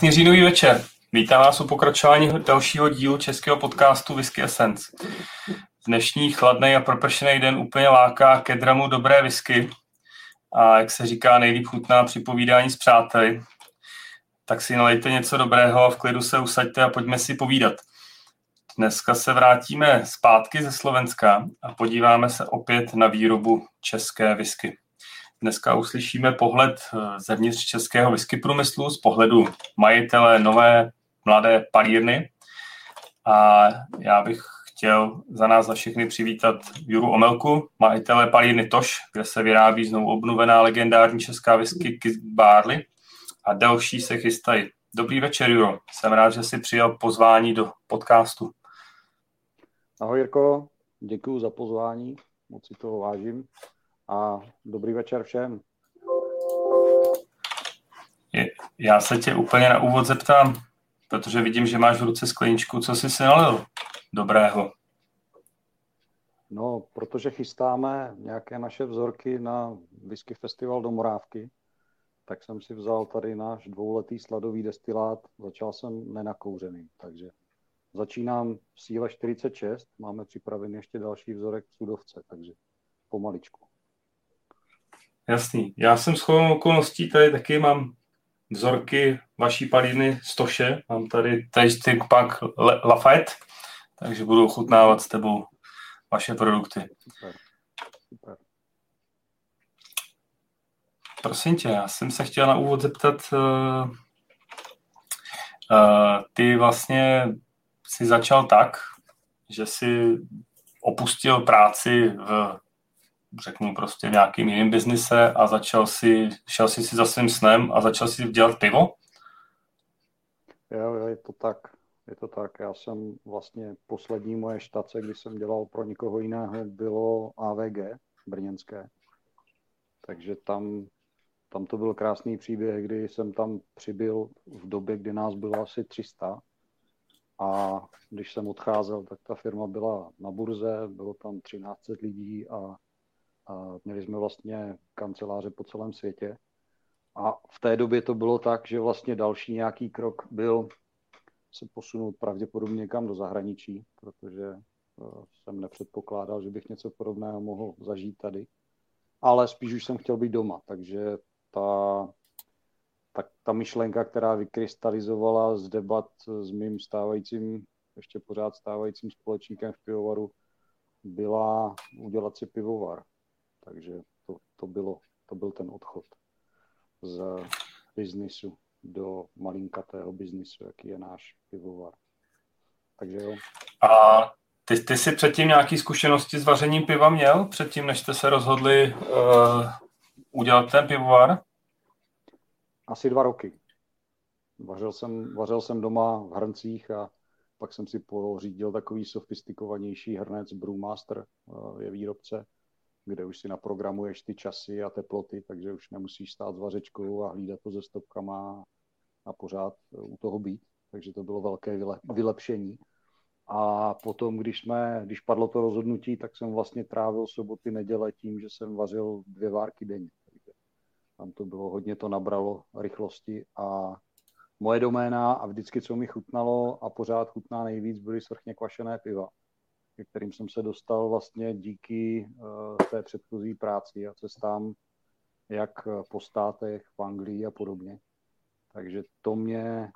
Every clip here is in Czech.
Krásný říjnový večer. Vítám vás u pokračování dalšího dílu českého podcastu Whisky Essence. Dnešní chladný a propršený den úplně láká ke dramu dobré whisky a jak se říká, nejlíp chutná při povídání s přáteli. Tak si nalejte něco dobrého a v klidu se usaďte a pojďme si povídat. Dneska se vrátíme zpátky ze Slovenska a podíváme se opět na výrobu české whisky. Dneska uslyšíme pohled eh, zevnitř českého whisky průmyslu z pohledu majitele nové mladé palírny. A já bych chtěl za nás za všechny přivítat Juru Omelku, majitele palírny Toš, kde se vyrábí znovu obnovená legendární česká whisky Kiss Barley a další se chystají. Dobrý večer, Juro. Jsem rád, že jsi přijal pozvání do podcastu. Ahoj, Jirko. Děkuji za pozvání. Moc si toho vážím a dobrý večer všem. Já se tě úplně na úvod zeptám, protože vidím, že máš v ruce skleničku, co jsi si nalil dobrého? No, protože chystáme nějaké naše vzorky na Whisky Festival do Morávky, tak jsem si vzal tady náš dvouletý sladový destilát. Začal jsem nenakouřený, takže začínám v síle 46, máme připravený ještě další vzorek v sudovce, takže pomaličku. Jasný. Já jsem shodou okolností tady taky mám vzorky vaší palíny Stoše. Mám tady tasting pak Lafayette, takže budu ochutnávat s tebou vaše produkty. Super. Super. Prosím tě, já jsem se chtěl na úvod zeptat, uh, uh, ty vlastně si začal tak, že si opustil práci v řeknu prostě nějakým jiným biznise a začal si, šel si si za svým snem a začal si dělat pivo? Jo, jo, je to tak. Je to tak. Já jsem vlastně poslední moje štace, kdy jsem dělal pro nikoho jiného, bylo AVG brněnské. Takže tam, tam to byl krásný příběh, kdy jsem tam přibyl v době, kdy nás bylo asi 300. A když jsem odcházel, tak ta firma byla na burze, bylo tam 13 lidí a a měli jsme vlastně kanceláře po celém světě. A v té době to bylo tak, že vlastně další nějaký krok byl se posunout pravděpodobně někam do zahraničí, protože eh, jsem nepředpokládal, že bych něco podobného mohl zažít tady. Ale spíš už jsem chtěl být doma, takže ta, ta, ta myšlenka, která vykrystalizovala z debat s mým stávajícím, ještě pořád stávajícím společníkem v pivovaru, byla udělat si pivovar. Takže to, to, bylo, to byl ten odchod z biznisu do malinkatého biznisu, jaký je náš pivovar. Takže jo. A ty, ty jsi předtím nějaké zkušenosti s vařením piva měl, předtím, než jste se rozhodli uh, udělat ten pivovar? Asi dva roky. Vařil jsem, vařil jsem doma v hrncích a pak jsem si pořídil takový sofistikovanější hrnec Brewmaster, uh, je výrobce kde už si naprogramuješ ty časy a teploty, takže už nemusíš stát s vařečkou a hlídat to se stopkama a pořád u toho být. Takže to bylo velké vylepšení. A potom, když, jsme, když padlo to rozhodnutí, tak jsem vlastně trávil soboty, neděle tím, že jsem vařil dvě várky denně. Takže tam to bylo, hodně to nabralo rychlosti a moje doména a vždycky, co mi chutnalo a pořád chutná nejvíc, byly svrchně kvašené piva ke kterým jsem se dostal vlastně díky uh, té předchozí práci a cestám jak po státech, v Anglii a podobně. Takže to mě,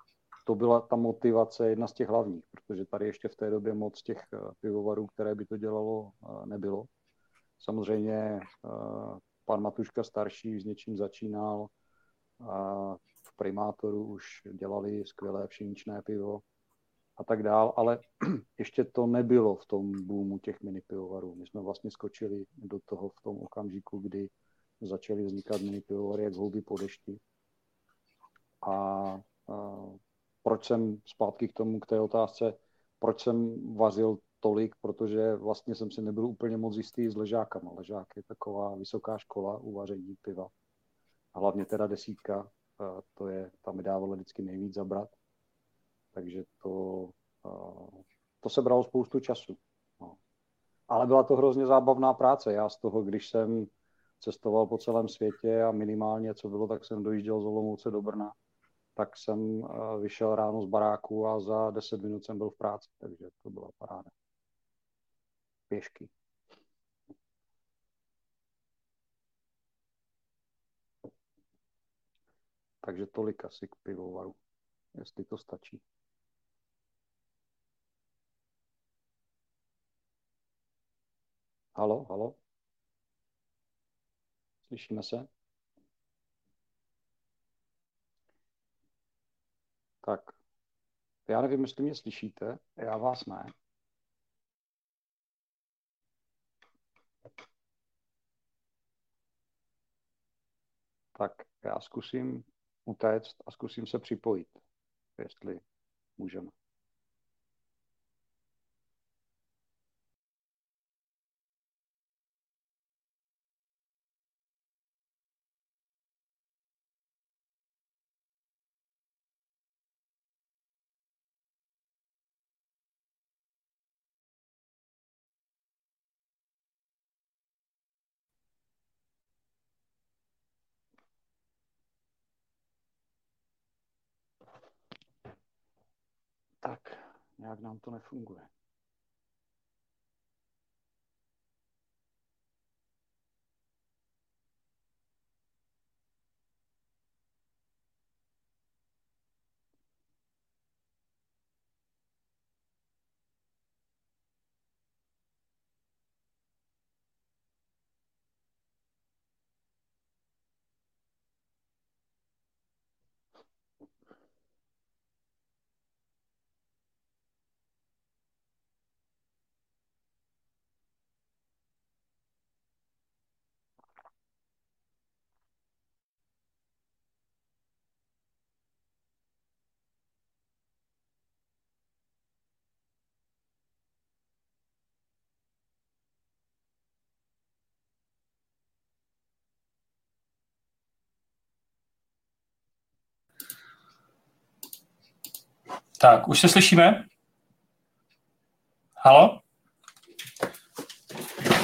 to byla ta motivace, jedna z těch hlavních, protože tady ještě v té době moc těch eh, pivovarů, které by to dělalo, nebylo. Samozřejmě pan Matuška starší s něčím začínal, a v primátoru už dělali skvělé pšeničné pivo, a tak dál, ale ještě to nebylo v tom boomu těch mini pivovarů. My jsme vlastně skočili do toho v tom okamžiku, kdy začaly vznikat mini pivovary jak houby po dešti. A, a proč jsem zpátky k tomu, k té otázce, proč jsem vařil tolik, protože vlastně jsem si nebyl úplně moc jistý s ležákama. Ležák je taková vysoká škola uvaření piva. A hlavně teda desítka, to je, tam mi dávalo vždycky nejvíc zabrat takže to, to se bralo spoustu času. No. Ale byla to hrozně zábavná práce. Já z toho, když jsem cestoval po celém světě a minimálně, co bylo, tak jsem dojížděl z Olomouce do Brna, tak jsem vyšel ráno z baráku a za 10 minut jsem byl v práci, takže to byla paráda. Pěšky. Takže tolik asi k pivovaru, jestli to stačí. Halo, halo? Slyšíme se? Tak, já nevím, jestli mě slyšíte, já vás ne. Tak já zkusím utéct a zkusím se připojit, jestli můžeme. Tak, nějak nám to nefunguje. Tak, už se slyšíme? Halo?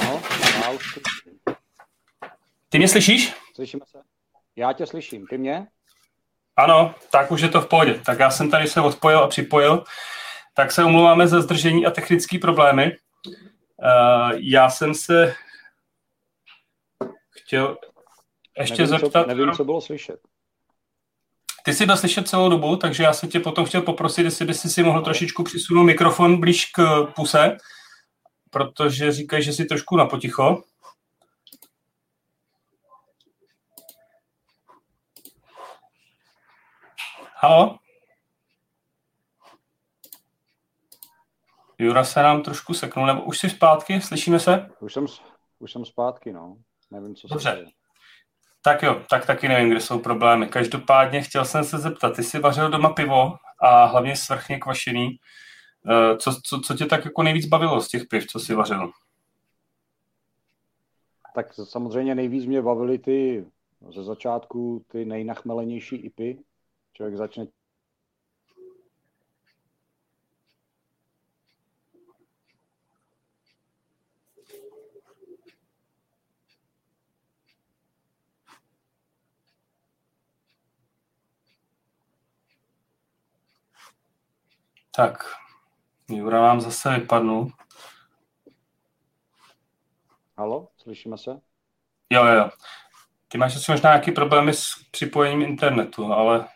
No, já už slyším. Ty mě slyšíš? Slyšíme se? Já tě slyším, ty mě? Ano, tak už je to v pohodě. Tak já jsem tady se odpojil a připojil. Tak se omlouváme za zdržení a technické problémy. Uh, já jsem se chtěl ještě nevím, zeptat... Co, nevím, co bylo slyšet. Ty jsi byl slyšet celou dobu, takže já se tě potom chtěl poprosit, jestli bys si mohl trošičku přisunout mikrofon blíž k puse, protože říkají, že jsi trošku na poticho. Halo? Jura se nám trošku seknul, nebo už jsi zpátky, slyšíme se? Už jsem, už jsem zpátky, no. Nevím, co Dobře. se děje. Tak jo, tak taky nevím, kde jsou problémy. Každopádně chtěl jsem se zeptat, ty jsi vařil doma pivo a hlavně svrchně kvašený. Eh, Co, co, co tě tak jako nejvíc bavilo z těch piv, co jsi vařil? Tak samozřejmě nejvíc mě bavily ty ze začátku ty nejnachmelenější IPy. Člověk začne Tak, Jura nám zase vypadnul. Halo, slyšíme se? Jo, jo, jo. Ty máš asi možná nějaký problémy s připojením internetu, ale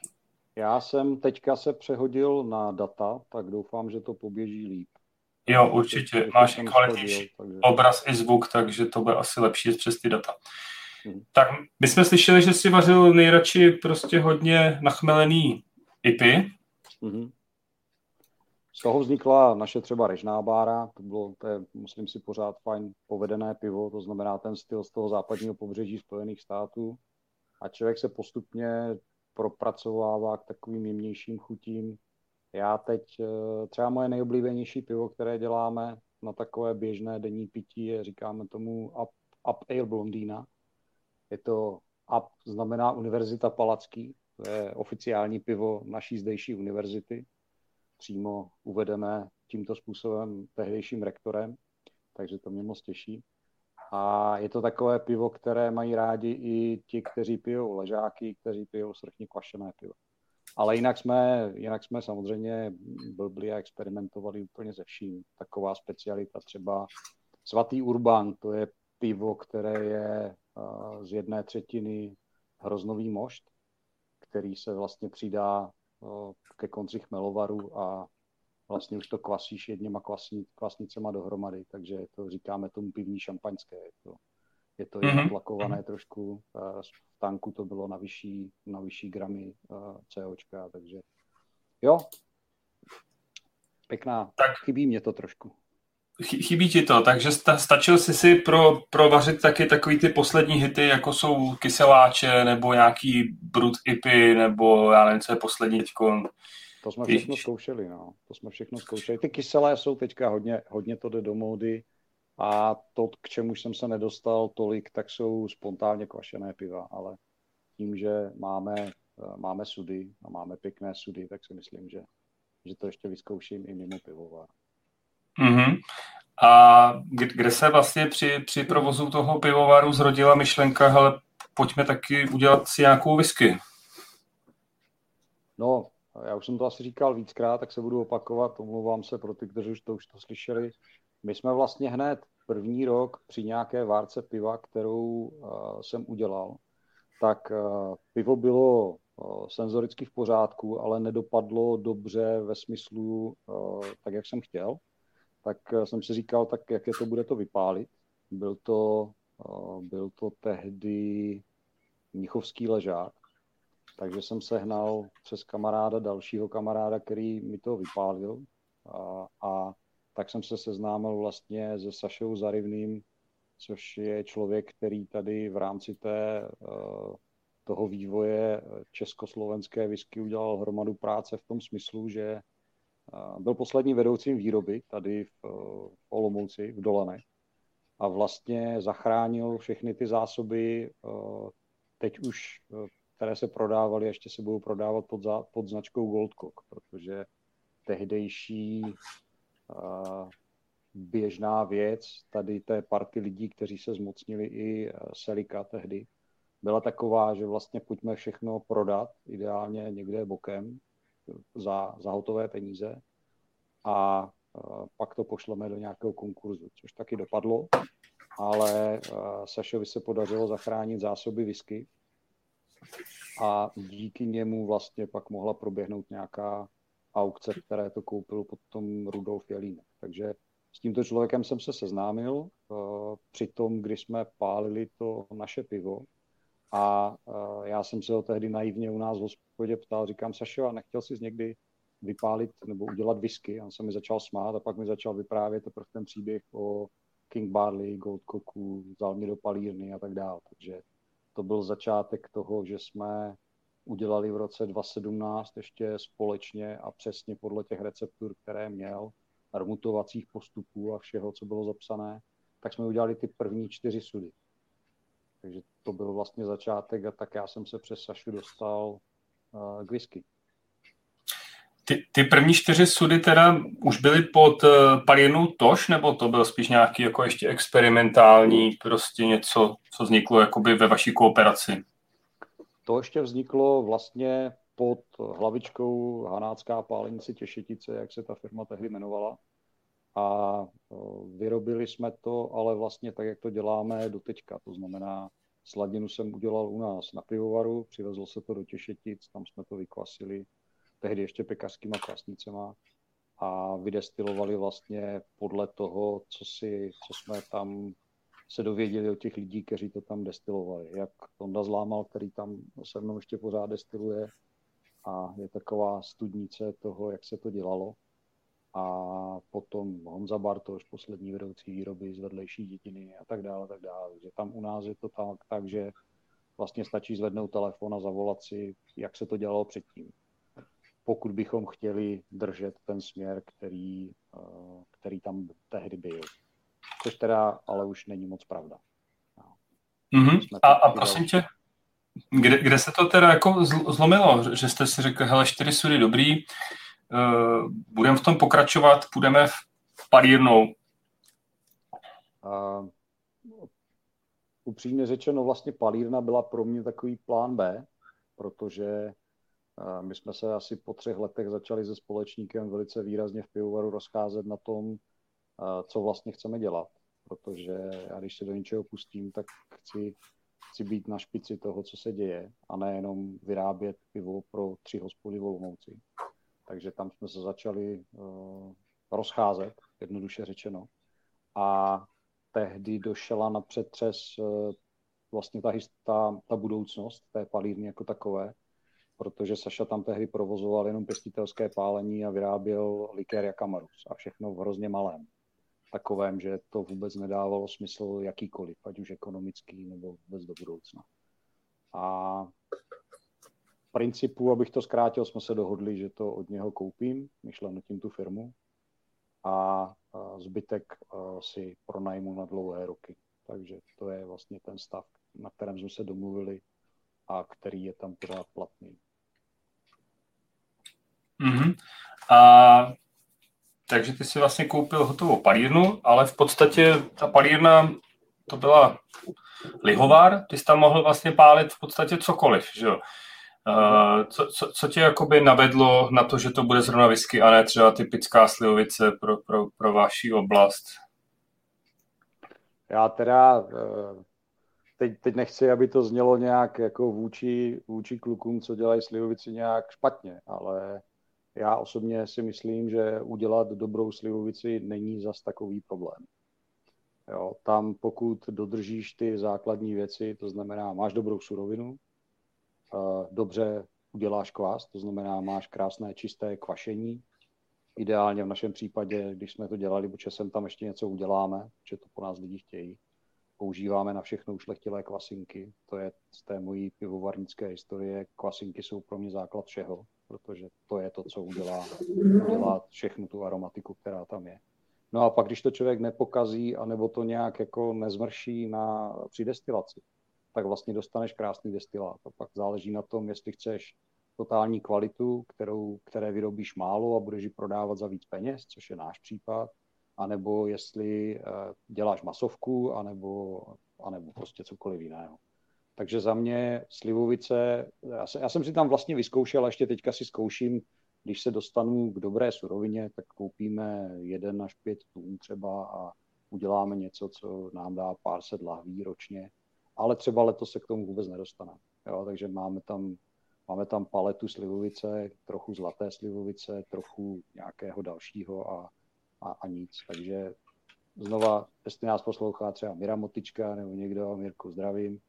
Já jsem teďka se přehodil na data, tak doufám, že to poběží líp. jo, určitě. Máš i kvalitnější takže- obraz i zvuk, takže to bude asi lepší přes ty data. Mhm. Tak my jsme slyšeli, že jsi vařil nejradši prostě hodně nachmelený IPy. Mhm. Z toho vznikla naše třeba režná bára, to bylo, to je, myslím si, pořád fajn povedené pivo, to znamená ten styl z toho západního pobřeží Spojených států. A člověk se postupně propracovává k takovým jemnějším chutím. Já teď, eh, třeba moje nejoblíbenější pivo, které děláme na takové běžné denní pití, je, říkáme tomu Up, Up Ale Blondýna. Je to Up znamená Univerzita Palacký, to je oficiální pivo naší zdejší univerzity přímo uvedené tímto způsobem tehdejším rektorem, takže to mě moc těší. A je to takové pivo, které mají rádi i ti, kteří pijou ležáky, kteří pijou srchně kvašené pivo. Ale jinak jsme, jinak jsme samozřejmě byli a experimentovali úplně ze vším. Taková specialita třeba svatý Urban, to je pivo, které je z jedné třetiny hroznový mošt, který se vlastně přidá ke konci chmelovaru a vlastně už to kvasíš jedněma kvasni, kvasnicema dohromady, takže to říkáme tomu pivní šampaňské. Je to, je to mm-hmm. tlakované trošku, v tanku to bylo na vyšší, na vyšší gramy COčka, takže jo, pěkná, tak. chybí mě to trošku. Chybí ti to, takže sta- stačil jsi si pro, provařit taky takový ty poslední hity, jako jsou kyseláče, nebo nějaký brut ipy, nebo já nevím, co je poslední teďko. To jsme všechno zkoušeli, no. To jsme všechno zkoušeli. Ty kyselé jsou teďka hodně, hodně to jde do módy a to, k čemu jsem se nedostal tolik, tak jsou spontánně kvašené piva, ale tím, že máme, máme sudy a máme pěkné sudy, tak si myslím, že, že to ještě vyzkouším i mimo pivovar. Mm-hmm. A kde se vlastně při, při provozu toho pivovaru zrodila myšlenka, hele, pojďme taky udělat si nějakou whisky? No, já už jsem to asi říkal víckrát, tak se budu opakovat, omlouvám se pro ty, kteří už to, už to slyšeli. My jsme vlastně hned první rok při nějaké várce piva, kterou uh, jsem udělal, tak uh, pivo bylo uh, senzoricky v pořádku, ale nedopadlo dobře ve smyslu uh, tak, jak jsem chtěl tak eh, jsem si říkal, tak jak je to bude to vypálit. Byl to, eh, byl to tehdy Mnichovský ležák, takže jsem sehnal přes kamaráda dalšího kamaráda, který mi to vypálil a, a tak jsem se seznámil vlastně se Sašou Zarivným, což je člověk, který tady v rámci té, eh, toho vývoje československé whisky udělal hromadu práce v tom smyslu, že byl poslední vedoucím výroby tady v, v Olomouci, v Dolanech. A vlastně zachránil všechny ty zásoby, eh, teď už, eh, které se prodávaly, ještě se budou prodávat pod, za, pod značkou Goldcock, protože tehdejší běžná věc tady té party lidí, kteří se zmocnili i Selika tehdy, byla taková, že vlastně pojďme všechno prodat, ideálně někde bokem, za, za hotové peníze a pak to pošleme do nějakého konkurzu, což taky dopadlo, ale Sašovi se podařilo zachránit zásoby whisky a díky němu vlastně pak mohla proběhnout nějaká aukce, které to koupil potom Rudolf Jelínek. Takže s tímto člověkem jsem se seznámil při tom, kdy jsme pálili to naše pivo a já jsem se ho tehdy naivně u nás v hospodě ptal, říkám, Sašo, a nechtěl jsi někdy vypálit nebo udělat whisky? A on se mi začal smát a pak mi začal vyprávět teprve ten příběh o King Barley, Gold Cocku, vzal mě do palírny a tak dále. Takže to byl začátek toho, že jsme udělali v roce 2017 ještě společně a přesně podle těch receptur, které měl, rmutovacích postupů a všeho, co bylo zapsané, tak jsme udělali ty první čtyři sudy. Takže to byl vlastně začátek a tak já jsem se přes Sašu dostal k whisky. Ty, ty první čtyři sudy teda už byly pod uh, palírnou Toš, nebo to byl spíš nějaký jako ještě experimentální, prostě něco, co vzniklo jakoby ve vaší kooperaci? To ještě vzniklo vlastně pod hlavičkou Hanácká pálenice Těšetice, jak se ta firma tehdy jmenovala. A vyrobili jsme to, ale vlastně tak, jak to děláme do teďka. To znamená, sladinu jsem udělal u nás na pivovaru, přivezl se to do Těšetic, tam jsme to vykvasili, tehdy ještě pekařskýma kvasnicema a vydestilovali vlastně podle toho, co, si, co jsme tam se dověděli od těch lidí, kteří to tam destilovali. Jak Tonda Zlámal, který tam se mnou ještě pořád destiluje a je taková studnice toho, jak se to dělalo a potom Honza Bartoš, poslední vedoucí výroby z vedlejší dětiny a tak dále, a tak dále. Takže tam u nás je to tak, tak, že vlastně stačí zvednout telefon a zavolat si, jak se to dělalo předtím. Pokud bychom chtěli držet ten směr, který, eh, který tam tehdy byl. Což teda ale už není moc pravda. Mm-hmm. A, a prosím tě, kde, kde se to teda jako zlomilo? Že jste si řekl, hele, čtyři sudy dobrý, budeme v tom pokračovat, půjdeme v palírnou. Uh, upřímně řečeno, vlastně palírna byla pro mě takový plán B, protože My jsme se asi po třech letech začali se společníkem velice výrazně v pivovaru rozcházet na tom, co vlastně chceme dělat. Protože já když se do něčeho pustím, tak chci, chci být na špici toho, co se děje a nejenom vyrábět pivo pro tři hospody v. Takže tam jsme se začali uh, rozcházet, jednoduše řečeno. A tehdy došla na přetřes uh, vlastně ta, ta, ta budoucnost té palírny jako takové, protože Saša tam tehdy provozoval jenom pěstitelské pálení a vyráběl likér Jakamarus a všechno v hrozně malém. Takovém, že to vůbec nedávalo smysl jakýkoliv, ať už ekonomický nebo vůbec do budoucna. A principu, abych to zkrátil, jsme se dohodli, že to od něho koupím, myšleno tím tu firmu, a zbytek si pronajmu na dlouhé roky. Takže to je vlastně ten stav, na kterém jsme se domluvili a který je tam pořád platný. Mm-hmm. A takže ty si vlastně koupil hotovou palírnu, ale v podstatě ta palírna to byla lihovár, ty jsi tam mohl vlastně pálit v podstatě cokoliv, že jo? Uh, co, co, co tě jakoby navedlo na to, že to bude zrovna whisky a ne třeba typická slivovice pro, pro, pro vaši oblast? Já teda uh, teď, teď nechci, aby to znělo nějak jako vůči, vůči klukům, co dělají slivovici nějak špatně, ale já osobně si myslím, že udělat dobrou slivovici není zas takový problém. Jo, tam pokud dodržíš ty základní věci, to znamená, máš dobrou surovinu, dobře uděláš kvás, to znamená, máš krásné čisté kvašení, ideálně v našem případě, když jsme to dělali, protože sem tam ještě něco uděláme, že to po nás lidi chtějí, používáme na všechno ušlechtilé kvasinky. To je z té mojí pivovarnické historie. Kvasinky jsou pro mě základ všeho, protože to je to, co udělá, udělá všechnu tu aromatiku, která tam je. No a pak, když to člověk nepokazí, anebo to nějak jako nezmrší na, při destilaci, tak vlastně dostaneš krásný destilát. A pak záleží na tom, jestli chceš totální kvalitu, kterou, které vyrobíš málo a budeš ji prodávat za víc peněz, což je náš případ, anebo jestli eh, děláš masovku, anebo, anebo prostě cokoliv jiného. Takže za mě slivovice, já, se, já jsem si tam vlastně vyzkoušel a ještě teďka si zkouším, když se dostanu k dobré surovině, tak koupíme jeden až pět tun třeba a uděláme něco, co nám dá pár set lahví ročně, ale třeba letos se k tomu vůbec nedostane. Jo, takže máme tam, máme tam paletu slivovice, trochu zlaté slivovice, trochu nějakého dalšího a a, a nic. Takže znova, jestli nás poslouchá třeba Mira Motička nebo někdo, Mirku zdravím,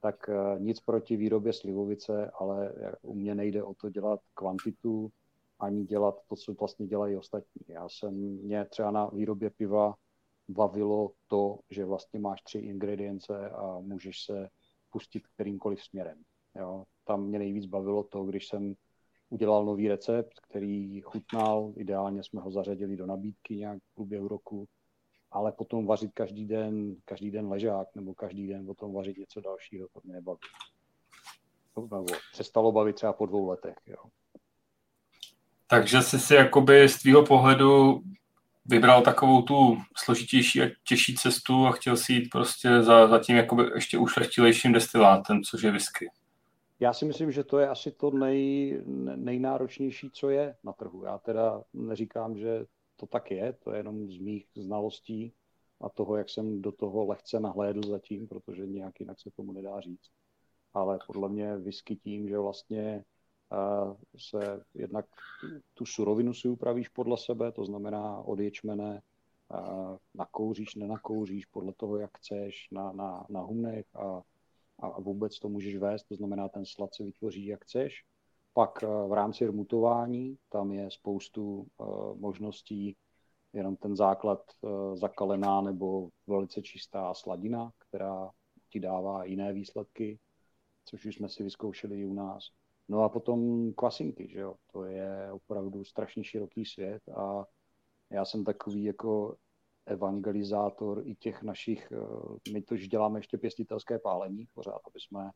tak uh, nic proti výrobě slivovice, ale u mě nejde o to dělat kvantitu, ani dělat to, co vlastně dělají ostatní. Já jsem, mě třeba na výrobě piva bavilo to, že vlastně máš tři ingredience a můžeš se pustit kterýmkoliv směrem. Jo. Tam mě nejvíc bavilo to, když jsem udělal nový recept, který chutnal, ideálně jsme ho zařadili do nabídky nějak v průběhu roku, ale potom vařit každý den, každý den ležák nebo každý den potom vařit něco dalšího, to mě nebaví. Nebo přestalo bavit třeba po dvou letech. Jo. Takže jsi si jakoby z tvýho pohledu vybral takovou tu složitější a těžší cestu a chtěl si jít prostě za, za tím jakoby ještě ušlechtilejším destilátem, což je whisky. Já si myslím, že to je asi to nej, nejnáročnější, co je na trhu. Já teda neříkám, že to tak je, to je jenom z mých znalostí a toho, jak jsem do toho lehce nahlédl zatím, protože nějak jinak se tomu nedá říct. Ale podle mě whisky tím, že vlastně se jednak tu surovinu si upravíš podle sebe, to znamená od ječmene nakouříš, nenakouříš podle toho, jak chceš, na, na, na humnech a a vůbec to můžeš vést, to znamená, ten slad se vytvoří, jak chceš. Pak eh, v rámci rmutování, tam je spoustu eh, možností, jenom ten základ eh, zakalená nebo velice čistá sladina, která ti dává jiné výsledky, což už jsme si vyzkoušeli i u nás. No a potom kvasinky, že jo? to je opravdu strašně široký svět a já jsem takový jako evangelizátor i těch našich, eh, my to děláme ještě pěstitelské pálení pořád, aby jsme,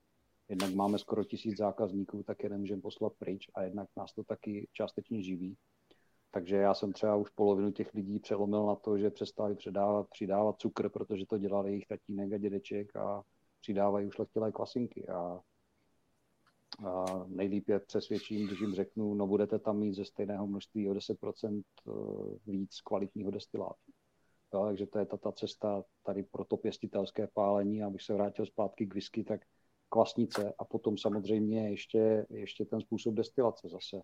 jednak máme skoro tisíc zákazníků, tak je nemůžeme poslat pryč a jednak nás to taky částečně živí. Takže já jsem třeba už polovinu těch lidí přelomil na to, že přestali předávat, přidávat cukr, protože to dělali jejich tatínek a dědeček a přidávají už lehtilé kvasinky. A nejlíp je přesvědčím, když jim řeknu, no budete tam mít ze stejného množství o 10% eh, víc kvalitního destilátu. Jo, takže to je ta, ta cesta tady pro to pěstitelské pálení. Abych se vrátil zpátky k whisky, tak kvasnice a potom samozřejmě ještě, ještě ten způsob destilace zase.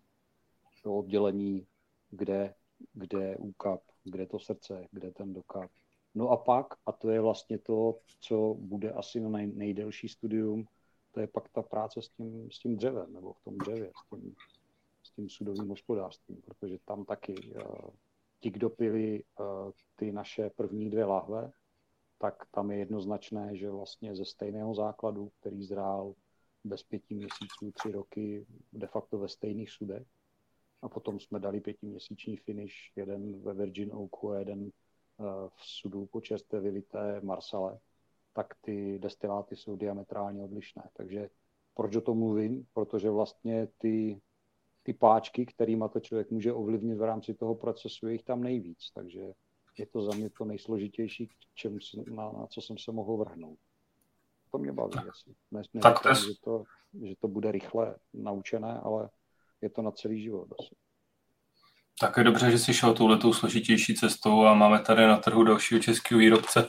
To oddělení, kde, kde úkap, kde to srdce, kde ten dokap. No a pak, a to je vlastně to, co bude asi na nej, nejdelší studium, to je pak ta práce s tím, s tím dřevem, nebo v tom dřevě, s tím, s tím sudovým hospodářstvím, protože tam taky uh, ti, kdo pili uh, ty naše první dvě lahve, tak tam je jednoznačné, že vlastně ze stejného základu, který zrál bez pěti měsíců, tři roky, de facto ve stejných sudech, a potom jsme dali pětiměsíční finish, jeden ve Virgin Oaku a jeden uh, v sudu po čerstvě vylité Marsale, tak ty destiláty jsou diametrálně odlišné. Takže proč o tom mluvím? Protože vlastně ty, ty páčky, kterými to člověk může ovlivnit v rámci toho procesu, je jich tam nejvíc. Takže je to za mě to nejsložitější, čemu na, na co jsem se mohl vrhnout. To mě baví asi. Ne, ne tak to je... že, to, že to bude rychle naučené, ale je to na celý život asi. Tak je dobře, že jsi šel touhletou složitější cestou a máme tady na trhu dalšího českého výrobce,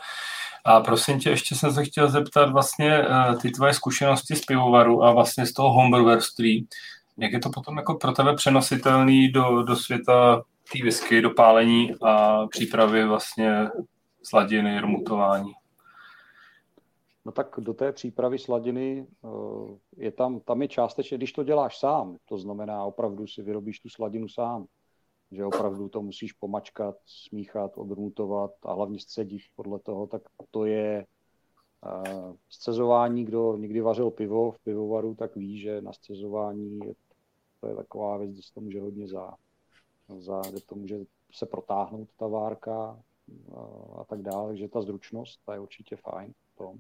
a prosím tě, ještě jsem se chtěl zeptat vlastně uh, ty tvoje zkušenosti z pivovaru a vlastně z toho homebrewerství. Jak je to potom jako pro tebe přenositelný do, do světa té whisky, do pálení a přípravy vlastně sladiny, rmutování? No tak do té přípravy sladiny uh, je tam, tam je částečně, když to děláš sám, to znamená opravdu si vyrobíš tu sladinu sám, že opravdu to musíš pomačkat, smíchat, odrmutovat a hlavně scedit podle toho, tak to je uh, scezování, kdo někdy vařil pivo v pivovaru, tak ví, že na scezování je, to je taková věc, kde se to může hodně za, za kde to může se protáhnout ta várka uh, a tak dále, takže ta zručnost, ta je určitě fajn v tom.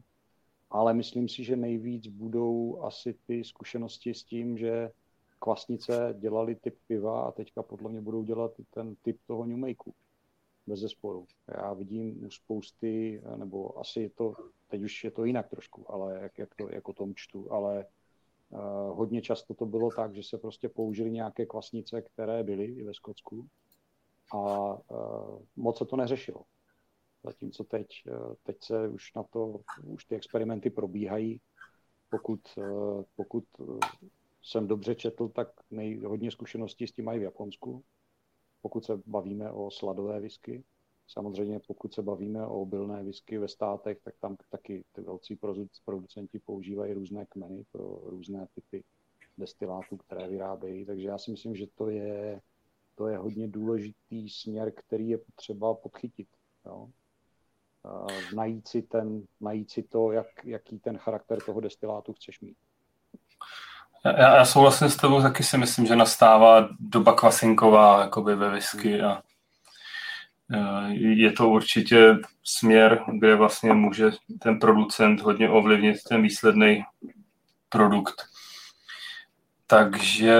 Ale myslím si, že nejvíc budou asi ty zkušenosti s tím, že kvasnice dělali typ piva a teďka podle mě budou dělat ten typ toho New Makeu. Bez zesporu. Já vidím u spousty, nebo asi je to, teď už je to jinak trošku, ale jak, jak to, jako tom čtu, ale uh, hodně často to bylo tak, že se prostě použili nějaké kvasnice, které byly i ve Skotsku a uh, moc se to neřešilo. Zatímco teď, uh, teď se už na to, už ty experimenty probíhají, pokud, uh, pokud jsem dobře četl, tak nej, hodně s tím mají v Japonsku, pokud se bavíme o sladové whisky. Samozřejmě pokud se bavíme o obilné whisky ve státech, tak tam taky ty velcí producenti používají různé kmeny pro různé typy destilátů, které vyrábějí. Takže já si myslím, že to je, to je hodně důležitý směr, který je potřeba podchytit. Jo? najít, si ten, najít si to, jak, jaký ten charakter toho destilátu chceš mít. Já, já souhlasím s tebou, taky si myslím, že nastává doba kvasinková jakoby ve whisky a e, je to určitě směr, kde vlastně může ten producent hodně ovlivnit ten výsledný produkt. Takže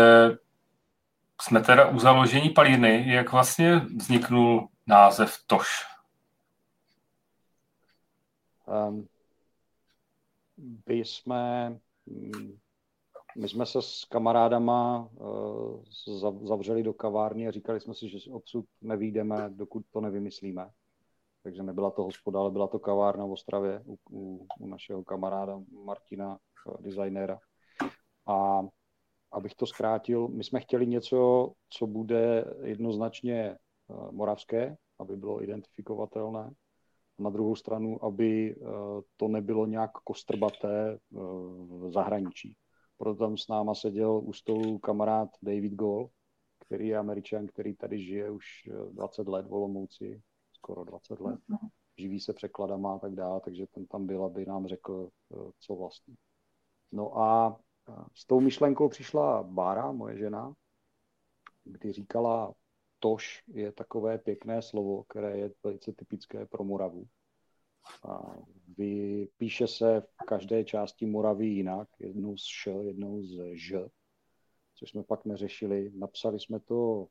jsme teda u založení palírny. Jak vlastně vzniknul název Toš? Um, my jsme mm, my jsme se s kamarádama uh, zavřeli do kavárny a říkali jsme si, že odsud nevídeme, dokud to nevymyslíme. Takže nebyla to hospoda, ale byla to kavárna v Ostravě u, u, u našeho kamaráda Martina, uh, designéra. A abych to zkrátil, my jsme chtěli něco, co bude jednoznačně uh, moravské, aby bylo identifikovatelné. Na druhou stranu, aby to nebylo nějak kostrbaté v zahraničí proto tam s náma seděl u stolu kamarád David Gold, který je američan, který tady žije už 20 eh, let v Olomouci, skoro 20 let. Mhm. Živí se překladama a tak dále, takže ten tam byl, aby nám řekl, eh, co vlastně. No a eh, s tou myšlenkou přišla Bára, moje žena, kdy říkala, tož je takové pěkné slovo, které je velice typické pro Moravu. Vypíše se v každé části Moravy jinak, jednou z š, jednou z ž, což jsme pak neřešili. Napsali jsme to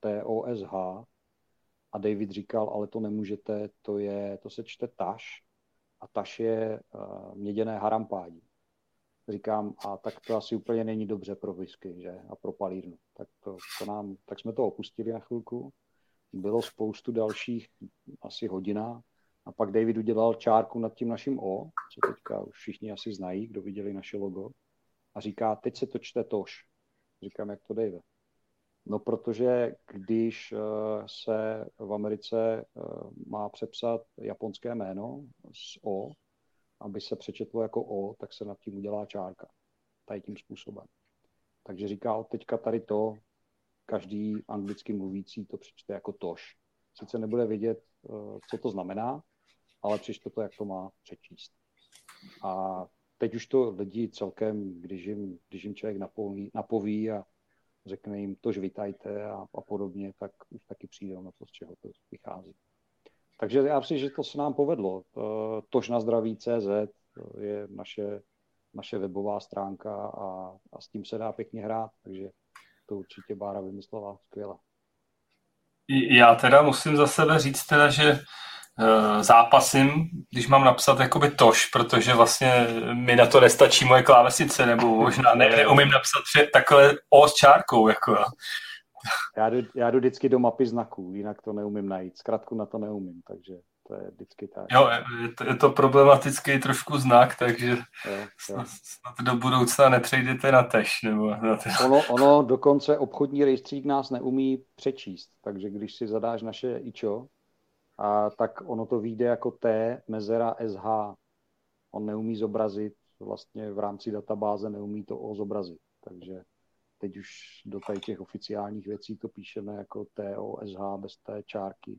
TOSH a David říkal, ale to nemůžete, to, je, to se čte taš a taš je měděné harampádí. říkám, a tak to asi úplně není dobře pro whisky, že? A pro palírnu. Tak, to, to nám, tak jsme to opustili na chvilku. Bylo spoustu dalších, asi hodina. A pak David udělal čárku nad tím naším O, co teďka už všichni asi znají, kdo viděli naše logo. A říká, teď se to čte tož. Říkám, jak to David? No, protože když uh, se v Americe uh, má přepsat japonské jméno s O, aby se přečetlo jako O, tak se nad tím udělá čárka. Tady tím způsobem. Takže říká, od teďka tady to, každý anglicky mluvící to přečte jako tož. Sice nebude vědět, uh, co to znamená, ale přečte to, jak to má přečíst. A teď už to lidi celkem, když jim, když jim člověk napoví, napoví a řekne jim tož vítajte a, a podobně, tak už taky přijde na to, z čeho to vychází. Takže já myslím, že to se nám povedlo. Tož na zdraví CZ je naše, naše webová stránka a, a s tím se dá pěkně hrát, takže to určitě Bára vymyslela skvěle. Já teda musím za sebe říct teda, že zápasím, když mám napsat jakoby tož, protože vlastně mi na to nestačí moje klávesice, nebo možná ne, neumím napsat takhle O s čárkou. Jako. Já, jdu, já jdu vždycky do mapy znaků, jinak to neumím najít. Zkrátku na to neumím, takže to je vždycky tak. Jo, je to, je to problematický trošku znak, takže jo, jo. Snad, snad do budoucna nepřejdete na tež. Nebo na tež. Ono, ono dokonce obchodní rejstřík nás neumí přečíst, takže když si zadáš naše ičo, a tak ono to vyjde jako T mezera SH. On neumí zobrazit, vlastně v rámci databáze neumí to O zobrazit. Takže teď už do tady těch oficiálních věcí to píšeme jako T, O, S, H bez té čárky,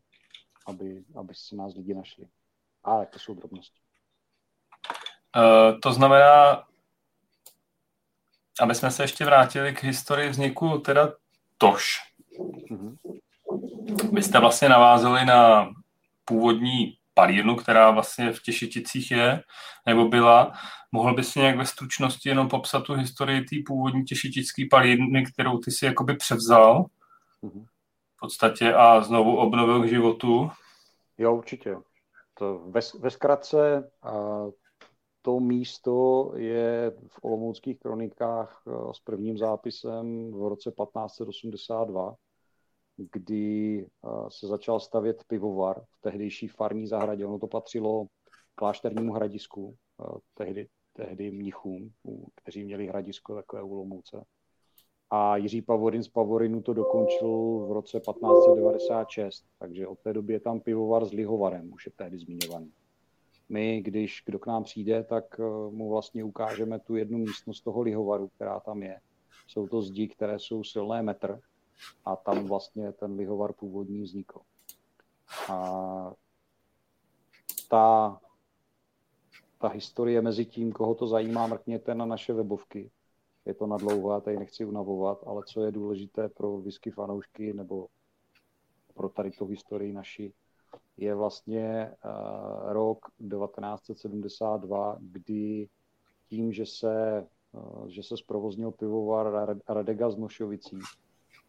aby, aby si nás lidi našli. Ale to jsou drobnosti. Uh, to znamená, aby jsme se ještě vrátili k historii vzniku teda TOŠ. Mm-hmm. Vy jste vlastně navázali na původní palírnu, která vlastně v Těšeticích je, nebo byla. Mohl bys nějak ve stručnosti jenom popsat tu historii té původní těšetické palírny, kterou ty si jakoby převzal v podstatě a znovu obnovil k životu? Jo, určitě. To ve, ve zkratce a to místo je v Olomouckých kronikách s prvním zápisem v roce 1582 kdy se začal stavět pivovar v tehdejší farní zahradě. Ono to patřilo klášternímu hradisku, tehdy, tehdy mnichům, kteří měli hradisko takové u Lomouce. A Jiří Pavorin z Pavorinu to dokončil v roce 1596, takže od té doby je tam pivovar s lihovarem, už je tehdy zmiňovaný. My, když kdo k nám přijde, tak e, mu vlastně ukážeme tu jednu místnost toho lihovaru, která tam je. Jsou to zdi, které jsou silné metr, a tam vlastně ten lihovar původní vznikl. A ta, ta historie mezi tím, koho to zajímá, mrkněte na naše webovky. Je to na dlouho, já tady nechci unavovat, ale co je důležité pro whisky fanoušky nebo pro tady tu historii naší, je vlastně uh, rok 1972, kdy tím, že se, uh, že se zprovoznil pivovar Radega z Nošovicí,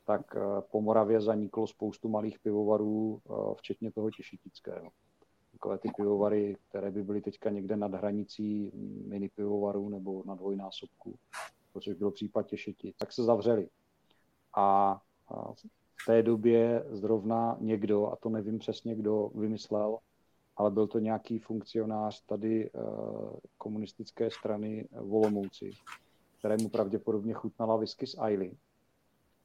tak eh, po Moravě zaniklo spoustu malých pivovarů, eh, včetně toho těšitického. Takové ty pivovary, které by byly teďka někde nad hranicí mini pivovarů nebo na dvojnásobku, což byl případ těšiti, tak se zavřeli. A v té době zrovna někdo, a to nevím přesně, kdo vymyslel, ale byl to nějaký funkcionář tady eh, komunistické strany Volomouci, kterému pravděpodobně chutnala whisky z Ailey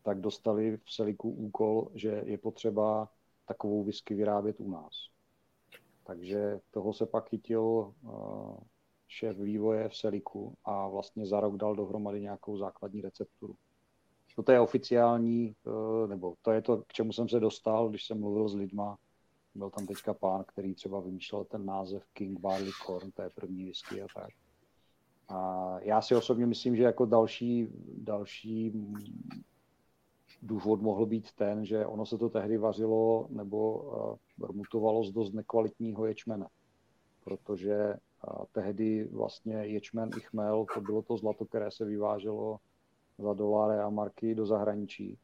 tak dostali v Seliku úkol, že je potřeba takovou whisky vyrábět u nás. Takže toho se pak chytil uh, šéf vývoje v Seliku a vlastně za rok dal dohromady nějakou základní recepturu. To je oficiální, uh, nebo to je to, k čemu jsem se dostal, když jsem mluvil s lidma. Byl tam teďka pán, který třeba vymýšlel ten název King Barley Corn, to je první whisky a tak. A já si osobně myslím, že jako další, další důvod mohl být ten, že ono se to tehdy vařilo nebo uh, mutovalo z dost nekvalitního ječmene, protože uh, tehdy vlastně ječmen i chmel, to bylo to zlato, které se vyváželo za doláry a marky do zahraničí.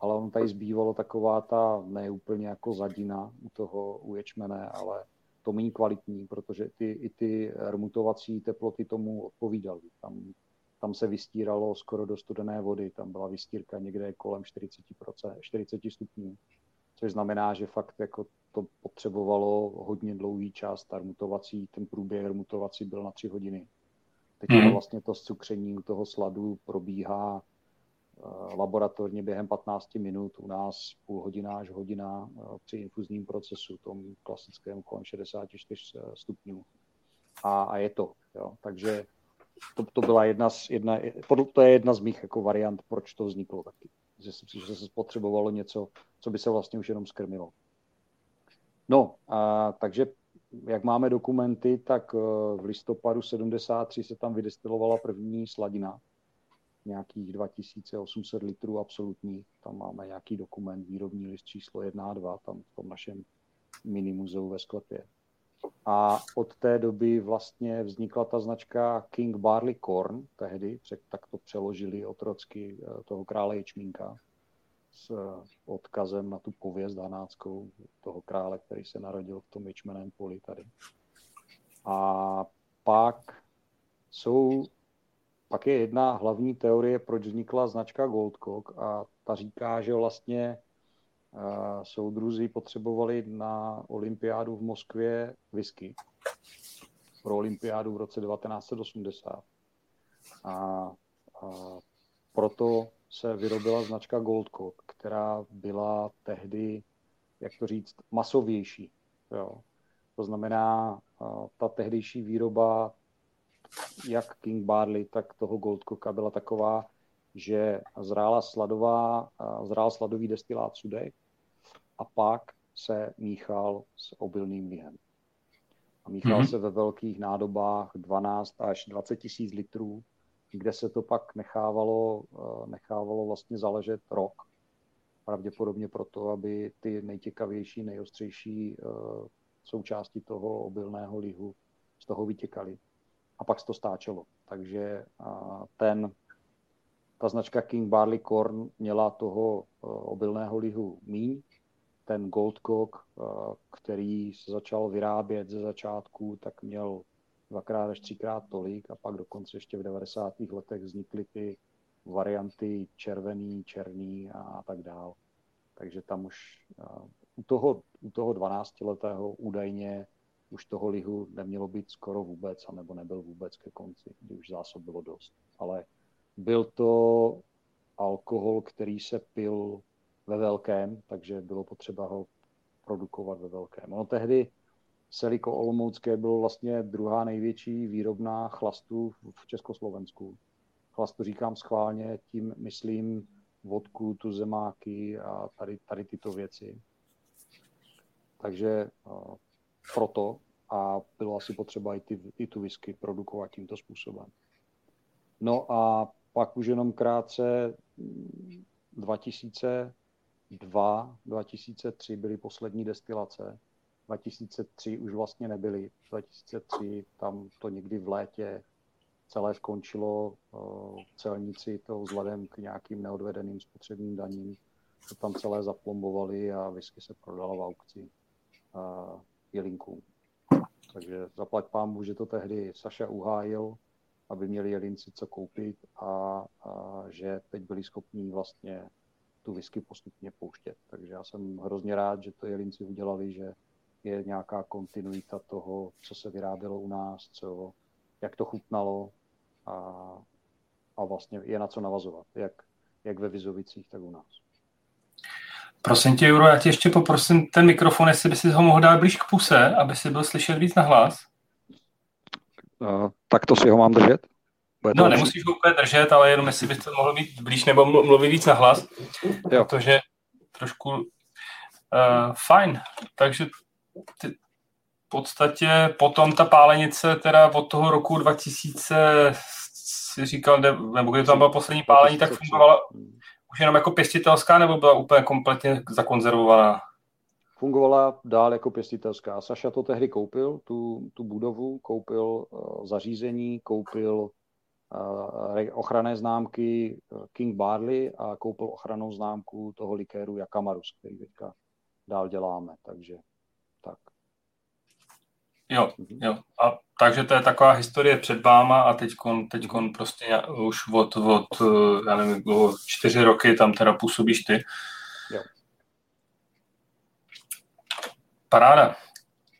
Ale on tady zbývalo taková ta ne úplně jako zadina u toho u ječmene, ale to méně kvalitní, protože ty, i ty rmutovací teploty tomu odpovídaly. Tam, tam se vystíralo skoro do studené vody, tam byla vystírka někde kolem 40%, 40 stupňů, což znamená, že fakt jako to potřebovalo hodně dlouhý čas, ta rmutovací, ten průběh rmutovací byl na tři hodiny. Teď mm. vlastně to zcukření u toho sladu probíhá Eh, laboratorně během 15 minut, u nás půl hodina až hodina eh, při infuzním procesu, tom klasickém kolem 64 eh, stupňů. A, a je to. Jo. Takže to, to byla jedna z, jedna, to je jedna z mých jako variant, proč to vzniklo taky. Že, že se spotřebovalo něco, co by se vlastně už jenom skrmilo. No, a, takže jak máme dokumenty, tak v listopadu 73 se tam vydestilovala první sladina, nějakých 2800 litrů absolutní. Tam máme nějaký dokument, výrobní list číslo 1 a 2, tam v tom našem mini muzeu ve sklepě. A od té doby vlastně vznikla ta značka King Barley Corn, tehdy, tak to přeložili otrocky eh, toho krále Ječmínka s eh, odkazem na tu pověst hanáckou toho krále, který se narodil v tom ječmeném poli tady. A pak jsou pak je jedna hlavní teorie, proč vznikla značka Goldcock a ta říká, že vlastně soudruzi potřebovali na olympiádu v Moskvě whisky pro olympiádu v roce 1980. A, a proto se vyrobila značka Goldcock, která byla tehdy, jak to říct, masovější. Jo. To znamená, ta tehdejší výroba jak King Barley, tak toho Goldcocka byla taková, že zrála sladová, zrál sladový destilát sudek a pak se míchal s obilným lihem. A míchal mm-hmm. se ve velkých nádobách 12 až 20 tisíc litrů, kde se to pak nechávalo, nechávalo vlastně zaležet rok. Pravděpodobně proto, aby ty nejtěkavější, nejostřejší součásti toho obilného lihu z toho vytěkaly a pak se to stáčelo. Takže ten, ta značka King Barley Corn měla toho e, obilného lihu míň. Ten Goldcock, e, který se začal vyrábět ze začátku, tak měl dvakrát až třikrát tolik a pak dokonce ještě v 90. letech vznikly ty varianty červený, černý a tak dál. Takže tam už e, u toho, u toho 12-letého údajně už toho lihu nemělo být skoro vůbec, anebo nebyl vůbec ke konci, kdy už zásob bylo dost. Ale byl to alkohol, který se pil ve velkém, takže bylo potřeba ho produkovat ve velkém. Ono tehdy Seliko Olomoucké bylo vlastně druhá největší výrobná chlastu v Československu. Chlastu říkám schválně, tím myslím vodku, tu zemáky a tady, tady tyto věci. Takže proto a bylo asi potřeba i, ty, i tu whisky produkovat tímto způsobem. No a pak už jenom krátce 2002, 2003 byly poslední destilace. 2003 už vlastně nebyly. 2003 tam to někdy v létě celé skončilo celníci to vzhledem k nějakým neodvedeným spotřebním daním. To tam celé zaplombovali a whisky se prodala v aukci jelinkům. Takže zaplať pán že to tehdy Saša uhájil, aby měli jelinci co koupit a, a že teď byli schopní vlastně tu whisky postupně pouštět. Takže já jsem hrozně rád, že to jelinci udělali, že je nějaká kontinuita toho, co se vyrábělo u nás, co, jak to chutnalo a, a vlastně je na co navazovat, jak, jak ve Vizovicích, tak u nás. Prosím tě, Juro, já tě ještě poprosím ten mikrofon, jestli by si ho mohl dát blíž k puse, aby si byl slyšet víc na hlas. Uh, tak to si ho mám držet? Bude no, nemusíš ho úplně držet, ale jenom jestli bys to mohl být blíž nebo mluvit víc na hlas, jo. protože trošku uh, fajn. Takže ty, v podstatě potom ta pálenice teda od toho roku 2000 si říkal, nebo kdy tam byla poslední pálení, tak fungovala, už jenom jako pěstitelská nebo byla úplně kompletně zakonzervovaná? Fungovala dál jako pěstitelská. Saša to tehdy koupil, tu, tu budovu, koupil uh, zařízení, koupil ochranné známky uh, King Barley a koupil ochranou známku toho likéru Jakamarus, který teďka dál děláme. Takže tak. Jo, mhm. jo. A takže to je taková historie před váma a teď teďkon prostě už od, od, já nevím, bylo čtyři roky tam teda působíš ty. Jo. Paráda.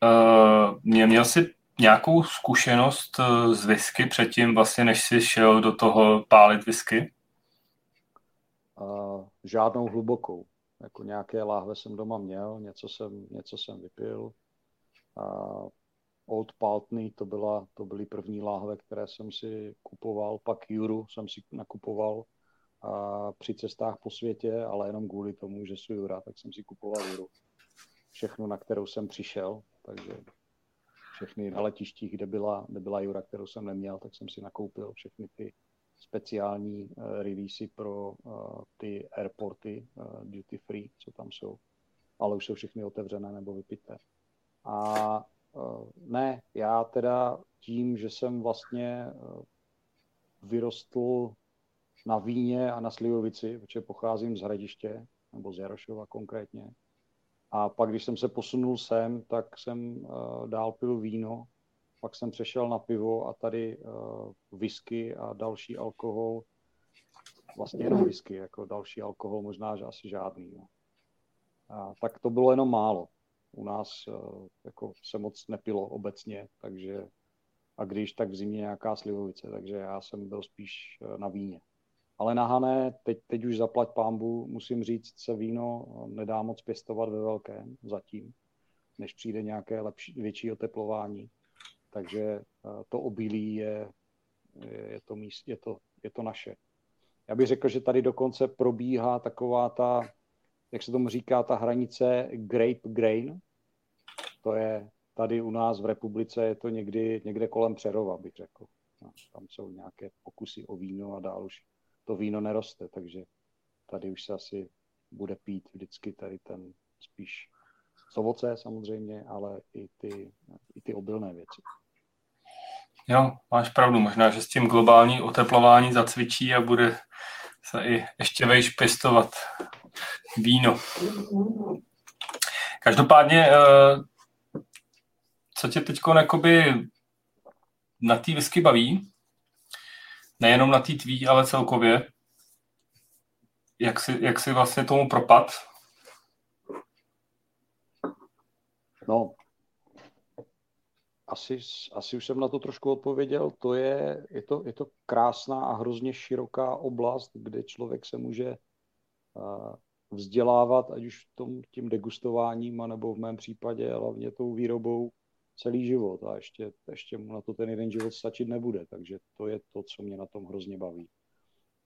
Uh, mě, měl jsi nějakou zkušenost eh, z whisky předtím, vlastně než jsi šel do toho pálit whisky? Uh, žádnou hlubokou. Jako nějaké láhve jsem doma měl, něco jsem, něco jsem vypil. Uh, Old Paltney, to, byla, to byly první láhve, které jsem si kupoval, pak Juru jsem si nakupoval a při cestách po světě, ale jenom kvůli tomu, že jsou Jura, tak jsem si kupoval Juru. Všechno, na kterou jsem přišel, takže všechny na letištích, kde byla, kde byla Jura, kterou jsem neměl, tak jsem si nakoupil všechny ty speciální uh, releasy pro uh, ty airporty uh, duty free, co tam jsou. Ale už jsou všechny otevřené nebo vypité. A uh, ne, já teda tím, že jsem vlastně uh, vyrostl na víně a na slivovici, protože pocházím z Hradiště, nebo z Jarošova konkrétně, a pak, když jsem se posunul sem, tak jsem uh, dál pil víno, pak jsem přešel na pivo a tady uh, whisky a další alkohol. Vlastně jenom whisky, jako další alkohol možná, že asi žádný. No. A, tak to bylo jenom málo. U nás uh, jako se moc nepilo obecně, takže a když tak v zimě nějaká slivovice, takže já jsem byl spíš na víně. Ale na Hané, teď, teď už zaplať pámbu, musím říct, se víno nedá moc pěstovat ve velkém zatím, než přijde nějaké lepší, větší oteplování. Takže eh, to obilí je, je, to, míst, je, to, je to naše. Já bych řekl, že tady dokonce probíhá taková ta, jak se tomu říká, ta hranice grape grain. To je tady u nás v republice, je to někdy, někde kolem Přerova, bych řekl. No, tam jsou nějaké pokusy o víno a dál už to víno neroste, takže tady už se asi bude pít vždycky tady ten spíš z ovoce samozřejmě, ale i ty, i ty obilné věci. Jo, máš pravdu. Možná, že s tím globální oteplování zacvičí a bude se i ještě vejš pěstovat víno. Každopádně, eh, co tě teď na té whisky baví? Nejenom na té tvý, ale celkově. Jak si, jak si vlastně tomu propad? No, asi, asi už jsem na to trošku odpověděl. To je, je, to, je to krásná a hrozně široká oblast, kde člověk se může uh, vzdělávat, ať už tom, tím degustováním, anebo v mém případě hlavně tou výrobou celý život a ještě, ještě mu na to ten jeden život stačit nebude, takže to je to, co mě na tom hrozně baví.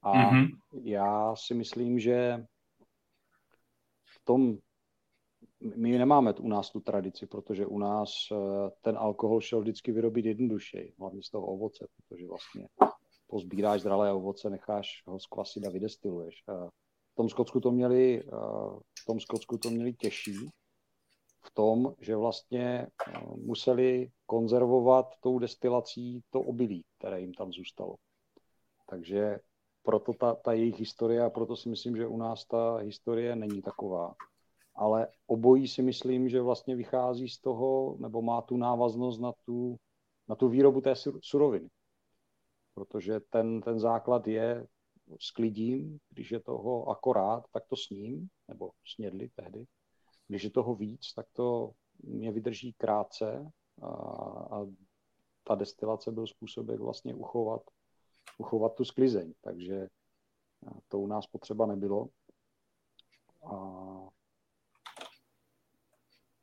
A mm-hmm. já si myslím, že v tom my nemáme u nás tu tradici, protože u nás eh, ten alkohol šel vždycky vyrobit jednodušeji, hlavně z toho ovoce, protože vlastně pozbíráš zralé ovoce, necháš ho skvasit a vydestiluješ. V tom Skotsku to měli, eh, v tom Skotsku to měli těžší, v tom, že vlastně eh, museli konzervovat tou destilací to obilí, které jim tam zůstalo. Takže proto ta, ta jejich historie a proto si myslím, že u nás ta historie není taková. Ale obojí si myslím, že vlastně vychází z toho, nebo má tu návaznost na tu, na tu výrobu té suroviny. Protože ten, ten základ je sklidím, když je toho akorát, tak to sním, nebo snědli tehdy. Když je toho víc, tak to mě vydrží krátce a, a ta destilace byl způsob, jak vlastně uchovat, uchovat tu sklizeň. Takže to u nás potřeba nebylo. A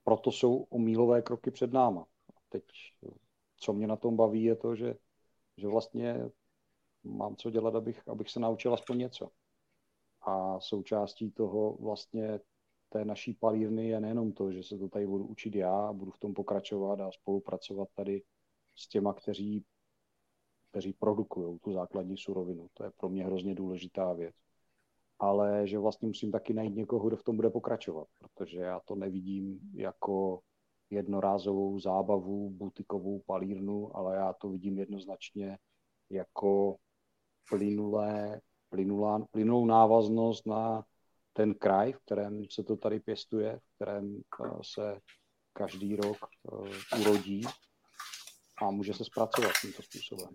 proto jsou omílové kroky před náma. A teď, co mě na tom baví, je to, že, že vlastně mám co dělat, abych, abych se naučil aspoň něco. A součástí toho vlastně té naší palírny je nejenom to, že se to tady budu učit já, budu v tom pokračovat a spolupracovat tady s těma, kteří, kteří produkují tu základní surovinu. To je pro mě hrozně důležitá věc. Ale že vlastně musím taky najít někoho, kdo v tom bude pokračovat, protože já to nevidím jako jednorázovou zábavu, butikovou palírnu, ale já to vidím jednoznačně jako plynulé, plynulá, plynulou návaznost na ten kraj, v kterém se to tady pěstuje, v kterém eh, se každý rok eh, urodí a může se zpracovat tímto způsobem.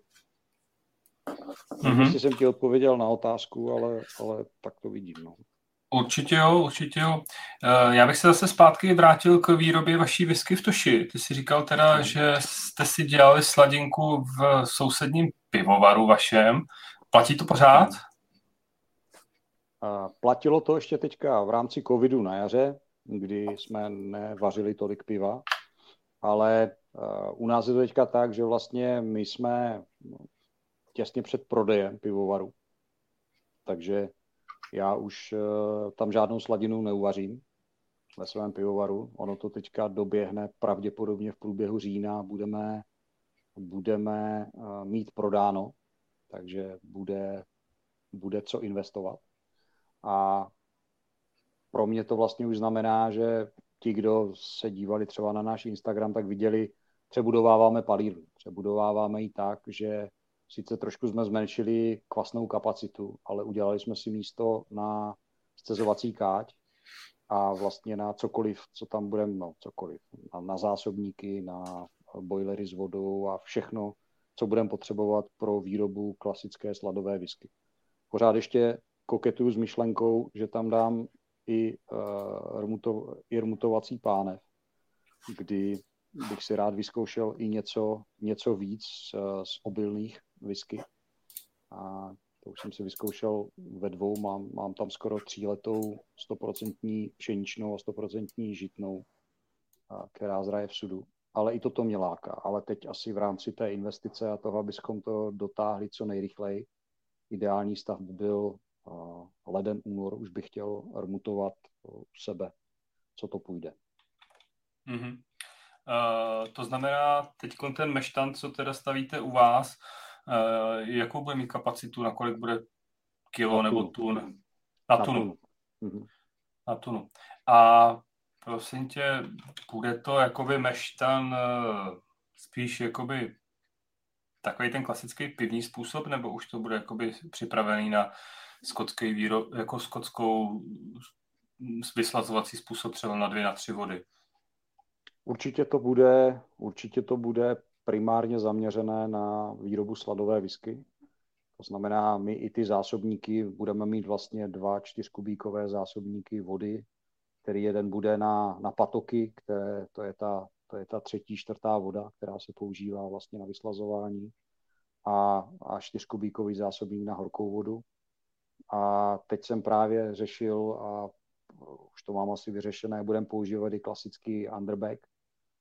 Mm-hmm. Jestli jsem ti odpověděl na otázku, ale, ale tak to vidím. No. Určitě jo, určitě jo. Eh, já bych se zase zpátky vrátil k výrobě vaší whisky v Toši. Ty jsi říkal teda, no. že jste si dělali sladinku v sousedním pivovaru vašem. Platí to pořád? Platilo to ještě teďka v rámci covidu na jaře, kdy jsme nevařili tolik piva, ale eh, u nás je to teďka tak, že vlastně my jsme těsně před prodejem pivovaru, takže já už uh, tam žádnou sladinu neuvařím ve svém pivovaru. Ono to teďka doběhne pravděpodobně v průběhu října. Budeme, budeme uh, mít prodáno, takže bude, bude co investovat. A pro mě to vlastně už znamená, že ti, kdo se dívali třeba na náš Instagram, tak viděli, přebudováváme palírnu. Přebudováváme ji tak, že Sice trošku jsme zmenšili kvasnou kapacitu, ale udělali jsme si místo na scezovací káť a vlastně na cokoliv, co tam budeme, no cokoliv, na, na zásobníky, na boilery s vodou a všechno, co budeme potřebovat pro výrobu klasické sladové whisky. Pořád ještě koketuju s myšlenkou, že tam dám i, uh, rmuto, i rmutovací pánev, kdy bych si rád vyzkoušel i něco, něco víc uh, z obilných whisky. A to už jsem si vyzkoušel ve dvou, mám, mám tam skoro tříletou stoprocentní pšeničnou a stoprocentní žitnou, a, která zraje v sudu. Ale i toto mě láká. Ale teď asi v rámci té investice a toho, abychom to dotáhli co nejrychleji, ideální stav by byl uh, leden, únor, už bych chtěl rmutovat u sebe, co to půjde. Mm-hmm. Uh, to znamená, teď ten meštan, co teda stavíte u vás, Uh, jakou bude mít kapacitu, na kolik bude kilo na nebo tun? Na, na tunu. Mhm. Na tunu. A prosím tě, bude to jakoby meštan uh, spíš jakoby takový ten klasický pivní způsob, nebo už to bude jakoby připravený na skotský výrob, jako skotskou vyslazovací způsob třeba na dvě, na tři vody? Určitě to bude, určitě to bude primárně zaměřené na výrobu sladové whisky. To znamená, my i ty zásobníky budeme mít vlastně dva čtyřkubíkové zásobníky vody, který jeden bude na, na patoky, které, to, je ta, to je ta třetí, čtvrtá voda, která se používá vlastně na vyslazování a, a čtyřkubíkový zásobník na horkou vodu. A teď jsem právě řešil a už to mám asi vyřešené, budeme používat i klasický underbag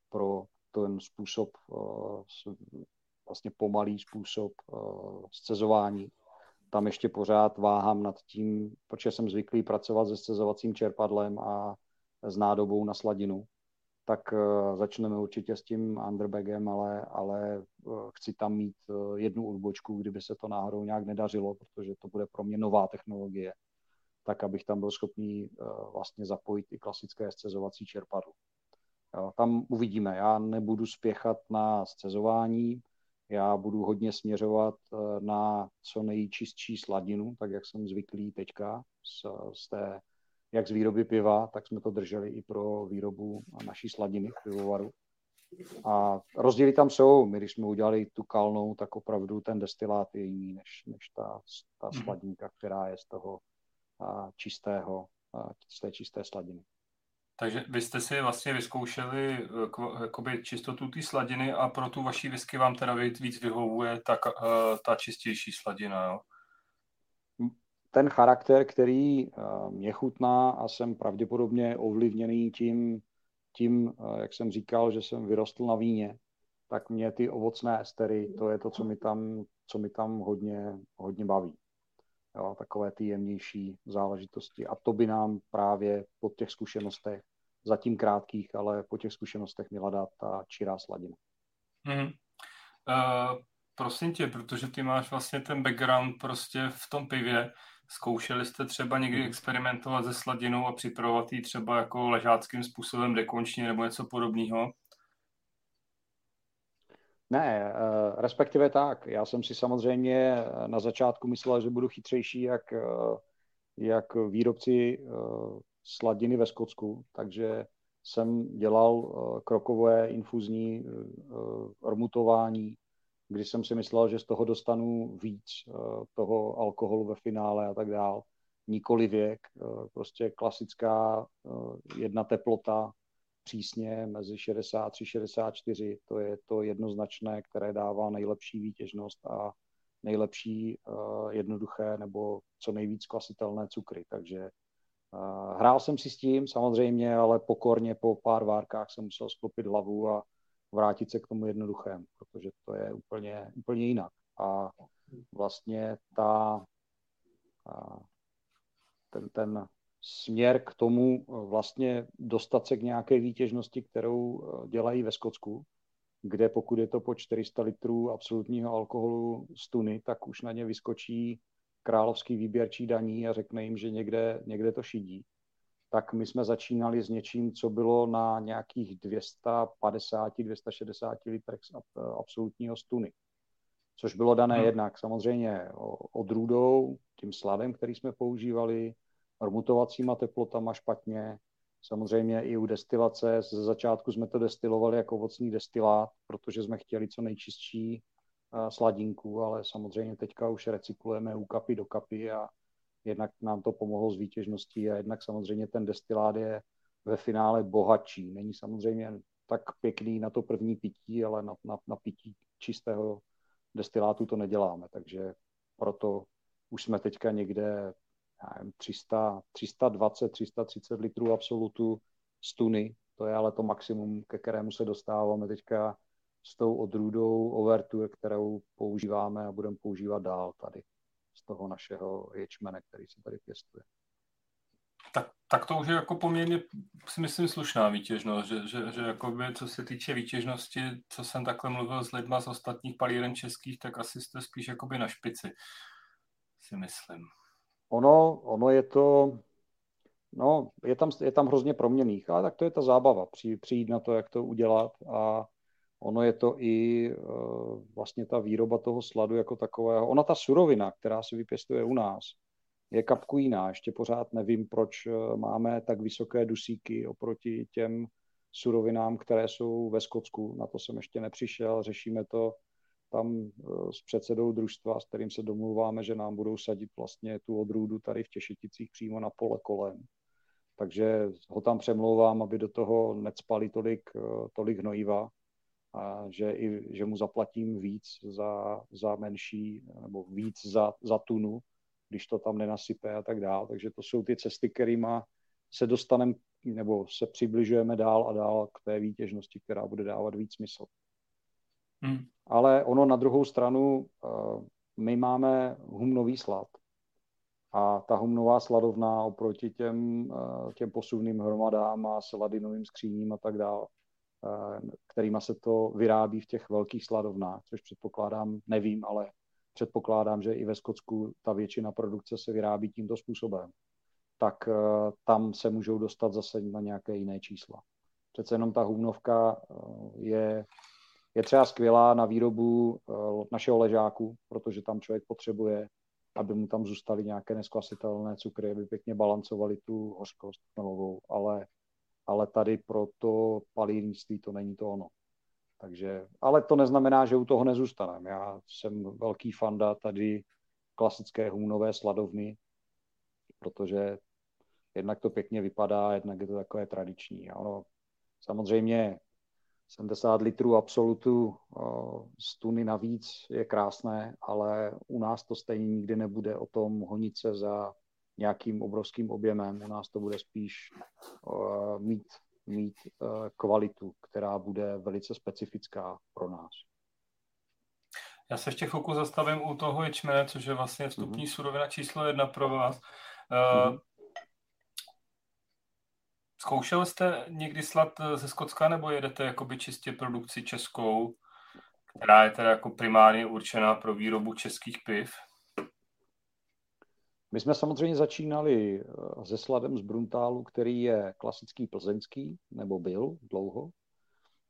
pro ten způsob, eh, vlastně pomalý způsob eh, scezování. Tam ještě pořád váhám nad tím, protože jsem zvyklý pracovat se scezovacím čerpadlem a s nádobou na sladinu, tak eh, začneme určitě s tím underbagem, ale, ale chci tam mít jednu odbočku, kdyby se to náhodou nějak nedařilo, protože to bude pro mě nová technologie, tak abych tam byl schopný vlastně zapojit i klasické scezovací čerpadlo. Tam uvidíme. Já nebudu spěchat na scezování, já budu hodně směřovat eh, na co nejčistší sladinu, tak jak jsem zvyklý teďka z, z té, jak z výroby piva, tak jsme to drželi i pro výrobu naší sladiny v pivovaru. A rozdíly tam jsou. My, když jsme udělali tu kalnou, tak opravdu ten destilát je jiný než, než ta, ta mhm. sladinka, která je z toho a, čistého, a, z té čisté sladiny. Takže vy jste si vlastně vyzkoušeli eh, jakoby čistotu té sladiny a pro tu vaší whisky vám teda víc vyhovuje ta, eh, ta čistější sladina, jo? Ten charakter, který eh, mě chutná a jsem pravděpodobně ovlivněný tím, tím, jak jsem říkal, že jsem vyrostl na víně, tak mě ty ovocné estery, to je to, co mi tam, co mi tam hodně, hodně baví. Jo, takové ty jemnější záležitosti. A to by nám právě po těch zkušenostech zatím krátkých, ale po těch zkušenostech měla dát ta čirá sladina. Mm-hmm. Uh, prosím tě, protože ty máš vlastně ten background prostě v tom pivě, zkoušeli jste třeba někdy mhm. experimentovat se sladinou a připravovat ji třeba jako ležáckým způsobem dekončně nebo něco podobného? Ne, uh, respektive tak. Já jsem si samozřejmě na začátku myslel, že budu chytřejší jak, uh, jak výrobci sladiny ve Skotsku, takže jsem dělal krokové infuzní rmutování, kdy jsem si myslel, že z toho dostanu víc toho alkoholu ve finále a tak dál. Nikoli věk, prostě klasická jedna teplota, přísně mezi 63 64, to je to jednoznačné, které dává nejlepší výtěžnost a nejlepší jednoduché nebo co nejvíc klasitelné cukry. Takže hrál jsem si s tím samozřejmě, ale pokorně po pár várkách jsem musel sklopit hlavu a vrátit se k tomu jednoduchému, protože to je úplně, úplně jinak. A vlastně ta, ten, ten směr k tomu vlastně dostat se k nějaké výtěžnosti, kterou dělají ve Skotsku, kde pokud je to po 400 litrů absolutního alkoholu z tuny, tak už na ně vyskočí královský výběrčí daní a řekne jim, že někde, někde to šidí. Tak my jsme začínali s něčím, co bylo na nějakých 250-260 litrech absolutního stuny. Což bylo dané hmm. jednak samozřejmě odrůdou, tím sladem, který jsme používali, rmutovacíma teplotama špatně, Samozřejmě i u destilace, ze začátku jsme to destilovali jako ovocný destilát, protože jsme chtěli co nejčistší sladinku, ale samozřejmě teďka už recyklujeme u kapy do kapy a jednak nám to pomohlo s výtěžností a jednak samozřejmě ten destilát je ve finále bohatší. Není samozřejmě tak pěkný na to první pití, ale na, na, na pití čistého destilátu to neděláme, takže proto už jsme teďka někde nevím, 300, 320, 330 litrů absolutu z tuny. To je ale to maximum, ke kterému se dostáváme teďka s tou odrůdou Overture, kterou používáme a budeme používat dál tady z toho našeho ječmene, který se tady pěstuje. Tak, tak to už je jako poměrně, si myslím, slušná výtěžnost, že, že, že jakoby, co se týče výtěžnosti, co jsem takhle mluvil s lidma z ostatních palíren českých, tak asi jste spíš jakoby na špici, si myslím. Ono, ono je to, no, je tam, je tam hrozně proměných, ale tak to je ta zábava, při, přijít na to, jak to udělat a ono je to i uh, vlastně ta výroba toho sladu jako takového. Ona ta surovina, která se vypěstuje u nás, je kapku jiná. Ještě pořád nevím, proč eh, máme tak vysoké dusíky oproti těm surovinám, které jsou ve Skotsku. Na to jsem ještě nepřišel, řešíme to tam eh, s předsedou družstva, s kterým se domluváme, že nám budou sadit vlastně tu odrůdu tady v Těšeticích přímo na pole kolem. Takže ho tam přemlouvám, aby do toho necpali tolik, tolik hnojiva, a že, i, že mu zaplatím víc za, za menší, nebo víc za, za tunu, když to tam nenasype a tak dále. Takže to jsou ty cesty, kterými se dostaneme nebo se přibližujeme dál a dál k té výtěžnosti, která bude dávat víc smysl. Hmm. Ale ono na druhou stranu, eh, my máme humnový slad. A ta humnová sladovna oproti těm, eh, těm posuvným hromadám a sladinovým skříním a tak dále, kterýma se to vyrábí v těch velkých sladovnách, což předpokládám, nevím, ale předpokládám, že i ve Skotsku ta většina produkce se vyrábí tímto způsobem, tak tam se můžou dostat zase na nějaké jiné čísla. Přece jenom ta humnovka je je třeba skvělá na výrobu eh, našeho ležáku, protože tam člověk potřebuje, aby mu tam zůstaly nějaké nesklasitelné cukry, aby pěkně balancovali tu hořkost chmelovou, ale, ale tady pro to palírnictví to není to ono. Takže, ale to neznamená, že u toho nezůstaneme. Já jsem velký fanda tady klasické humnové sladovny, protože jednak to pěkně vypadá, jednak je to takové tradiční. A ono samozřejmě 70 litrů absolutu z tuny navíc je krásné, ale u nás to stejně nikdy nebude o tom honit se za nějakým obrovským objemem. U nás to bude spíš mít, mít kvalitu, která bude velice specifická pro nás. Já se ještě chvilku zastavím u toho ječmene, což je vlastně vstupní mm-hmm. surovina číslo jedna pro vás. Mm-hmm. Zkoušel jste někdy slad eh, ze Skocka nebo jedete jakoby čistě produkci českou, která je teda jako primárně určená pro výrobu českých piv? My jsme samozřejmě začínali eh, se sladem z Bruntálu, který je klasický plzeňský, nebo byl dlouho.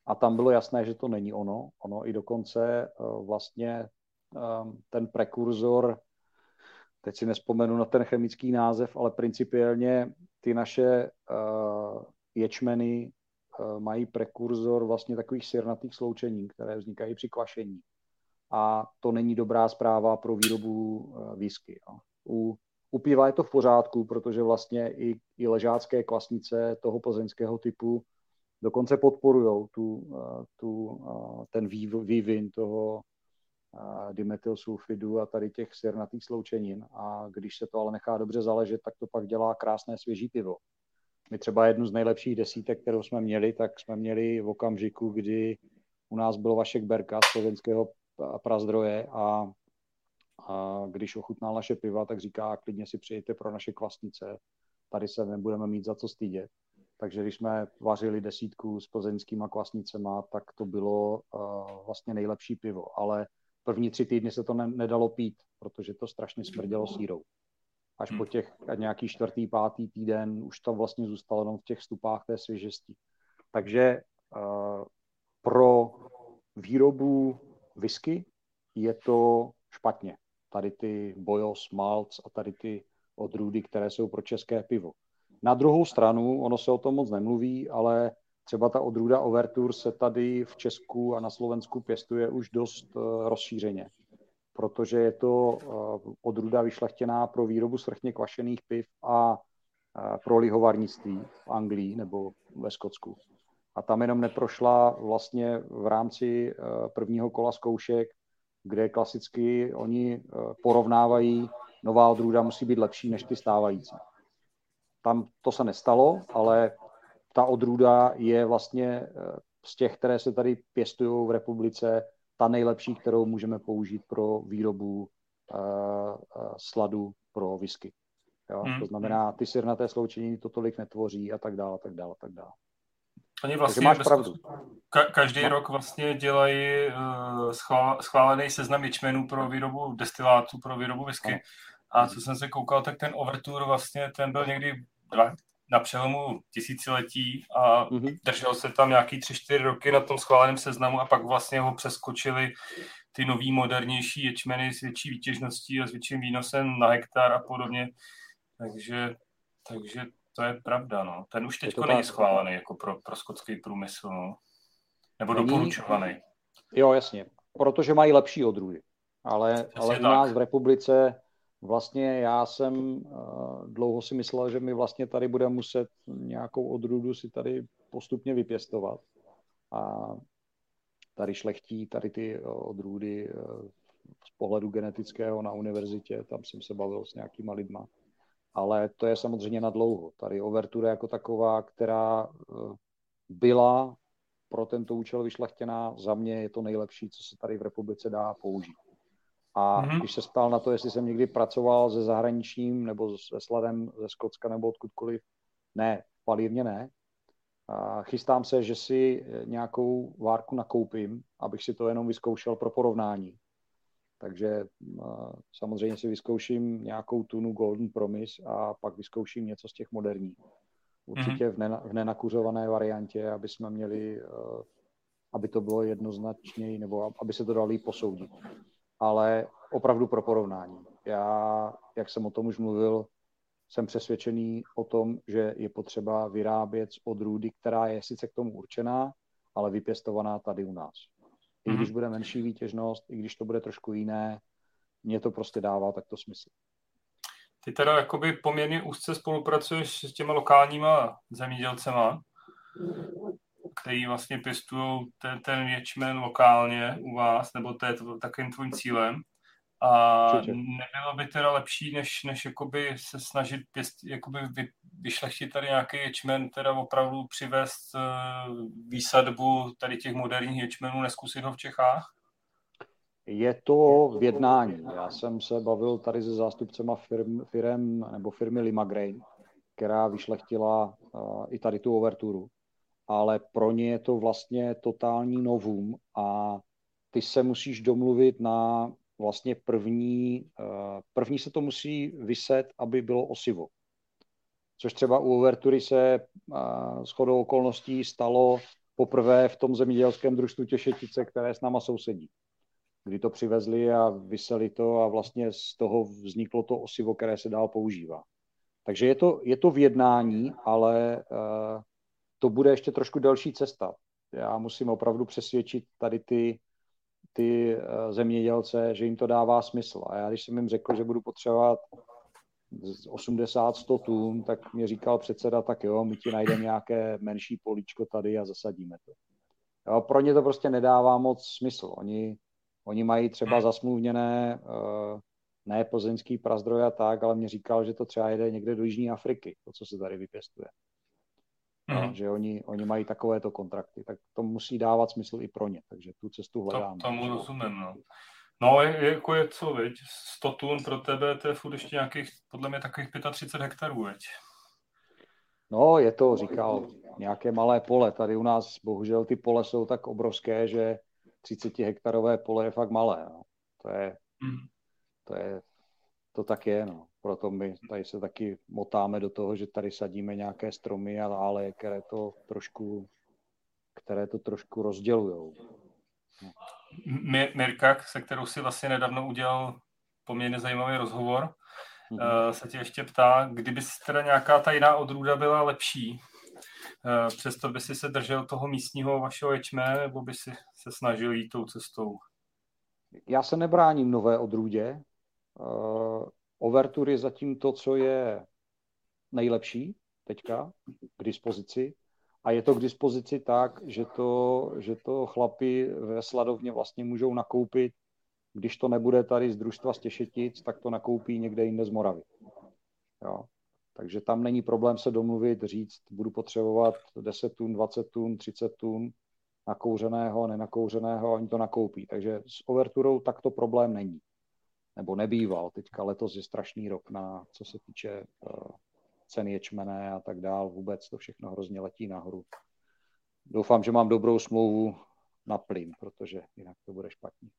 A tam bylo jasné, že to není ono. Ono i dokonce eh, vlastně ten prekurzor teď si nespomenu na ten chemický název, ale principiálně ty naše ječmeny mají prekurzor vlastně takových sirnatých sloučení, které vznikají při kvašení. A to není dobrá zpráva pro výrobu whisky. U, u piva je to v pořádku, protože vlastně i, i ležácké kvasnice toho plzeňského typu dokonce podporují tu, tu, ten vývin toho dimetylsulfidu a tady těch sirnatých sloučenin a když se to ale nechá dobře zaležet, tak to pak dělá krásné svěží pivo. My třeba jednu z nejlepších desítek, kterou jsme měli, tak jsme měli v okamžiku, kdy u nás byl Vašek Berka z slovenského prazdroje a, a když ochutnal naše piva, tak říká, klidně si přijďte pro naše kvasnice, tady se nebudeme mít za co stydět. Takže když jsme vařili desítku s plzeňskýma kvasnicema, tak to bylo uh, vlastně nejlepší pivo. Ale první tři týdny se to ne, nedalo pít, protože to strašně smrdělo sírou. Až po hmm. těch nějaký čtvrtý, pátý týden už tam vlastně zůstalo jenom v těch stupách té svěžesti. Takže uh, pro výrobu whisky je to špatně. Tady ty Bojos, Malc a tady ty odrůdy, které jsou pro české pivo. Na druhou stranu, ono se o tom moc nemluví, ale třeba ta odrůda Overture se tady v Česku a na Slovensku pěstuje už dost uh, rozšířeně, protože je to uh, odrůda vyšlechtěná pro výrobu svrchně kvašených piv a uh, pro lihovarnictví v Anglii nebo ve Skotsku. A tam jenom neprošla vlastně v rámci prvního kola zkoušek, kde klasicky oni porovnávají, nová odrůda musí být lepší než ty stávající. Tam to se nestalo, ale ta odrůda je vlastně eh, z těch, které se tady pěstují v republice, ta nejlepší, kterou můžeme použít pro výrobu uh, sladu pro whisky. Jo? Hmm. To znamená, ty sirnaté sloučeniny to tolik netvoří a tak dále, a tak dále, a tak dále. Oni vlastně máš pravdu. Ka- každý no. rok vlastně dělají uh, schvál- schválený seznam ječmenů pro výrobu destilátů, pro výrobu whisky. No. A co jsem se koukal, tak ten Overture vlastně, ten byl někdy dva, na přelomu tisíciletí a mm-hmm. držel se tam nějaký tři, čtyři roky na tom schváleném seznamu a pak vlastně ho přeskočili ty nový, modernější ječmeny s větší výtěžností a s větším výnosem na hektar a podobně. Takže, takže to je pravda, no. Ten už teď není schválený jako pro, pro skotský průmysl, no. Nebo není... doporučovaný. Jo, jasně. Protože mají lepší odrůdy. Ale, ale u nás v republice Vlastně já jsem uh, dlouho si myslel, že mi vlastně tady budeme muset nějakou odrůdu si tady postupně vypěstovat. A tady šlechtí tady ty uh, odrůdy uh, z pohledu genetického na univerzitě, tam jsem se bavil s nějakýma lidma. Ale to je samozřejmě na dlouho. Tady overtura jako taková, která byla pro tento účel vyšlechtěná, za mě je to nejlepší, co se tady v republice dá použít. A mm-hmm. když se ptal na to, jestli jsem někdy pracoval se zahraničním nebo se sladem ze Skotska nebo odkudkoliv, ne, palírně ne. A chystám se, že si nějakou várku nakoupím, abych si to jenom vyzkoušel pro porovnání. Takže samozřejmě si vyzkouším nějakou tunu Golden Promise a pak vyzkouším něco z těch moderních. Určitě mm-hmm. v, v nenakuřované variantě, aby jsme měli, aby to bylo jednoznačněji, nebo aby se to dalo posoudit ale opravdu pro porovnání. Já, jak jsem o tom už mluvil, jsem přesvědčený o tom, že je potřeba vyrábět z odrůdy, která je sice k tomu určená, ale vypěstovaná tady u nás. I když mhm. bude menší výtěžnost, i když to bude trošku jiné, mně to prostě dává takto smysl. Ty teda jakoby poměrně úzce spolupracuješ s těma lokálníma zemědělcema který vlastně pěstují ten, ten ječmen lokálně u vás, nebo to je takovým tvým cílem. A Určitě. nebylo by teda lepší, než, než jakoby se snažit pěst, jakoby vy, vyšlechtit tady nějaký ječmen, teda opravdu přivést uh, výsadbu tady těch moderních ječmenů, neskusit ho v Čechách? Je to v jednání. Já jsem se bavil tady se zástupcema firm, firm nebo firmy Limagrain, která vyšlechtila uh, i tady tu overturu ale pro ně je to vlastně totální novum a ty se musíš domluvit na vlastně první, eh, první se to musí vyset, aby bylo osivo. Což třeba u Overtury se eh, s chodou okolností stalo poprvé v tom zemědělském družstvu Těšetice, které s náma sousedí. Kdy to přivezli a vyseli to a vlastně z toho vzniklo to osivo, které se dál používá. Takže je to, je to v jednání, ale uh, to bude ještě trošku delší cesta. Já musím opravdu přesvědčit tady ty, ty eh, zemědělce, že jim to dává smysl. A já když jsem jim řekl, že budu potřebovat 80-100 tun, tak mě říkal předseda, tak jo, my ti najdeme nějaké menší políčko tady a zasadíme to. Jo, pro ně to prostě nedává moc smysl. Oni, oni mají třeba zasmluvněné uh, ne plzeňský prazdroj a tak, ale mě říkal, že to třeba jede někde do Jižní Afriky, to, co se tady vypěstuje. Mm. No, že oni, oni mají takovéto kontrakty, tak to musí dávat smysl i pro ně, takže tu cestu hledáme. To, tomu rozumím, no. No, jako je co, viď? 100 tun pro tebe, to je furt ještě nějakých, podle mě takových 35 hektarů, viď? No, je to, říkal, nějaké malé pole. Tady u nás bohužel ty pole jsou tak obrovské, že 30 hektarové pole je fakt malé. No. To je, mm. to je, to tak je, no. Proto my tady se taky motáme do toho, že tady sadíme nějaké stromy a dále, které to trošku, které to trošku rozdělujou. No. Mirka, se kterou si vlastně nedávno udělal poměrně zajímavý rozhovor, mm-hmm. se tě ještě ptá, kdyby teda nějaká ta jiná odrůda byla lepší, eh, přesto by si se držel toho místního vašeho ječme, nebo by si se snažil jít tou cestou? Já se nebráním nové odrůdě. Overture je zatím to, co je nejlepší teďka k dispozici. A je to k dispozici tak, že to, že to chlapi ve sladovně vlastně můžou nakoupit, když to nebude tady z družstva z Těšetic, tak to nakoupí někde jinde z Moravy. Jo. Takže tam není problém se domluvit, říct, budu potřebovat 10 tun, 20 tun, 30 tun nakouřeného, nenakouřeného, oni to nakoupí. Takže s overturou takto problém není. Nebo nebýval. Teďka letos je strašný rok na, co se týče uh, ceny ječmené a tak dál. Vůbec to všechno hrozně letí nahoru. Doufám, že mám dobrou smlouvu na plyn, protože jinak to bude špatně.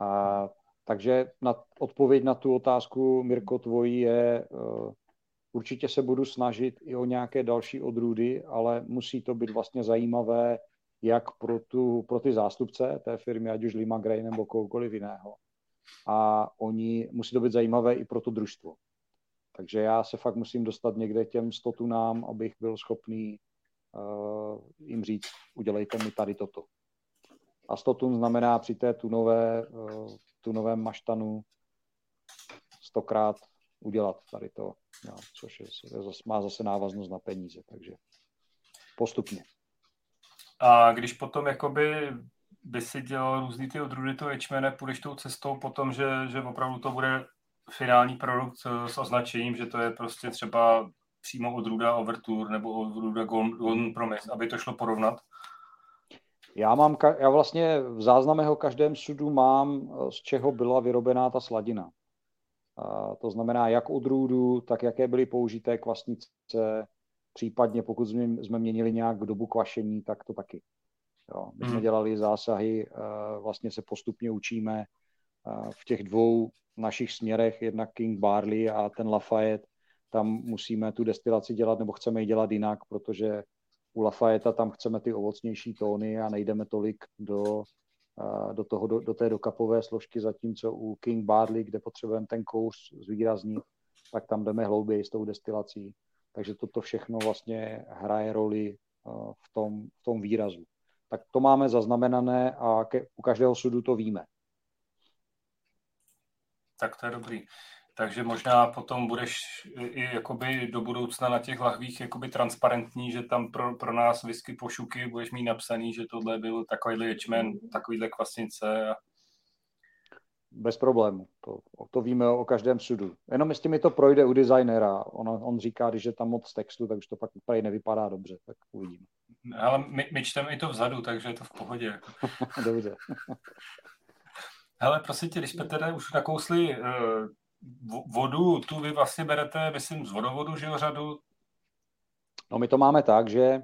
A, takže na, odpověď na tu otázku, Mirko, tvojí je, uh, určitě se budu snažit i o nějaké další odrůdy, ale musí to být vlastně zajímavé jak pro, tu, pro ty zástupce té firmy, ať už Lima Gray nebo kohokoliv jiného. A oni musí to být zajímavé i pro to družstvo. Takže já se fakt musím dostat někde těm 100 tunám, abych byl schopný uh, jim říct, udělejte mi tady toto. A 100 tun znamená při té tunové, uh, tunovém maštanu stokrát udělat tady to, no, což je, má zase návaznost na peníze, takže postupně. A když potom jakoby by si dělal různý ty odrůdy toho ječmene, půjdeš tou cestou potom, že, že opravdu to bude finální produkt s označením, že to je prostě třeba přímo odrůda Overture nebo odrůda Golden Promise, aby to šlo porovnat? Já mám, já vlastně v záznamech o každém sudu mám, z čeho byla vyrobená ta sladina. A to znamená jak odrůdu, tak jaké byly použité kvasnice, případně pokud jsme, jsme měnili nějak dobu kvašení, tak to taky. Jo, my jsme hmm. dělali zásahy, vlastně se postupně učíme v těch dvou našich směrech, jednak King Barley a ten Lafayette, tam musíme tu destilaci dělat, nebo chceme ji dělat jinak, protože u Lafayette tam chceme ty ovocnější tóny a nejdeme tolik do, do, toho, do, do té dokapové složky, zatímco u King Barley, kde potřebujeme ten kouř zvýraznit, tak tam jdeme hlouběji s tou destilací. Takže toto všechno vlastně hraje roli v tom, v tom výrazu. Tak to máme zaznamenané a ke, u každého sudu to víme tak to je dobrý. Takže možná potom budeš i jakoby do budoucna na těch lahvích jakoby transparentní, že tam pro, pro nás whisky pošuky budeš mít napsaný, že tohle byl takovýhle ječmen, takovýhle kvasnice. A... Bez problému. To, to víme o každém sudu. Jenom jestli mi to projde u designera. On, on říká, když je tam moc textu, tak už to pak úplně nevypadá dobře. Tak uvidíme. Ale my, my čteme i to vzadu, takže je to v pohodě. Jako. dobře. Hele, prosím tě, když jsme teda už nakousli uh, vodu, tu vy vlastně berete, myslím, z vodovodu, že jo, řadu? No my to máme tak, že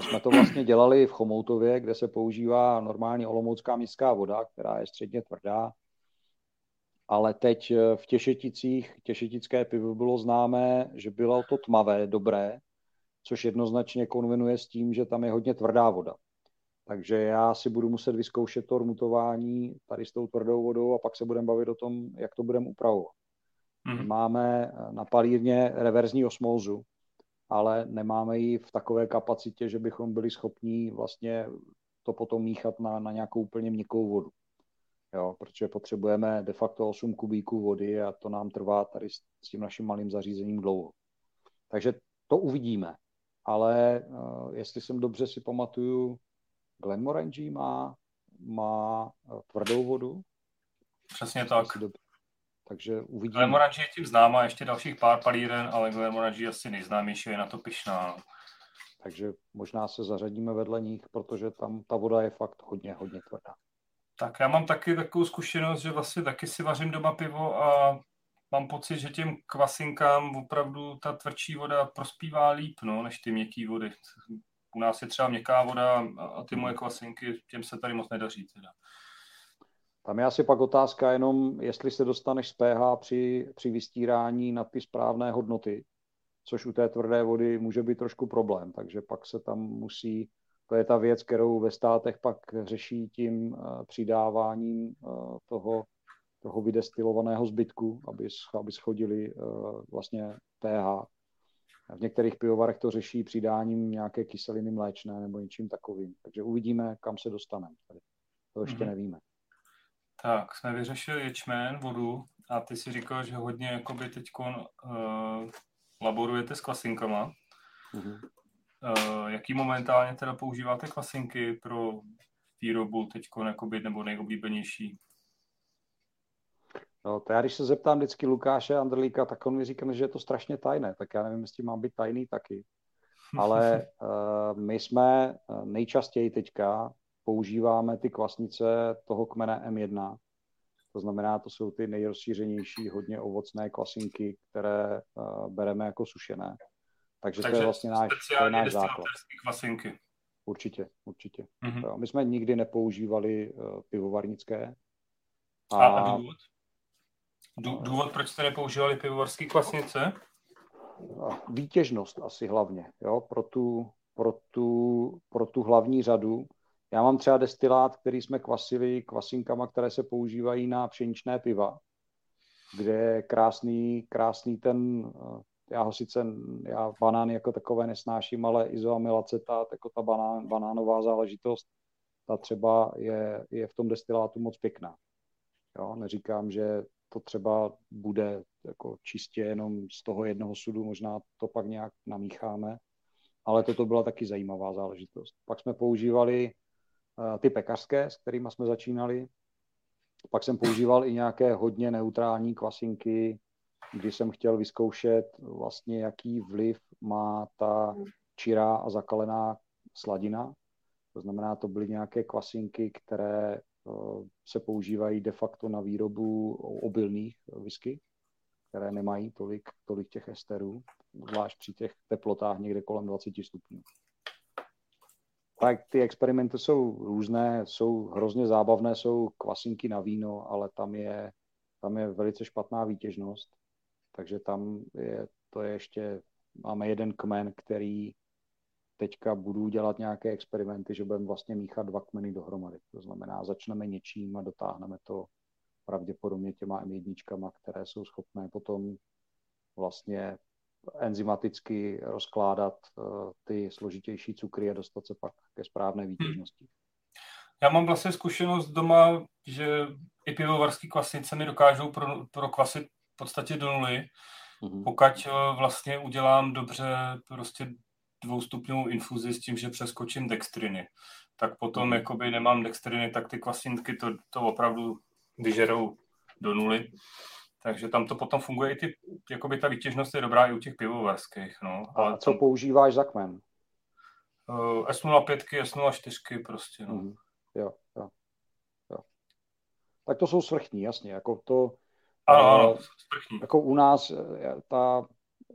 jsme to vlastně dělali v Chomoutově, kde se používá normální olomoucká městská voda, která je středně tvrdá. Ale teď eh, v Těšeticích, těšetické pivo bylo známé, že bylo to tmavé, dobré, což jednoznačně konvenuje s tím, že tam je hodně tvrdá voda. Takže já si budu muset vyzkoušet to rmutování tady s tou tvrdou vodou a pak se budeme bavit o tom, jak to budeme upravovat. Mm. Máme na palírně reverzní osmózu ale nemáme ji v takové kapacitě, že bychom byli schopni vlastně to potom míchat na, na nějakou úplně měkkou vodu. Jo, protože potřebujeme de facto 8 kubíků vody a to nám trvá tady s, s tím naším malým zařízením dlouho. Takže to uvidíme. Ale uh, jestli jsem dobře si pamatuju, Glenmorangie má, má uh, tvrdou vodu. Přesně tak. Takže uvidíme. Glenmorangie je tím známa, ještě dalších pár palíren, ale Glenmorangie asi nejznámější, je na to pyšná. Takže možná se zařadíme vedle nich, protože tam ta voda je fakt hodně, hodně tvrdá. Tak já mám taky takovou zkušenost, že vlastně taky si vařím doma pivo a mám pocit, že těm kvasinkám opravdu ta tvrdší voda prospívá líp, no, než ty měkké vody. U nás je třeba měkká voda a ty moje kvasinky, těm se tady moc nedaří teda. Tam je asi pak otázka jenom, jestli se dostaneš z pH při, při vystírání na ty správné hodnoty, což u té tvrdé vody může být trošku problém, takže pak se tam musí, to je ta věc, kterou ve státech pak řeší tím uh, přidáváním uh, toho, toho vydestilovaného zbytku, aby, aby schodili uh, vlastně pH. V některých pivovarech to řeší přidáním nějaké kyseliny mléčné nebo něčím takovým. Takže uvidíme, kam se dostaneme. To ještě mm-hmm. nevíme. Tak, jsme vyřešili ječmen, vodu a ty si říkal, že hodně jakoby teď uh, laborujete s kvasinkama. Mm-hmm. Uh, jaký momentálně teda používáte kvasinky pro výrobu teď nebo nejoblíbenější? No, to já když se zeptám vždycky Lukáše Andrlíka, tak on mi říká, že je to strašně tajné, tak já nevím, jestli mám být tajný taky. Ale uh, my jsme nejčastěji teďka používáme ty kvasnice toho kmene M1. To znamená, to jsou ty nejrozšířenější, hodně ovocné kvasinky, které uh, bereme jako sušené. Takže, Takže to je vlastně náš, to je náš základ. kvasinky. Určitě, určitě. Mm-hmm. My jsme nikdy nepoužívali uh, pivovarnické. A, a důvod? Důvod, proč jste nepoužívali pivovarské kvasnice? Výtěžnost asi hlavně, jo, pro tu, pro tu, pro tu hlavní řadu, já mám třeba destilát, který jsme kvasili kvasinkama, které se používají na pšeničné piva, kde je krásný, krásný ten, eh, já ho sice, já banány jako takové nesnáším, ale izoamylacetat, jako ta banán, banánová záležitost, ta třeba je, je v tom destilátu moc pěkná. Jo, neříkám, že to třeba bude jako čistě jenom z toho jednoho sudu, možná to pak nějak namícháme, ale toto byla taky zajímavá záležitost. Pak jsme používali ty pekařské, s kterými jsme začínali. Pak jsem používal i nějaké hodně neutrální kvasinky, kdy jsem chtěl vyzkoušet vlastně, jaký vliv má ta čirá a zakalená sladina. To znamená, to byly nějaké kvasinky, které eh, se používají de facto na výrobu obilných whisky, které nemají tolik, tolik těch esterů, zvlášť při těch teplotách někde kolem 20 stupňů tak ty experimenty jsou různé, jsou hrozně zábavné, jsou kvasinky na víno, ale tam je, tam je velice špatná výtěžnost, takže tam je, to je ještě, máme jeden kmen, který teďka budu dělat nějaké experimenty, že budeme vlastně míchat dva kmeny dohromady. To znamená, začneme něčím a dotáhneme to pravděpodobně těma M1, které jsou schopné potom vlastně enzymaticky rozkládat eh, ty složitější cukry a dostat se pak ke správné výtěžnosti. Já mám vlastně zkušenost doma, že i pivovarský kvasnice mi dokážou pro, prokvasit v podstatě do nuly, mm-hmm. pokud eh, vlastně udělám dobře prostě dvoustupňovou infuzi s tím, že přeskočím dextriny. Tak potom mm-hmm. jakoby nemám dextriny, tak ty kvasinky to, to opravdu vyžerou do nuly. Takže tam to potom funguje i ty, jakoby ta výtěžnost je dobrá i u těch pivovarských. No. Ale A co tam, používáš za kmen? Uh, S05, S04 prostě. No. Mm, jo, jo, jo. Tak to jsou svrchní, jasně. Jako to, ano, ano, uh, svrchní. Jako u nás, eh, ta,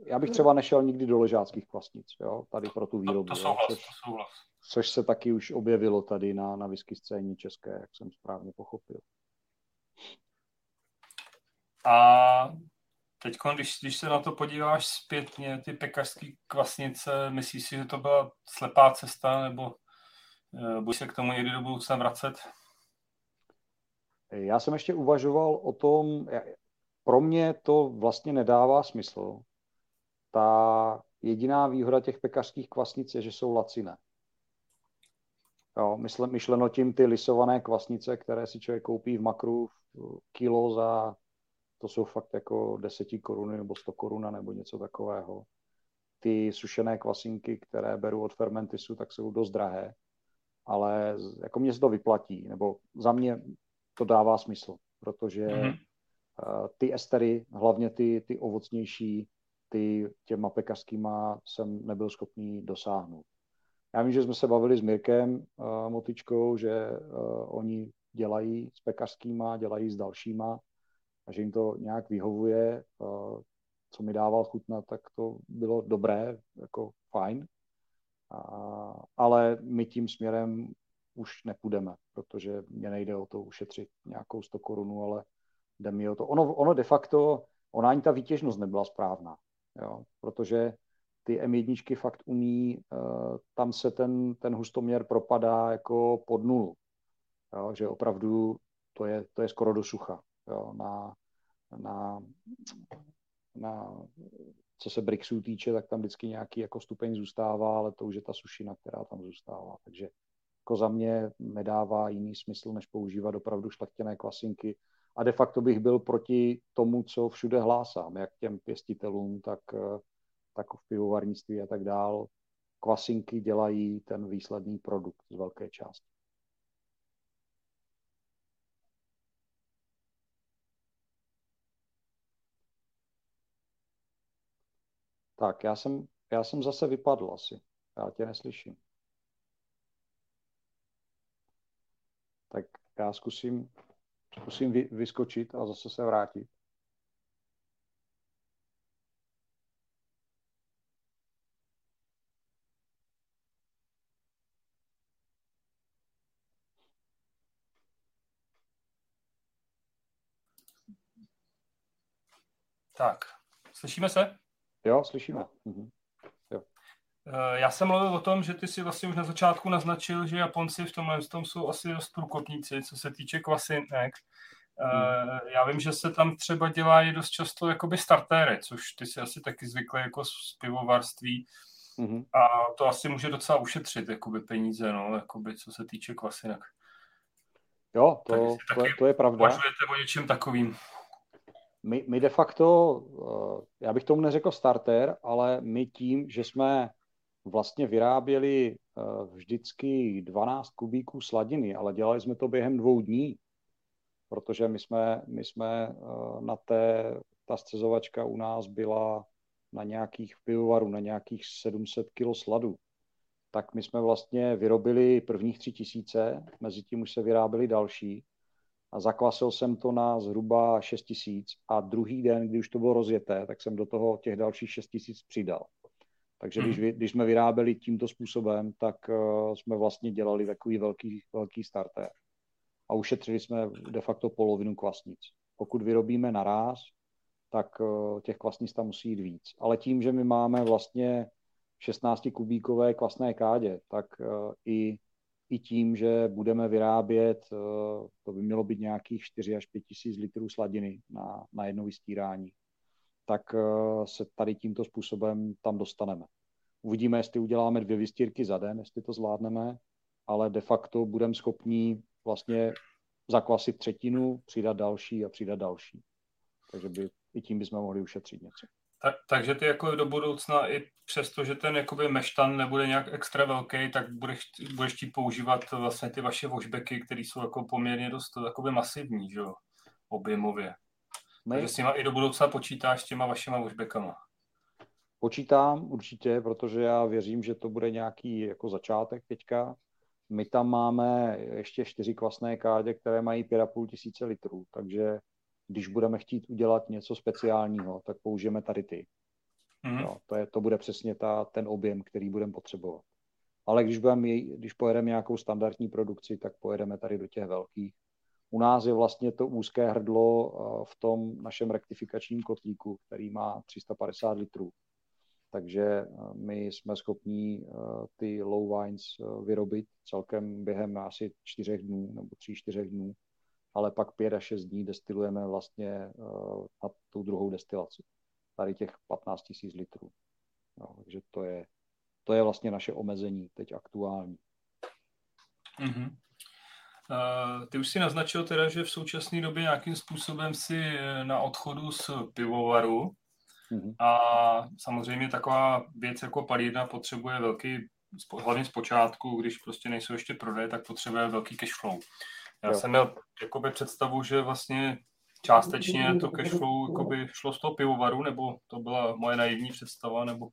já bych třeba nešel nikdy do ležáckých kvasnic, jo, tady pro tu výrobu. To, to souhlas, což, to souhlas. Což se taky už objevilo tady na, na whisky scéně české, jak jsem správně pochopil. A teď, když, když se na to podíváš zpětně, ty pekařské kvasnice, myslíš si, že to byla slepá cesta, nebo uh, budeš se k tomu někdy do budoucna vracet? Já jsem ještě uvažoval o tom, pro mě to vlastně nedává smysl. Ta jediná výhoda těch pekařských kvasnic je, že jsou laciné. Jo, mysle, myšleno tím ty lisované kvasnice, které si člověk koupí v makru kilo za, to jsou fakt jako deseti koruny nebo sto koruna nebo něco takového. Ty sušené kvasinky, které beru od Fermentisu, tak jsou dost drahé, ale jako mě se to vyplatí, nebo za mě to dává smysl, protože mm-hmm. ty estery, hlavně ty, ty ovocnější, ty těma pekařskýma jsem nebyl schopný dosáhnout. Já vím, že jsme se bavili s Mirkem uh, Motičkou, že uh, oni dělají s pekařskýma, dělají s dalšíma a že jim to nějak vyhovuje. Co mi dával chutnat, tak to bylo dobré, jako fajn. A, ale my tím směrem už nepůjdeme, protože mě nejde o to ušetřit nějakou 100 korunu, ale jde mi o to. Ono, ono de facto, ona ani ta výtěžnost nebyla správná, jo, protože ty M1 fakt umí, uh, tam se ten, ten hustoměr propadá jako pod nulu. Jo, že opravdu to je, to je skoro do sucha. Jo, na, na, na, co se Brixů týče, tak tam vždycky nějaký jako stupeň zůstává, ale to už je ta sušina, která tam zůstává. Takže jako za mě nedává jiný smysl, než používat opravdu šlechtěné kvasinky. A de facto bych byl proti tomu, co všude hlásám, jak těm pěstitelům, tak tak v pivovarnictví a tak dál, kvasinky dělají ten výsledný produkt z velké části. Tak, já jsem, já jsem zase vypadl asi. Já tě neslyším. Tak já zkusím, zkusím vy, vyskočit a zase se vrátit. Tak, slyšíme se? Jo, slyšíme. Mhm. Jo. Eh, já jsem mluvil o tom, že ty si vlastně už na začátku naznačil, že Japonci v tomhle tom jsou asi dost průkopníci, co se týče kvasinek. Hmm. Já vím, že se tam třeba dělají dost často jakoby startéry, což ty si asi taky zvyklý jako z pivovarství. Hmm. A to asi může docela ušetřit jakoby peníze, no, jakoby, co se týče kvasinek. Jo, to, to, to je pravda. Uvažujete o něčem takovým? My, my de facto, eh, já bych tomu neřekl starter, ale my tím, že jsme vlastně vyráběli eh, vždycky 12 kubíků sladiny, ale dělali jsme to během dvou dní, protože my jsme, my jsme eh, na té, ta střezovačka u nás byla na nějakých pivovarů, na nějakých 700 kg sladu. Tak my jsme vlastně vyrobili prvních tři tisíce, mezi tím už se vyráběly další a zakvasil jsem to na zhruba 6 tisíc a druhý den, když už to bylo rozjeté, tak jsem do toho těch dalších 6 tisíc přidal. Takže když, mhm. když jsme vyráběli tímto způsobem, tak uh, jsme vlastně dělali takový velký, velký starter. A ušetřili jsme de facto polovinu kvasnic. Pokud vyrobíme naraz, tak uh, těch kvasnic tam musí jít víc. Ale tím, že my máme vlastně 16 kubíkové kvasné kádě, tak uh, i i tím, že budeme vyrábět, eh, to by mělo být nějakých 4 až 5 tisíc litrů sladiny na, na jedno vystírání, tak eh, se tady tímto způsobem tam dostaneme. Uvidíme, jestli uděláme dvě vystírky za den, jestli to zvládneme, ale de facto budeme schopni vlastně zakvasit třetinu, přidat další a přidat další. Takže by, i tím bychom mohli ušetřit něco. Tak, takže ty jako do budoucna i přesto, že ten jakoby meštan nebude nějak extra velký, tak budeš, budeš chtít používat vlastně ty vaše washbacky, které jsou jako poměrně dost jakoby masivní, že jo, objemově. My... Takže s nima i do budoucna počítáš s těma vašima washbackama. Počítám určitě, protože já věřím, že to bude nějaký jako začátek teďka. My tam máme ještě čtyři kvasné kádě, které mají 5,5 tisíce litrů, takže když budeme chtít udělat něco speciálního, tak použijeme tady ty. Mm. No, to, je, to bude přesně ta, ten objem, který budeme potřebovat. Ale když, budeme, když pojedeme nějakou standardní produkci, tak pojedeme tady do těch velkých. U nás je vlastně to úzké hrdlo eh, v tom našem rektifikačním kotlíku, který má 350 litrů. Takže eh, my jsme schopni eh, ty low wines vyrobit celkem během asi čtyřech dnů nebo tří, čtyřech dnů ale pak 5 až 6 dní destilujeme vlastně uh, na tu druhou destilaci. Tady těch 15 000 litrů. Jo, takže to je, to je vlastně naše omezení teď aktuální. Mm-hmm. Uh, ty už si naznačil teda, že v současné době nějakým způsobem si na odchodu z pivovaru mm-hmm. a samozřejmě taková věc jako palírna potřebuje velký, hlavně z počátku, když prostě nejsou ještě prodeje, tak potřebuje velký cash flow. Já jo. jsem měl jakoby představu, že vlastně částečně to cash flow jakoby šlo z toho pivovaru, nebo to byla moje naivní představa, nebo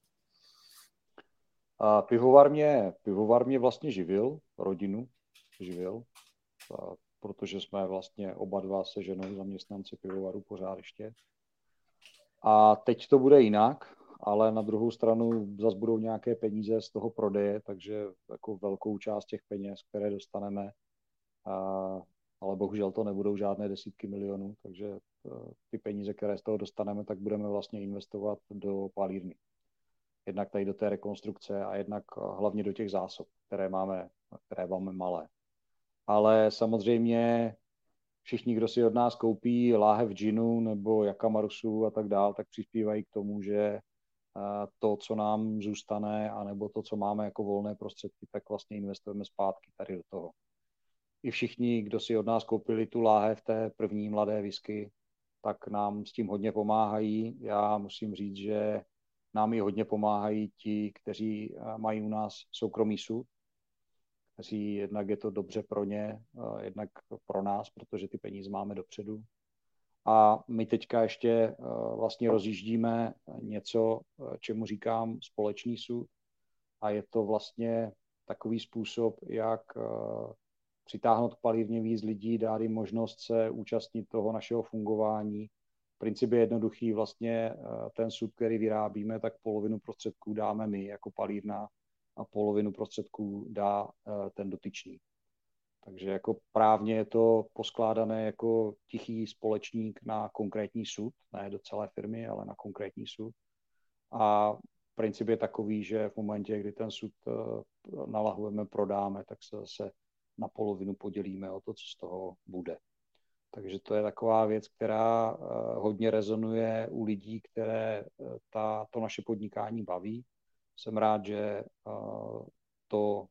a pivovar mě, pivovar mě vlastně živil, rodinu živil, a protože jsme vlastně oba dva se ženou zaměstnanci pivovaru pořád ještě. A teď to bude jinak, ale na druhou stranu zase budou nějaké peníze z toho prodeje, takže jako velkou část těch peněz, které dostaneme, ale bohužel to nebudou žádné desítky milionů, takže e, ty peníze, které z toho dostaneme, tak budeme vlastně investovat do palírny jednak tady do té rekonstrukce a jednak eh, hlavně do těch zásob, které máme, které máme malé. Ale samozřejmě všichni, kdo si od nás koupí láhev džinu nebo jakamarusu a tak dál, tak přispívají k tomu, že eh, to, co nám zůstane, anebo to, co máme jako volné prostředky, tak vlastně investujeme zpátky tady do toho. I všichni, kdo si od nás koupili tu láhev té první mladé whisky, tak nám s tím hodně pomáhají. Já musím říct, že nám i hodně pomáhají ti, kteří eh, mají u nás soukromý soud, kteří jednak je to dobře pro ně, eh, jednak pro nás, protože ty peníze máme dopředu. A my teďka ještě eh, vlastně rozjíždíme něco, čemu říkám společný soud. A je to vlastně takový způsob, jak přitáhnout palivně víc lidí, dát jim možnost se účastnit toho našeho fungování, Princip je jednoduchý, vlastně eh, ten sud, který vyrábíme, tak polovinu prostředků dáme my jako palírna a polovinu prostředků dá eh, ten dotyčný. Takže jako právně je to poskládané jako tichý společník na konkrétní sud, ne do celé firmy, ale na konkrétní sud. A princip je takový, že v momentě, kdy ten sud eh, nalahujeme, prodáme, tak se zase na polovinu podělíme o to, co z toho bude. Takže to je taková věc, která eh, hodně rezonuje u lidí, které eh, ta, to naše podnikání baví. Jsem rád, že eh, to,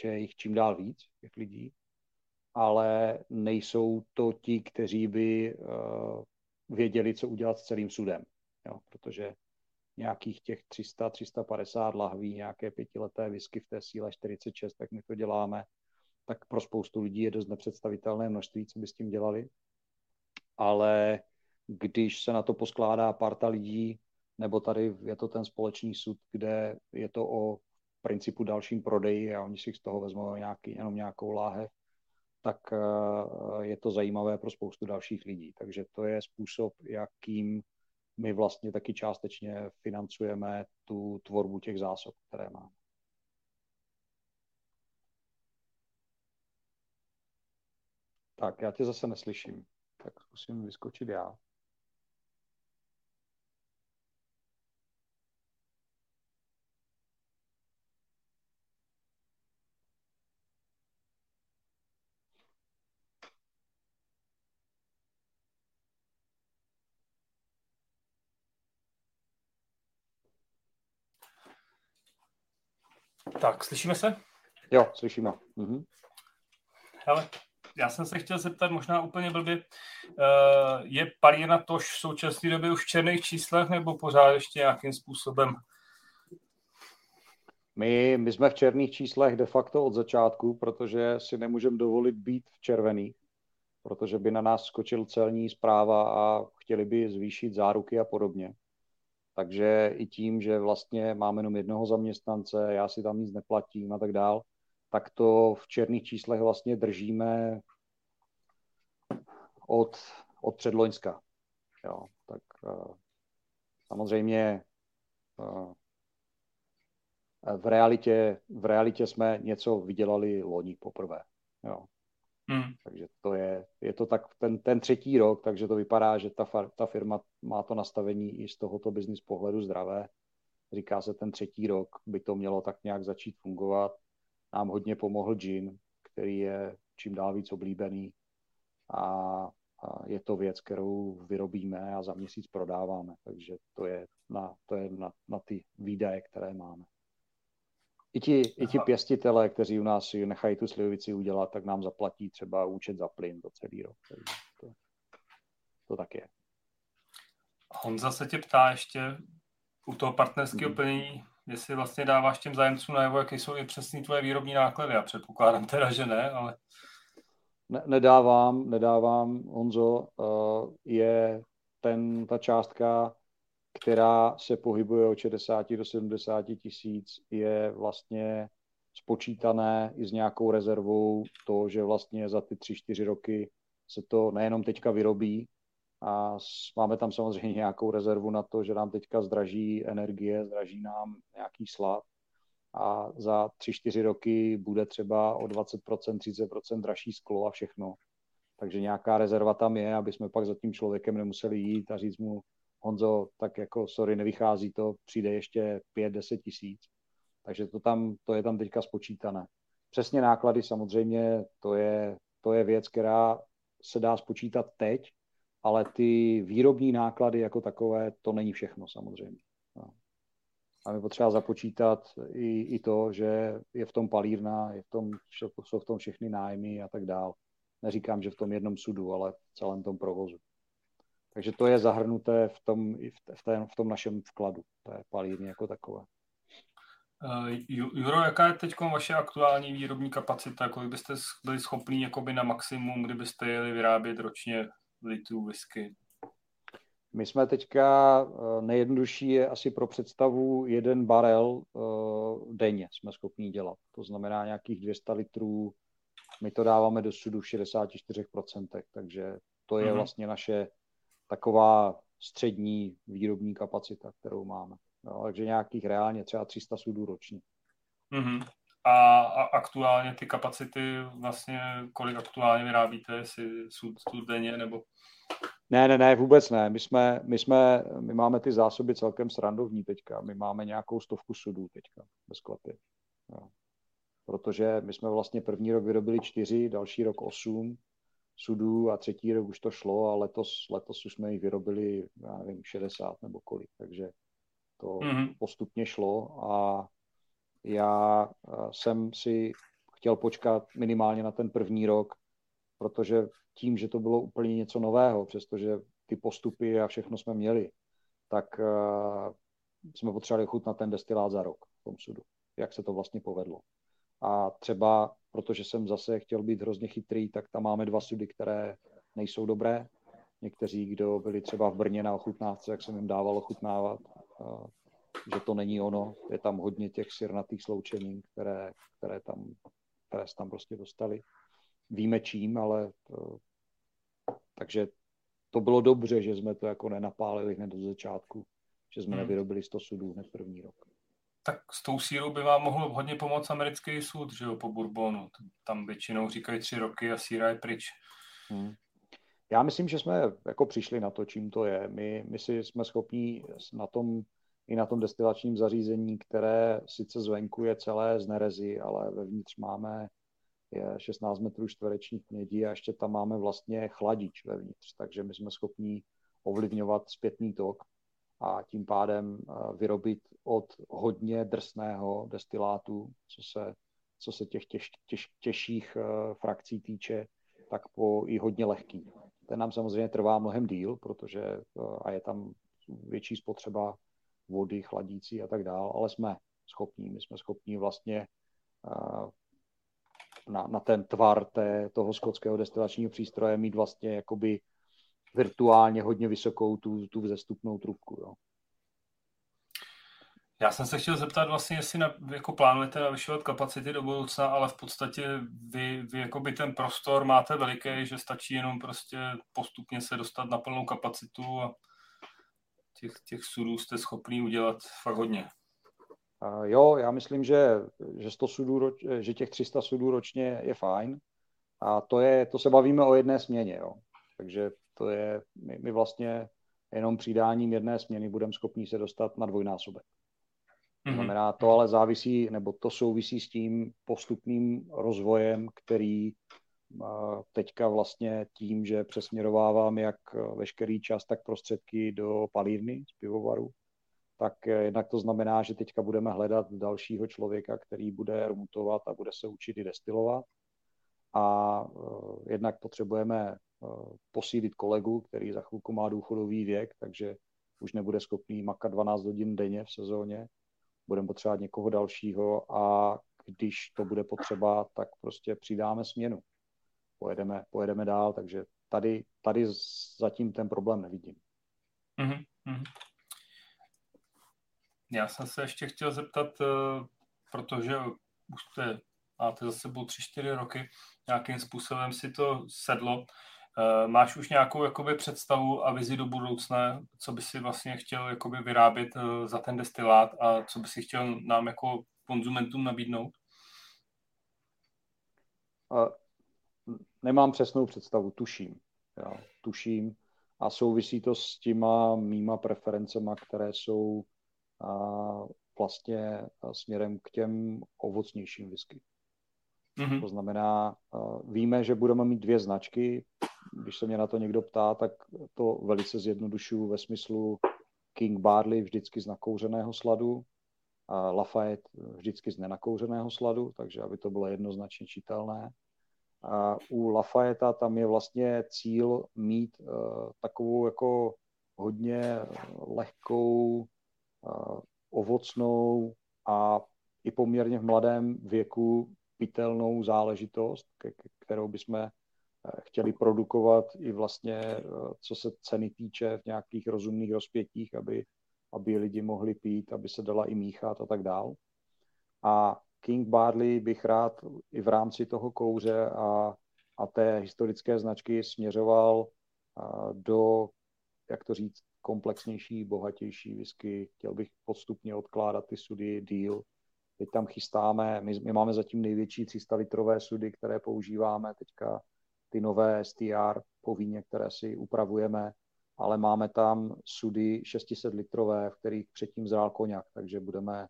že jich čím dál víc, těch lidí, ale nejsou to ti, kteří by věděli, co udělat s celým sudem. Jo, protože nějakých těch 300-350 lahví, nějaké pětileté whisky v té síle 46, tak my to děláme tak pro spoustu lidí je dost nepředstavitelné množství, co by s tím dělali. Ale když se na to poskládá parta lidí, nebo tady je to ten společný sud, kde je to o principu dalším prodeji a oni si z toho vezmou nějaký, jenom nějakou láhev, tak eh, je to zajímavé pro spoustu dalších lidí. Takže to je způsob, jakým my vlastně taky částečně financujeme tu tvorbu těch zásob, které máme. Tak, já tě zase neslyším. Tak zkusím vyskočit já. Tak, slyšíme se? Jo, slyšíme. Mhm. Hele, já jsem se chtěl zeptat možná úplně blbě, uh, je Palina Tož v současné době už v černých číslech nebo pořád ještě nějakým způsobem? My, my jsme v černých číslech de facto od začátku, protože si nemůžeme dovolit být v červených, protože by na nás skočil celní zpráva a chtěli by zvýšit záruky a podobně. Takže i tím, že vlastně máme jenom jednoho zaměstnance, já si tam nic neplatím a tak dál, tak to v černých číslech vlastně držíme od, od předloňska. Jo, tak uh, samozřejmě uh, v realitě, v realitě jsme něco vydělali loni poprvé. Jo. Hmm. Takže to je, je to tak ten, ten třetí rok, takže to vypadá, že ta, ta firma má to nastavení i z tohoto biznis pohledu zdravé. Říká se, ten třetí rok by to mělo tak nějak začít fungovat nám hodně pomohl gin, který je čím dál víc oblíbený a, a je to věc, kterou vyrobíme a za měsíc prodáváme, takže to je na, to je na, na ty výdaje které máme. I ti, i ti pěstitele, kteří u nás nechají tu slivovici udělat, tak nám zaplatí třeba účet za plyn za celý rok. to, to tak je. Honza se tě ptá ještě u toho partnerského mm. plnění, jestli vlastně dáváš těm zájemcům najevo, jaké jsou i přesně tvoje výrobní náklady. Já předpokládám teda, že ne, ale... Ne, nedávám, nedávám, Honzo. Uh, je ten, ta částka, která se pohybuje od 60 do 70 tisíc, je vlastně spočítané i s nějakou rezervou to, že vlastně za ty 3-4 roky se to nejenom teďka vyrobí, a máme tam samozřejmě nějakou rezervu na to, že nám teďka zdraží energie, zdraží nám nějaký slad a za 3-4 roky bude třeba o 20%, 30% dražší sklo a všechno. Takže nějaká rezerva tam je, aby jsme pak za tím člověkem nemuseli jít a říct mu, Honzo, tak jako sorry, nevychází to, přijde ještě 5-10 tisíc. Takže to, tam, to je tam teďka spočítané. Přesně náklady samozřejmě, to je, to je věc, která se dá spočítat teď, ale ty výrobní náklady jako takové, to není všechno samozřejmě. No. A my potřeba započítat i, i to, že je v tom palírna, je v tom, jsou v tom všechny nájmy a tak dál. Neříkám, že v tom jednom sudu, ale v celém tom provozu. Takže to je zahrnuté v tom, v, té, v tom našem vkladu, té palírny jako takové. Uh, Juro, jaká je teď vaše aktuální výrobní kapacita? Kolik byste byli schopni jakoby na maximum, kdybyste jeli vyrábět ročně litrů whisky? My jsme teďka, eh, nejjednodušší je asi pro představu jeden barel uh, denně jsme schopni dělat. To znamená nějakých 200 litrů. My to dáváme do sudu v 64%, takže to je mm-hmm. vlastně naše taková střední výrobní kapacita, kterou máme. No, takže nějakých reálně třeba 300 sudů ročně. Mm-hmm. A, a aktuálně ty kapacity, vlastně kolik aktuálně vyrábíte, jestli sud, denně nebo... Ne, ne, ne, vůbec ne. My, jsme, my, jsme, my máme ty zásoby celkem srandovní teďka. My máme nějakou stovku sudů teďka ve sklepě. Jo. Protože my jsme vlastně první rok vyrobili čtyři, další rok osm sudů a třetí rok už to šlo a letos, letos už jsme jich vyrobili, já nevím, 60 nebo kolik. Takže to mm-hmm. postupně šlo a já eh, jsem si chtěl počkat minimálně na ten první rok, protože tím, že to bylo úplně něco nového, přestože ty postupy a všechno jsme měli, tak uh, jsme potřebovali chut na ten destilát za rok v tom sudu, jak se to vlastně povedlo. A třeba, protože jsem zase chtěl být hrozně chytrý, tak tam máme dva sudy, které nejsou dobré. Někteří, kdo byli třeba v Brně na ochutnávce, jak jsem jim dával ochutnávat, uh, že to není ono. Je tam hodně těch sirnatých sloučenin, které, které, tam, které se tam prostě dostali. Víme čím, ale to, takže to bylo dobře, že jsme to jako nenapálili hned do začátku, že jsme hmm. nevyrobili 100 sudů hned první rok. Tak s tou sírou by vám mohl hodně pomoct americký sud, že jo, po Bourbonu. Tam většinou říkají tři roky a síra je pryč. Hmm. Já myslím, že jsme jako přišli na to, čím to je. My, my si jsme schopni na tom i na tom destilačním zařízení, které sice zvenku je celé z nerezy, ale vevnitř máme je 16 metrů čtverečních mědí a ještě tam máme vlastně chladič vevnitř, takže my jsme schopni ovlivňovat zpětný tok a tím pádem eh, vyrobit od hodně drsného destilátu, co se, co se těch těž, těž, těžších eh, frakcí týče, tak po i hodně lehký. Ten nám samozřejmě trvá mnohem díl, protože eh, a je tam větší spotřeba vody, chladící a tak dále, ale jsme schopní, my jsme schopní vlastně na, na ten tvar té, toho skotského destilačního přístroje mít vlastně jakoby virtuálně hodně vysokou tu, tu vzestupnou trubku. Jo. Já jsem se chtěl zeptat vlastně, jestli na, jako plánujete navyšovat kapacity do budoucna, ale v podstatě vy, vy jakoby ten prostor máte veliký, že stačí jenom prostě postupně se dostat na plnou kapacitu a těch, těch sudů jste schopný udělat fakt hodně. Uh, jo, já myslím, že, že, 100 sudů, že těch 300 sudů ročně je fajn. A to, je, to se bavíme o jedné směně. Jo. Takže to je, my, my vlastně jenom přidáním jedné směny budeme schopni se dostat na dvojnásobek. To mhm. znamená, to ale závisí, nebo to souvisí s tím postupným rozvojem, který teďka vlastně tím, že přesměrovávám jak veškerý čas, tak prostředky do palírny z pivovaru, tak jednak to znamená, že teďka budeme hledat dalšího člověka, který bude rumutovat a bude se učit i destilovat. A jednak potřebujeme posílit kolegu, který za chvilku má důchodový věk, takže už nebude schopný makat 12 hodin denně v sezóně. Budeme potřebovat někoho dalšího a když to bude potřeba, tak prostě přidáme směnu. Pojedeme, pojedeme dál, takže tady, tady zatím ten problém nevidím. Mm-hmm. Já jsem se ještě chtěl zeptat, eh, protože už jste, máte za sebou 3-4 roky, nějakým způsobem si to sedlo. Eh, máš už nějakou jakoby, představu a vizi do budoucna, co by si vlastně chtěl jakoby, vyrábět eh, za ten destilát a co by si chtěl nám jako konzumentům nabídnout? Nemám přesnou představu, tuším. Já, tuším a souvisí to s těma mýma preferencema, které jsou a, vlastně směrem k těm ovocnějším whisky. Mm-hmm. To znamená, víme, že budeme mít dvě značky. Když se mě na to někdo ptá, tak to velice zjednodušuju ve smyslu King Barley vždycky z nakouřeného sladu, a Lafayette vždycky z nenakouřeného sladu, takže aby to bylo jednoznačně čitelné. A u Lafayette tam je vlastně cíl mít uh, takovou jako hodně lehkou, uh, ovocnou a i poměrně v mladém věku pitelnou záležitost, kterou bychom eh, chtěli produkovat i vlastně, co se ceny týče v nějakých rozumných rozpětích, aby, aby lidi mohli pít, aby se dala i míchat a tak dál. A King Barley bych rád i v rámci toho kouře a, a té historické značky směřoval do, jak to říct, komplexnější, bohatější whisky. Chtěl bych postupně odkládat ty sudy díl. Teď tam chystáme, my, my máme zatím největší 300 litrové sudy, které používáme teďka, ty nové STR po víně, které si upravujeme, ale máme tam sudy 600 litrové, v kterých předtím zrál koněk, takže budeme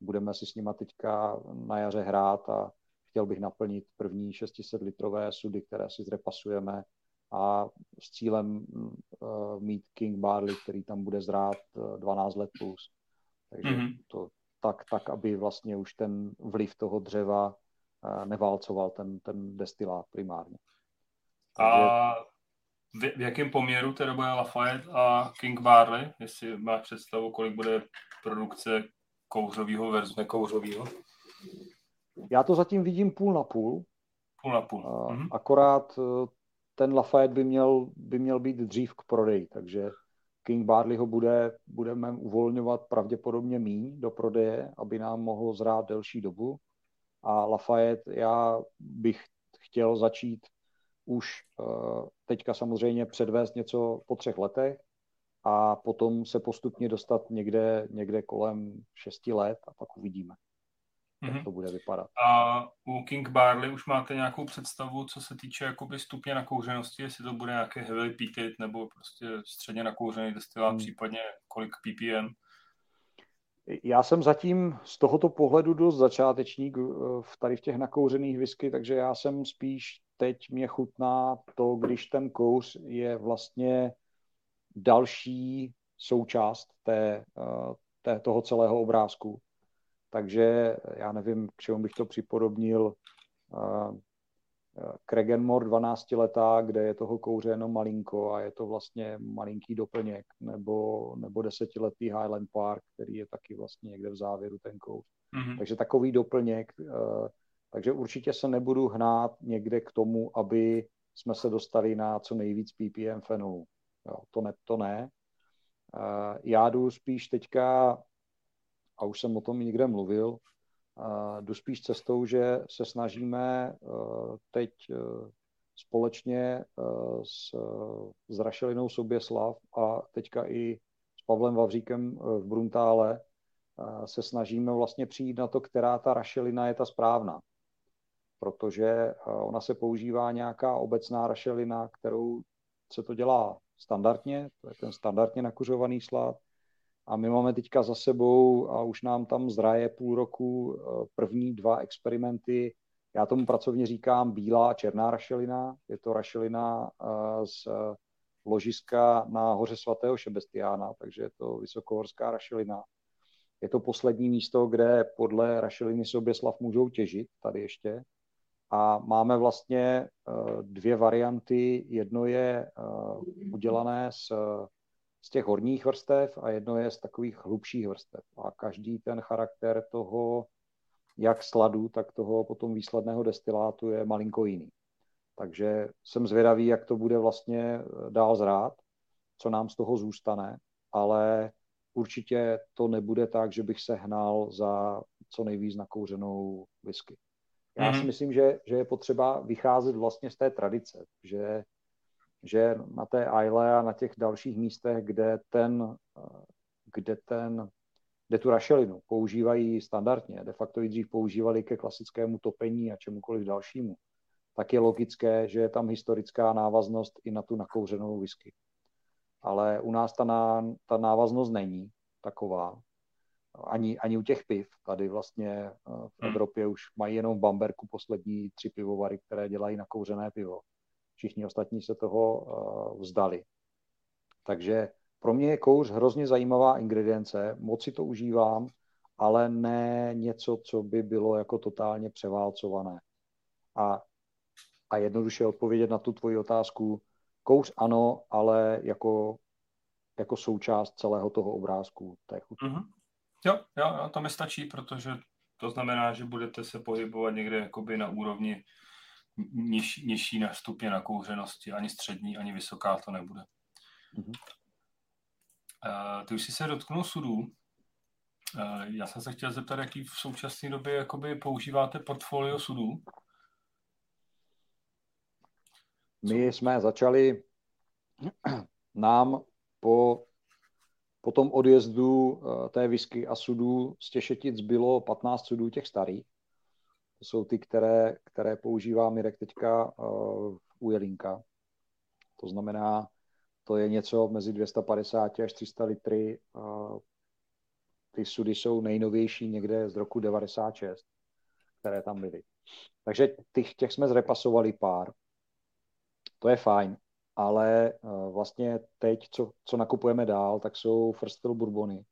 budeme si s nima teďka na jaře hrát a chtěl bych naplnit první 600 litrové sudy, které si zrepasujeme a s cílem uh, mít King Barley, který tam bude zrát 12 let plus. Takže mm-hmm. to tak, tak, aby vlastně už ten vliv toho dřeva uh, neválcoval ten, ten destilát primárně. Takže... A v, v jakém poměru teda bude Lafayette a King Barley? Jestli máš představu, kolik bude produkce kouřového versus nekouřového? Já to zatím vidím půl na půl. Půl na půl. A, mhm. Akorát eh, ten Lafayette by měl, by měl být dřív k prodeji, takže King Barley ho bude, budeme uvolňovat pravděpodobně míň do prodeje, aby nám mohlo zrát delší dobu. A Lafayette já bych chtěl začít už uh, teďka samozřejmě předvést něco po třech letech, a potom se postupně dostat někde, někde kolem 6 let a pak uvidíme, jak mm-hmm. to bude vypadat. A u King Barley už máte nějakou představu, co se týče jakoby stupně nakouřenosti, jestli to bude nějaké heavy peated nebo prostě středně nakouřený destilát, hmm. případně kolik ppm? Já jsem zatím z tohoto pohledu dost začátečník eh, v tady v těch nakouřených whisky, takže já jsem spíš teď mě chutná to, když ten kouř je vlastně další součást té, eh, té, toho celého obrázku. Takže já nevím, k čemu bych to připodobnil. Kregenmore 12 letá, kde je toho kouře jenom malinko a je to vlastně malinký doplněk, nebo, nebo desetiletý Highland Park, který je taky vlastně někde v závěru ten kouř. Mm-hmm. Takže takový doplněk. Eh, takže určitě se nebudu hnát někde k tomu, aby jsme se dostali na co nejvíc ppm fenolu. Jo, to ne. To ne. Já jdu spíš teďka, a už jsem o tom někde mluvil, jdu spíš cestou, že se snažíme teď společně s, s Rašelinou Soběslav a teďka i s Pavlem Vavříkem v Bruntále se snažíme vlastně přijít na to, která ta rašelina je ta správná. Protože ona se používá nějaká obecná rašelina, kterou se to dělá standardně, to je ten standardně nakuřovaný slad. A my máme teďka za sebou a už nám tam zraje půl roku eh, první dva experimenty. Já tomu pracovně říkám bílá a černá rašelina. Je to rašelina eh, z ložiska na hoře svatého Šebestiána, takže je to vysokohorská rašelina. Je to poslední místo, kde podle rašeliny Soběslav můžou těžit, tady ještě. A máme vlastně eh, dvě varianty. Jedno je eh, udělané z, z těch horních vrstev a jedno je z takových hlubších vrstev. A každý ten charakter toho, jak sladu, tak toho potom výsledného destilátu je malinko jiný. Takže jsem zvědavý, jak to bude vlastně eh, dál zrát, co nám z toho zůstane, ale určitě to nebude tak, že bych se hnal za co nejvíc nakouřenou whisky. Já si mhm. myslím, že, že je potřeba vycházet vlastně z té tradice, že, že na té Isle a na těch dalších místech, kde ten, eh, kde ten kde tu rašelinu používají standardně, de facto ji dřív používali ke klasickému topení a čemukoliv dalšímu, tak je logické, že je tam historická návaznost i na tu nakouřenou whisky. Ale u nás ta, ná, ta návaznost není taková. Ani, ani u těch piv. Tady vlastně eh, v hmm. Evropě už mají jenom v Bamberku poslední tři pivovary, které dělají nakouřené pivo. Všichni ostatní se toho uh, vzdali. Takže pro mě je kouř hrozně zajímavá ingredience, moc si to užívám, ale ne něco, co by bylo jako totálně převálcované. A, a jednoduše odpovědět na tu tvoji otázku, kouř ano, ale jako, jako součást celého toho obrázku té chutě. Mm-hmm. Jo, jo, jo, to mi stačí, protože to znamená, že budete se pohybovat někde jakoby na úrovni niž, nižší na stupně nakouřenosti, ani střední, ani vysoká to nebude. Mm-hmm. Uh, ty už jsi se dotknul sudů. Uh, já jsem se chtěl zeptat, jaký v současné době jakoby používáte portfolio sudů? My jsme začali nám po, po tom odjezdu uh, té whisky a sudů z Těšetic bylo 15 sudů těch starých. To jsou ty, které, které používá Mirek teďka uh, u Jelinka. To znamená, to je něco mezi 250 až 300 litry. Ty sudy jsou nejnovější někde z roku 96, které tam byly. Takže těch, těch jsme zrepasovali pár. To je fajn, ale vlastně teď, co, co nakupujeme dál, tak jsou First Fill Bourbony.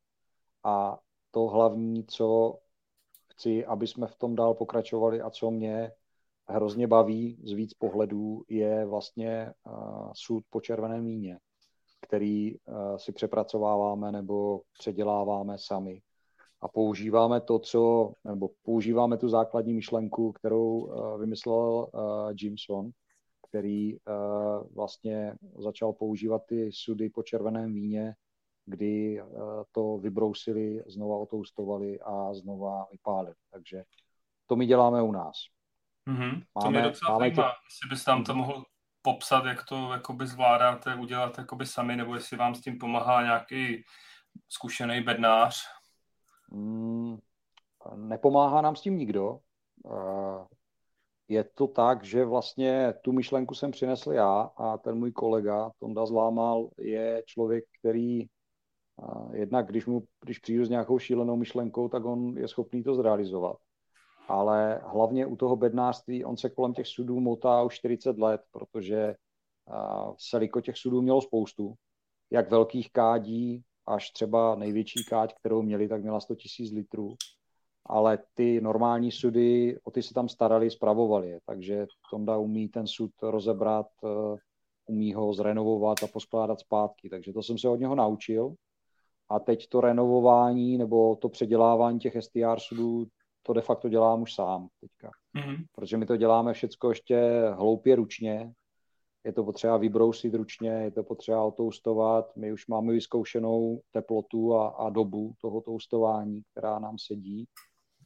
A to hlavní, co chci, aby jsme v tom dál pokračovali a co mě hrozně baví z víc pohledů, je vlastně uh, sud po červeném víně který eh, si přepracováváme nebo předěláváme sami. A používáme to, co, nebo používáme tu základní myšlenku, kterou eh, vymyslel eh, Jameson, který vlastně začal používat ty sudy po červeném víně, kdy to vybrousili, znova otoustovali a znova vypálili. Takže to my děláme u nás. Mm-hmm. Máme, to mě docela máme zajímá, jestli bys tam to mohl popsat, jak to jakoby zvládáte udělat jakoby sami, nebo jestli vám s tím pomáhá nějaký zkušený bednář? Mm, nepomáhá nám s tím nikdo. Je to tak, že vlastně tu myšlenku jsem přinesl já a ten můj kolega Tonda Zlámal je člověk, který jednak, když, mu, když přijdu s nějakou šílenou myšlenkou, tak on je schopný to zrealizovat. Ale hlavně u toho bednářství on se kolem těch sudů motá už 40 let, protože Seliko těch sudů mělo spoustu, jak velkých kádí, až třeba největší káď, kterou měli, tak měla 100 000 litrů, ale ty normální sudy, o ty se tam starali, spravovali je, takže Tonda umí ten sud rozebrat, uh, umí ho zrenovovat a poskládat zpátky, takže to jsem se od něho naučil. A teď to renovování nebo to předělávání těch STR sudů, to de facto dělám už sám teďka. Mm-hmm. Protože my to děláme všecko ještě hloupě ručně, je to potřeba vybrousit ručně, je to potřeba otoustovat, my už máme vyzkoušenou teplotu a, a dobu toho toustování, která nám sedí,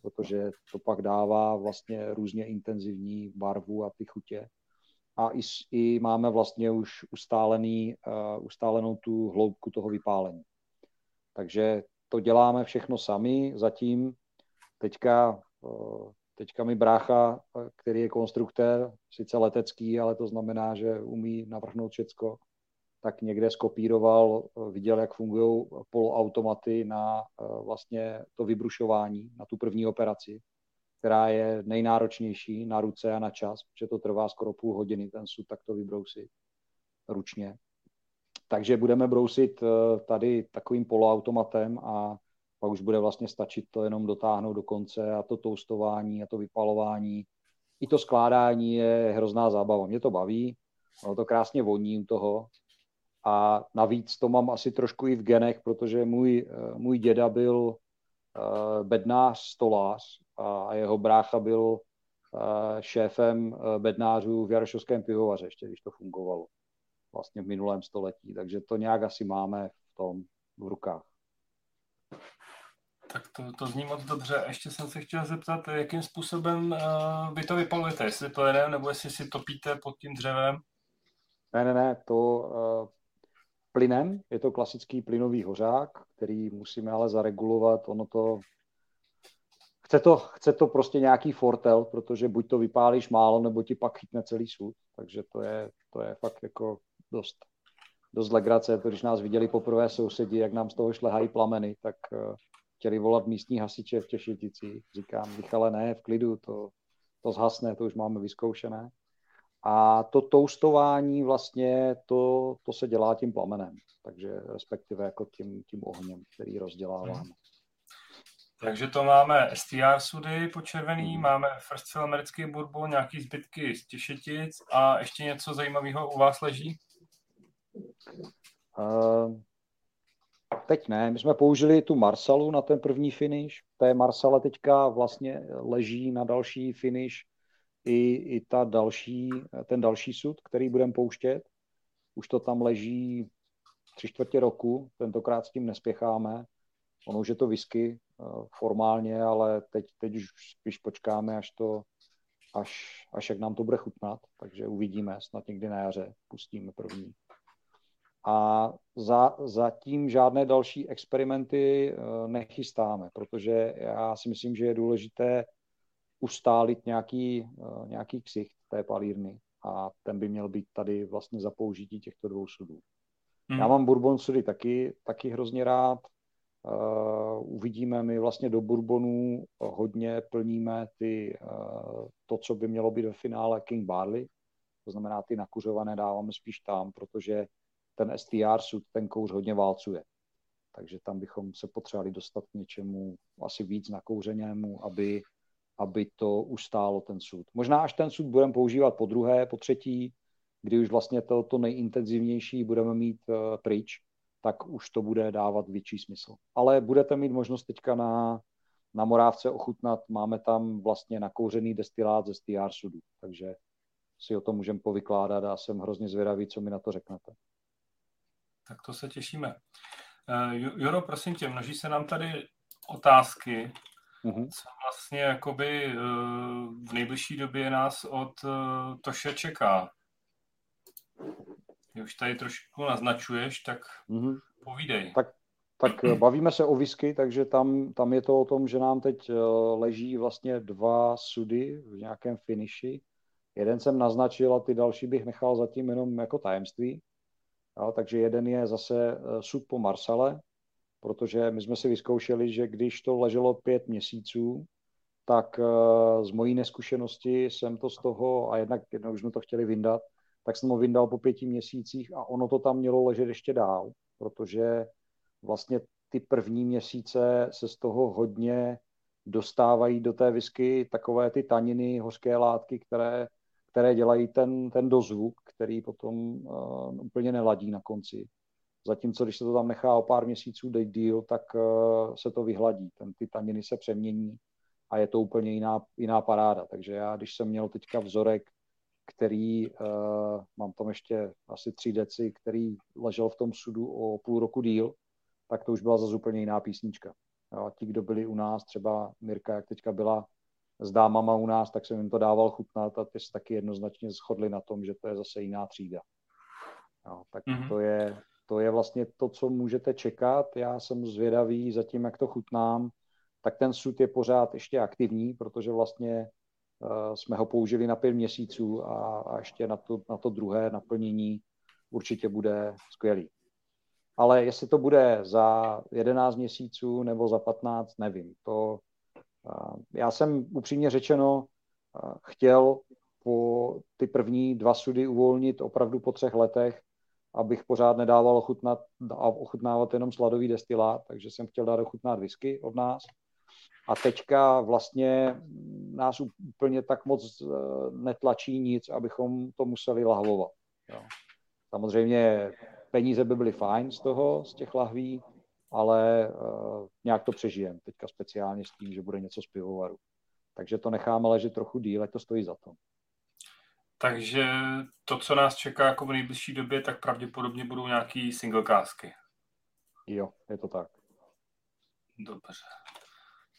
protože to pak dává vlastně různě intenzivní barvu a ty chutě. A i, i máme vlastně už ustálený, uh, ustálenou tu hloubku toho vypálení. Takže to děláme všechno sami, zatím Teďka, teďka mi brácha, který je konstruktér, sice letecký, ale to znamená, že umí navrhnout všecko, tak někde skopíroval, viděl, jak fungují poloautomaty na vlastně to vybrušování, na tu první operaci, která je nejnáročnější na ruce a na čas, protože to trvá skoro půl hodiny ten sud takto vybrousit ručně. takže budeme brousit eh, tady takovým poloautomatem a pak už bude vlastně stačit to jenom dotáhnout do konce a to toustování a to vypalování. I to skládání je hrozná zábava. Mě to baví, ono to krásně voní u toho a navíc to mám asi trošku i v genech, protože můj, eh, můj děda byl uh, bednář, stolář a jeho brácha byl uh, šéfem bednářů v Jarešovském pivovaře, ještě když to fungovalo vlastně v minulém století. Takže to nějak asi máme v tom v rukách. Tak to, to zní moc dobře. Ještě jsem se chtěl zeptat, jakým způsobem uh, vy to vypalujete, jestli plynem nebo jestli si topíte pod tím dřevem? Ne, ne, ne, to uh, plynem, je to klasický plynový hořák, který musíme ale zaregulovat, ono to chce to, chce to prostě nějaký fortel, protože buď to vypálíš málo, nebo ti pak chytne celý sud, takže to je, to je fakt jako dost, dost legrace, to když nás viděli poprvé sousedí, jak nám z toho šlehají plameny, tak uh, chtěli volat místní hasiče v Těšeticích. Říkám, Michale, ne, v klidu, to, to zhasne, to už máme vyzkoušené. A to toustování vlastně, to, to se dělá tím plamenem, takže respektive jako tím, tím ohněm, který rozděláváme. Hmm. Takže to máme STR sudy po červený, hmm. máme First Fill americký bourbon, nějaký zbytky z Těšetic a ještě něco zajímavého u vás leží? Uh, teď ne, my jsme použili tu Marsalu na ten první finish. Té Marsala teďka vlastně leží na další finish i, i ta další, ten další sud, který budeme pouštět. Už to tam leží tři čtvrtě roku, tentokrát s tím nespěcháme. Ono už je to whisky uh, formálně, ale teď, teď už spíš počkáme, až to, až, až jak nám to bude chutnat, takže uvidíme, snad někdy na jaře pustíme první a za, zatím žádné další experimenty eh, nechystáme, protože já si myslím, že je důležité ustálit nějaký, eh, nějaký ksicht té palírny a ten by měl být tady vlastně za použití těchto dvou sudů. Hmm. Já mám bourbon sudy taky, taky hrozně rád. Uh, uvidíme, my vlastně do bourbonů hodně plníme ty, uh, to, co by mělo být ve finále King Barley, to znamená ty nakuřované dáváme spíš tam, protože ten STR sud ten kouř hodně válcuje. Takže tam bychom se potřebovali dostat k něčemu asi víc nakouřenému, aby, aby to ustálo ten sud. Možná až ten sud budeme používat po druhé, po třetí, kdy už vlastně to, to nejintenzivnější budeme mít uh, pryč, tak už to bude dávat větší smysl. Ale budete mít možnost teďka na, na Morávce ochutnat, máme tam vlastně nakouřený destilát ze STR sudu, takže si o tom můžeme povykládat a jsem hrozně zvědavý, co mi na to řeknete. Tak to se těšíme. Uh, Juro, prosím tě, množí se nám tady otázky, uh-huh. co vlastně jakoby uh, v nejbližší době nás od uh, Toše čeká. Ty už tady trošku naznačuješ, tak uh-huh. povídej. Tak, tak bavíme se o whisky, takže tam, tam je to o tom, že nám teď leží vlastně dva sudy v nějakém finiši. Jeden jsem naznačil a ty další bych nechal zatím jenom jako tajemství. Jo, takže jeden je zase eh, sud po Marsale, protože my jsme si vyzkoušeli, že když to leželo pět měsíců, tak eh, z mojí neskušenosti jsem to z toho, a jednak jednou jsme to chtěli vyndat, tak jsem ho vyndal po pěti měsících a ono to tam mělo ležet ještě dál, protože vlastně ty první měsíce se z toho hodně dostávají do té whisky takové ty taniny, hořké látky, které které dělají ten, ten dozvuk, který potom uh, úplně neladí na konci. Zatímco, když se to tam nechá o pár měsíců dej díl, tak uh, se to vyhladí. Ten, ty taniny se přemění a je to úplně jiná, jiná paráda. Takže já, když jsem měl teďka vzorek, který, uh, mám tam ještě asi tři deci, který ležel v tom sudu o půl roku díl, tak to už byla zase úplně jiná písnička. Jo, ti, kdo byli u nás, třeba Mirka, jak teďka byla s dámama u nás, tak jsem jim to dával chutnat a ty se taky jednoznačně shodli na tom, že to je zase jiná třída. No, tak mm-hmm. to, je, to je vlastně to, co můžete čekat. Já jsem zvědavý za tím, jak to chutnám. Tak ten sud je pořád ještě aktivní, protože vlastně uh, jsme ho použili na pět měsíců a, a ještě na to, na to druhé naplnění určitě bude skvělý. Ale jestli to bude za 11 měsíců nebo za 15, nevím. To, já jsem upřímně řečeno chtěl po ty první dva sudy uvolnit opravdu po třech letech, abych pořád nedával ochutnat ochutnávat jenom sladový destilát, takže jsem chtěl dát ochutnat whisky od nás. A teďka vlastně nás úplně tak moc eh, netlačí nic, abychom to museli lahvovat. Jo. Samozřejmě peníze by byly fajn z toho, z těch lahví, ale uh, nějak to přežijem. Teďka speciálně s tím, že bude něco z pivovaru. Takže to necháme ležet trochu díl, ať to stojí za to. Takže to, co nás čeká jako v nejbližší době, tak pravděpodobně budou nějaký single kásky. Jo, je to tak. Dobře.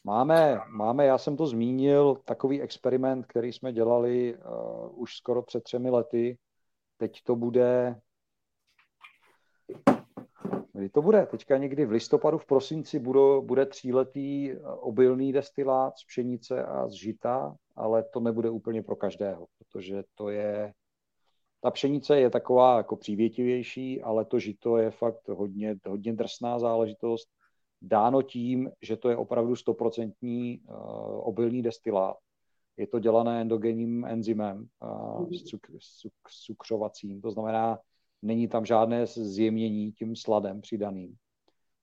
Máme, máme, já jsem to zmínil, takový experiment, který jsme dělali uh, už skoro před třemi lety. Teď to bude Kdy to bude? Teďka někdy v listopadu, v prosinci bude, bude tříletý eh, obilný destilát z pšenice a z žita, ale to nebude úplně pro každého, protože to je, ta pšenice je taková jako přívětivější, ale to žito je fakt hodně, hodně drsná záležitost. Dáno tím, že to je opravdu stoprocentní uh, obilný destilát. Je to dělané endogenním enzymem, uh, cukřovacím, to znamená, není tam žádné zjemnění tím sladem přidaným.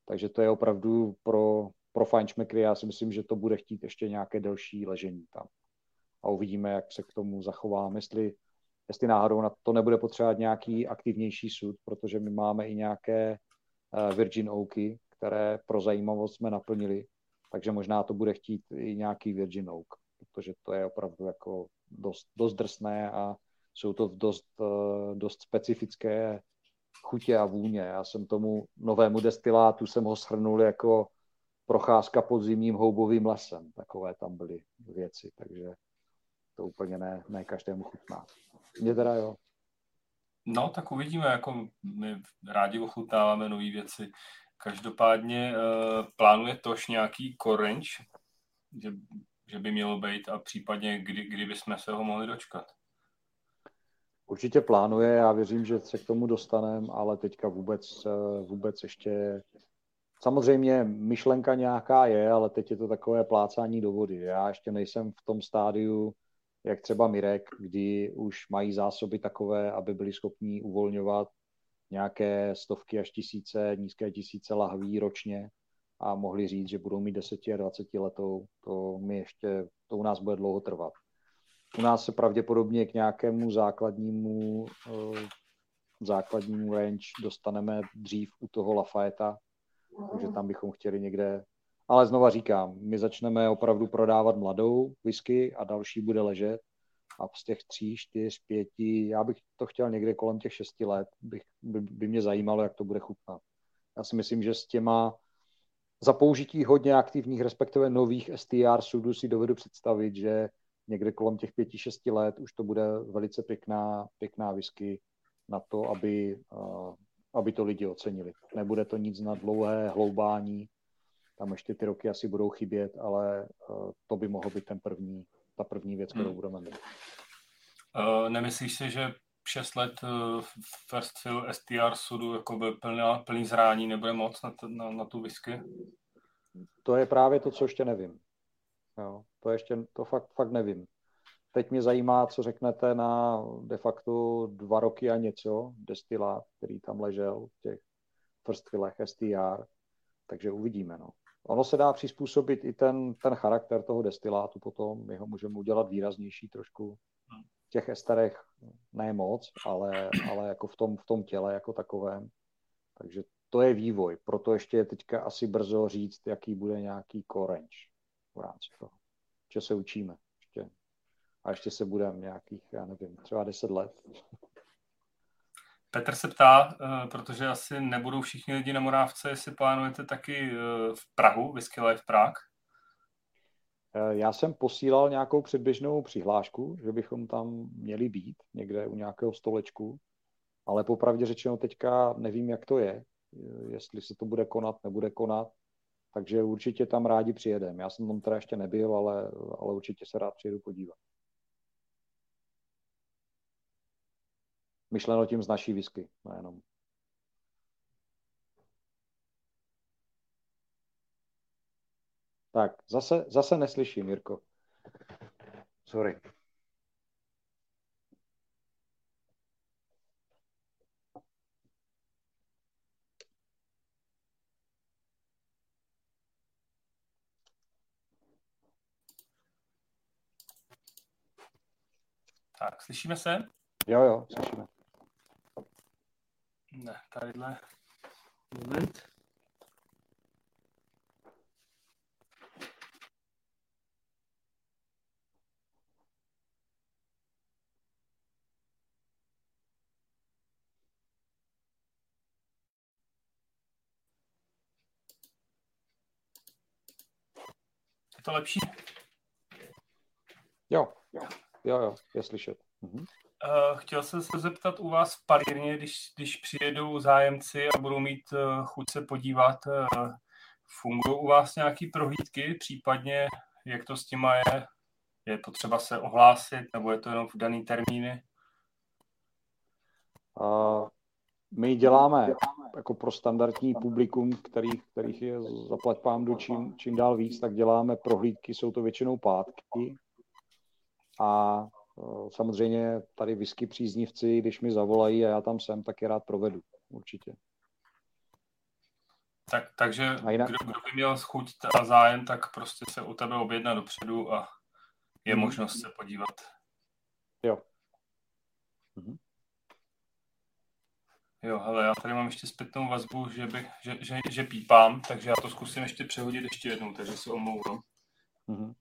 Takže to je opravdu pro, pro fajnšmekry, já si myslím, že to bude chtít ještě nějaké delší ležení tam. A uvidíme, jak se k tomu zachováme, jestli, jestli náhodou na to nebude potřebovat nějaký aktivnější sud, protože my máme i nějaké uh, Virgin Oaky, které pro zajímavost jsme naplnili, takže možná to bude chtít i nějaký Virgin Oak, protože to je opravdu jako dost, dost drsné a jsou to dost, eh, dost specifické chutě a vůně. Já jsem tomu novému destilátu jsem ho shrnul jako procházka pod zimním houbovým lesem. Takové tam byly věci, takže to úplně ne, ne každému chutná. Mně teda jo. No, tak uvidíme, jako my rádi ochutnáváme nové věci. Každopádně uh, plánuje tož nějaký korenč, že, že by mělo být a případně kdy, kdy bychom se ho mohli dočkat? Určitě plánuje, já věřím, že se k tomu dostaneme, ale teďka vůbec, eh, vůbec ještě... Samozřejmě myšlenka nějaká je, ale teď je to takové plácání do vody. Já ještě nejsem v tom stádiu, jak třeba Mirek, kdy už mají zásoby takové, aby byli schopni uvolňovat nějaké stovky až tisíce, nízké tisíce lahví ročně a mohli říct, že budou mít 10 a 20 letou. To mi ještě, to u nás bude dlouho trvat. U nás se pravděpodobně k nějakému základnímu, eh, základnímu range dostaneme dřív u toho Lafayeta, takže tam bychom chtěli někde ale znova říkám, my začneme opravdu prodávat mladou whisky a další bude ležet a z těch tří, čtyř, pěti, já bych to chtěl někde kolem těch šesti let, bych, by, by mě zajímalo, jak to bude chutnat. Já si myslím, že s těma za použití hodně aktivních, respektive nových STR sudů si dovedu představit, že někde kolem těch pěti, šesti let už to bude velice pěkná, pěkná whisky na to, aby, uh, aby to lidi ocenili. Nebude to nic na dlouhé hloubání, tam ještě ty roky asi budou chybět, ale uh, to by mohlo být ten první, ta první věc, kterou hmm. budeme mít. Uh, nemyslíš si, že 6 let uh, first fill STR sudu jako by plná, plný zrání nebude moc na, na, na tu whisky? To je právě to, co ještě nevím. Jo, to ještě, to fakt, fakt nevím. Teď mě zajímá, co řeknete na de facto dva roky a něco destilát, který tam ležel v těch first fillech STR, takže uvidíme. No. Ono se dá přizpůsobit i ten, ten charakter toho destilátu potom, my ho můžeme udělat výraznější trošku. V těch esterech ne moc, ale, ale jako v tom, v tom těle jako takovém. Takže to je vývoj, proto ještě je teďka asi brzo říct, jaký bude nějaký korenč v rámci toho. Že se učíme ještě. A ještě se budeme nějakých, já nevím, třeba 10 let. Petr se ptá, eh, protože asi nebudou všichni lidi na Morávce, jestli plánujete taky eh, v Prahu, Whisky Life Prague? Eh, já jsem posílal nějakou předběžnou přihlášku, že bychom tam měli být někde u nějakého stolečku, ale popravdě řečeno teďka nevím, jak to je, jestli se to bude konat, nebude konat. Takže určitě tam rádi přijedem. Já jsem tam teda ještě nebyl, ale, ale určitě se rád přijedu podívat. myšleno tím z naší whisky, nejenom. No tak, zase, zase neslyším, Mirko. Sorry. Tak, slyšíme se? Jo, jo, slyšíme. Ne, tadyhle. Moment. Je to lepší? Jo, jo, jo, je slyšet. Mhm. Uh, chtěl jsem se zeptat u vás v palírně, když, když přijedou zájemci a budou mít uh, chuť se podívat, uh, fungují u vás nějaké prohlídky, případně jak to s tím je? Je potřeba se ohlásit, nebo je to jenom v daný termíny? Uh, my děláme jako pro standardní publikum, kterých, kterých je zaplať pám čím, čím dál víc, tak děláme prohlídky, jsou to většinou pátky. A samozřejmě tady whisky příznivci, když mi zavolají a já tam jsem, tak je rád provedu, určitě. Tak, takže jinak... kdo, kdo by měl chuť a zájem, tak prostě se u tebe objedná dopředu a je mm-hmm. možnost se podívat. Jo. Mm-hmm. Jo, hele, já tady mám ještě zpětnou vazbu, že, bych, že, že, že pípám, takže já to zkusím ještě přehodit ještě jednou, takže se omlouvám. Mm-hmm.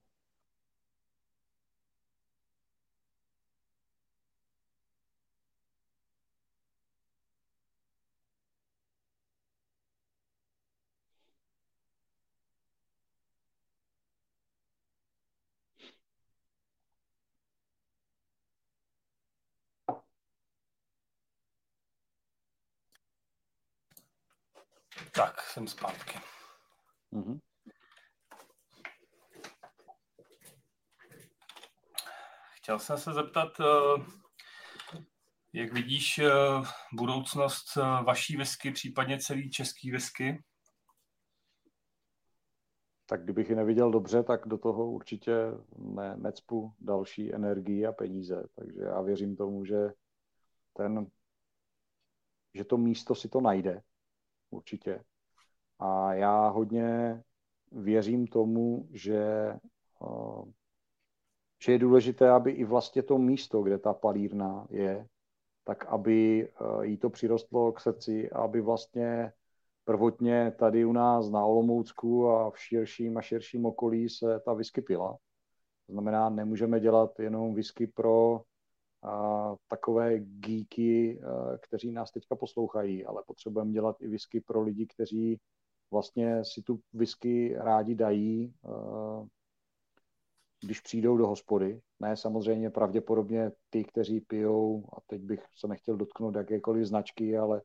Tak, jsem zpátky. Mm-hmm. Chtěl jsem se zeptat, eh, jak vidíš eh, budoucnost eh, vaší whisky, případně celý český whisky? Tak kdybych ji neviděl dobře, tak do toho určitě ne, necpu další energii a peníze. Takže já věřím tomu, že ten, že to místo si to najde určitě. A já hodně věřím tomu, že, že je důležité, aby i vlastně to místo, kde ta palírna je, tak aby jí to přirostlo k srdci, aby vlastně prvotně tady u nás na Olomoucku a v širším a širším okolí se ta whisky pila. To znamená, nemůžeme dělat jenom whisky pro a, takové geeky, a, kteří nás teďka poslouchají, ale potřebujeme dělat i whisky pro lidi, kteří vlastně si tu whisky rádi dají, a, když přijdou do hospody. Ne samozřejmě pravděpodobně ty, kteří pijou, a teď bych se nechtěl dotknout jakékoliv značky, ale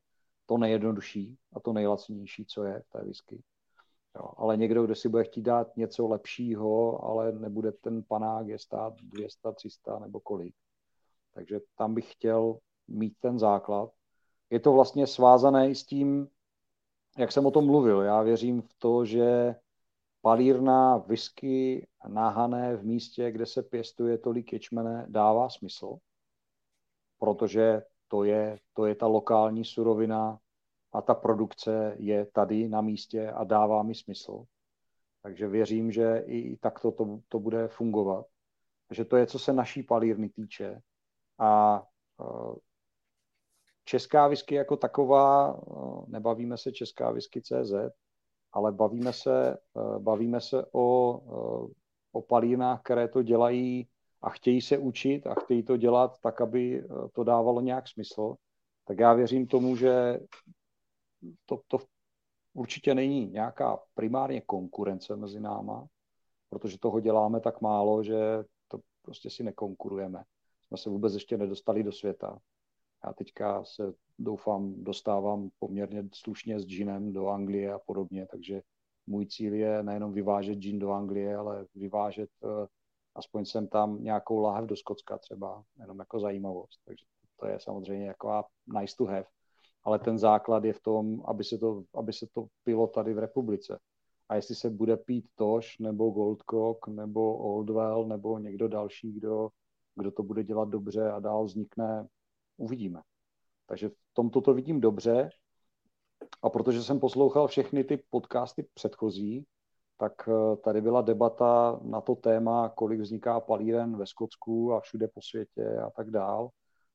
to nejjednodušší a to nejlacnější, co je té whisky. Jo, ale někdo, kdo si bude chtít dát něco lepšího, ale nebude ten panák je stát 200, 300 nebo kolik. Takže tam bych chtěl mít ten základ. Je to vlastně svázané i s tím, jak jsem o tom mluvil. Já věřím v to, že palírna whisky náhané v místě, kde se pěstuje tolik ječmene, dává smysl, protože to je, to je ta lokální surovina a ta produkce je tady na místě a dává mi smysl. Takže věřím, že i takto to, to bude fungovat. Že to je, co se naší palírny týče. A e, česká whisky jako taková, e, nebavíme se česká whisky CZ, ale bavíme se, e, bavíme se o, o palírnách, které to dělají a chtějí se učit a chtějí to dělat tak, aby to dávalo nějak smysl, tak já věřím tomu, že to, to určitě není nějaká primárně konkurence mezi náma, protože toho děláme tak málo, že to prostě si nekonkurujeme. Jsme se vůbec ještě nedostali do světa. Já teďka se doufám dostávám poměrně slušně s džinem do Anglie a podobně, takže můj cíl je nejenom vyvážet džin do Anglie, ale vyvážet uh, aspoň sem tam nějakou láhev do Skocka třeba, jenom jako zajímavost. Takže to je samozřejmě jako nice to have. Ale ten základ je v tom, aby se to, aby se to pilo tady v republice. A jestli se bude pít Toš, nebo Goldcock, nebo Oldwell, nebo někdo další, kdo, kdo to bude dělat dobře a dál vznikne, uvidíme. Takže v tomto to vidím dobře. A protože jsem poslouchal všechny ty podcasty předchozí, tak eh, tady byla debata na to téma, kolik vzniká palíren ve Skotsku a všude po světě a tak dál.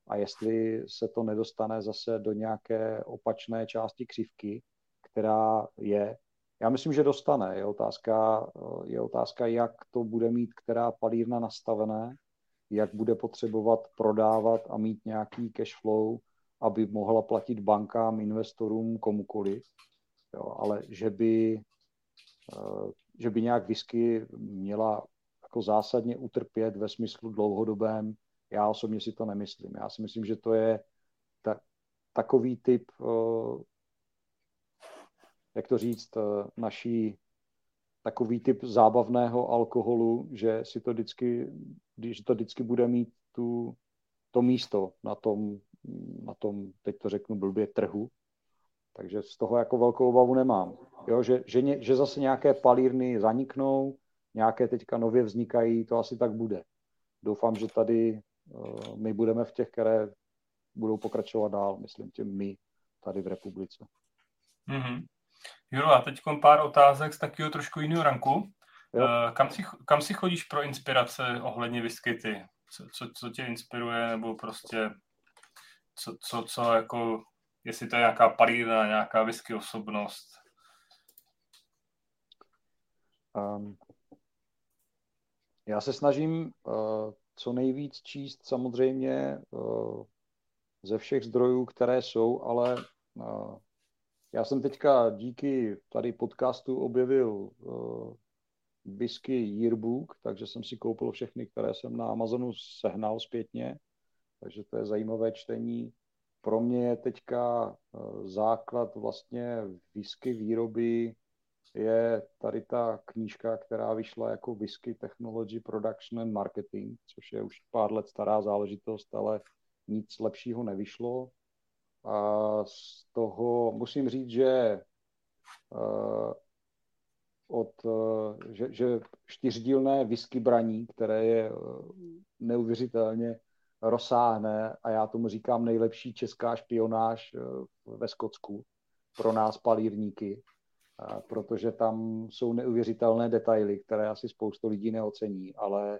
A jestli se to nedostane zase do nějaké opačné části křivky, která je. Já myslím, že dostane. Je otázka, eh, je otázka, jak to bude mít která palírna nastavené, jak bude potřebovat prodávat a mít nějaký cash flow, aby mohla platit bankám, investorům, komukoliv. Jo, ale že by Eh, že by nějak whisky měla jako zásadně utrpět ve smyslu dlouhodobém, já osobně si to nemyslím. Já si myslím, že to je ta, takový typ, eh, jak to říct, eh, naší takový typ zábavného alkoholu, že si to vždycky, když to vždycky bude mít tu, to místo na tom, na tom, teď to řeknu blbě, trhu, takže z toho jako velkou obavu nemám. Jo, že, že, ně, že zase nějaké palírny zaniknou, nějaké teďka nově vznikají, to asi tak bude. Doufám, že tady uh, my budeme v těch, které budou pokračovat dál, myslím tím my tady v republice. Mm-hmm. Juro, a teď pár otázek z takového trošku jiného ranku. Uh, kam, si, kam si chodíš pro inspirace ohledně whisky Co, co, co tě inspiruje, nebo prostě co, co, co jako jestli to je nějaká palína, nějaká whisky osobnost. Um, já se snažím uh, co nejvíc číst samozřejmě uh, ze všech zdrojů, které jsou, ale uh, já jsem teďka díky tady podcastu objevil uh, whisky Yearbook, takže jsem si koupil všechny, které jsem na Amazonu sehnal zpětně, takže to je zajímavé čtení pro mě je teďka eh, základ vlastně whisky výroby je tady ta knížka, která vyšla jako Whisky Technology Production and Marketing, což je už pár let stará záležitost, ale nic lepšího nevyšlo. A z toho musím říct, že uh, od, uh, že, že čtyřdílné whisky braní, které je uh, neuvěřitelně rozsáhne a já tomu říkám nejlepší česká špionáž eh, ve Skotsku pro nás palírníky, protože tam jsou neuvěřitelné detaily, které asi spoustu lidí neocení, ale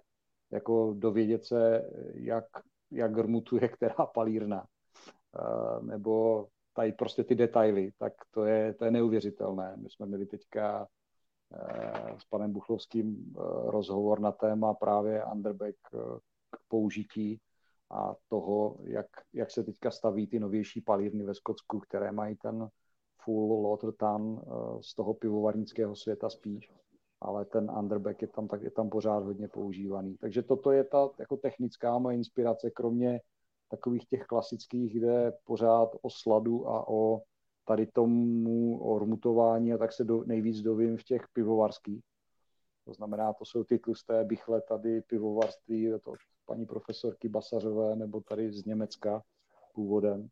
jako dovědět se, jak, jak rmutuje která palírna, nebo tady prostě ty detaily, tak to je, to je neuvěřitelné. My jsme měli teďka eh, s panem Buchlovským eh, rozhovor na téma právě Underback k použití a toho, jak, jak se teďka staví ty novější palírny ve Skotsku, které mají ten full Lothar eh, z toho pivovarnického světa spíš, ale ten underback je tam, tak je tam pořád hodně používaný. Takže toto je ta jako technická moje inspirace, kromě takových těch klasických, kde pořád o sladu a o tady tomu, o rmutování a tak se do, nejvíc dovím v těch pivovarských. To znamená, to jsou ty tlusté bychle tady pivovarství, to paní profesorky Basařové nebo tady z Německa původem.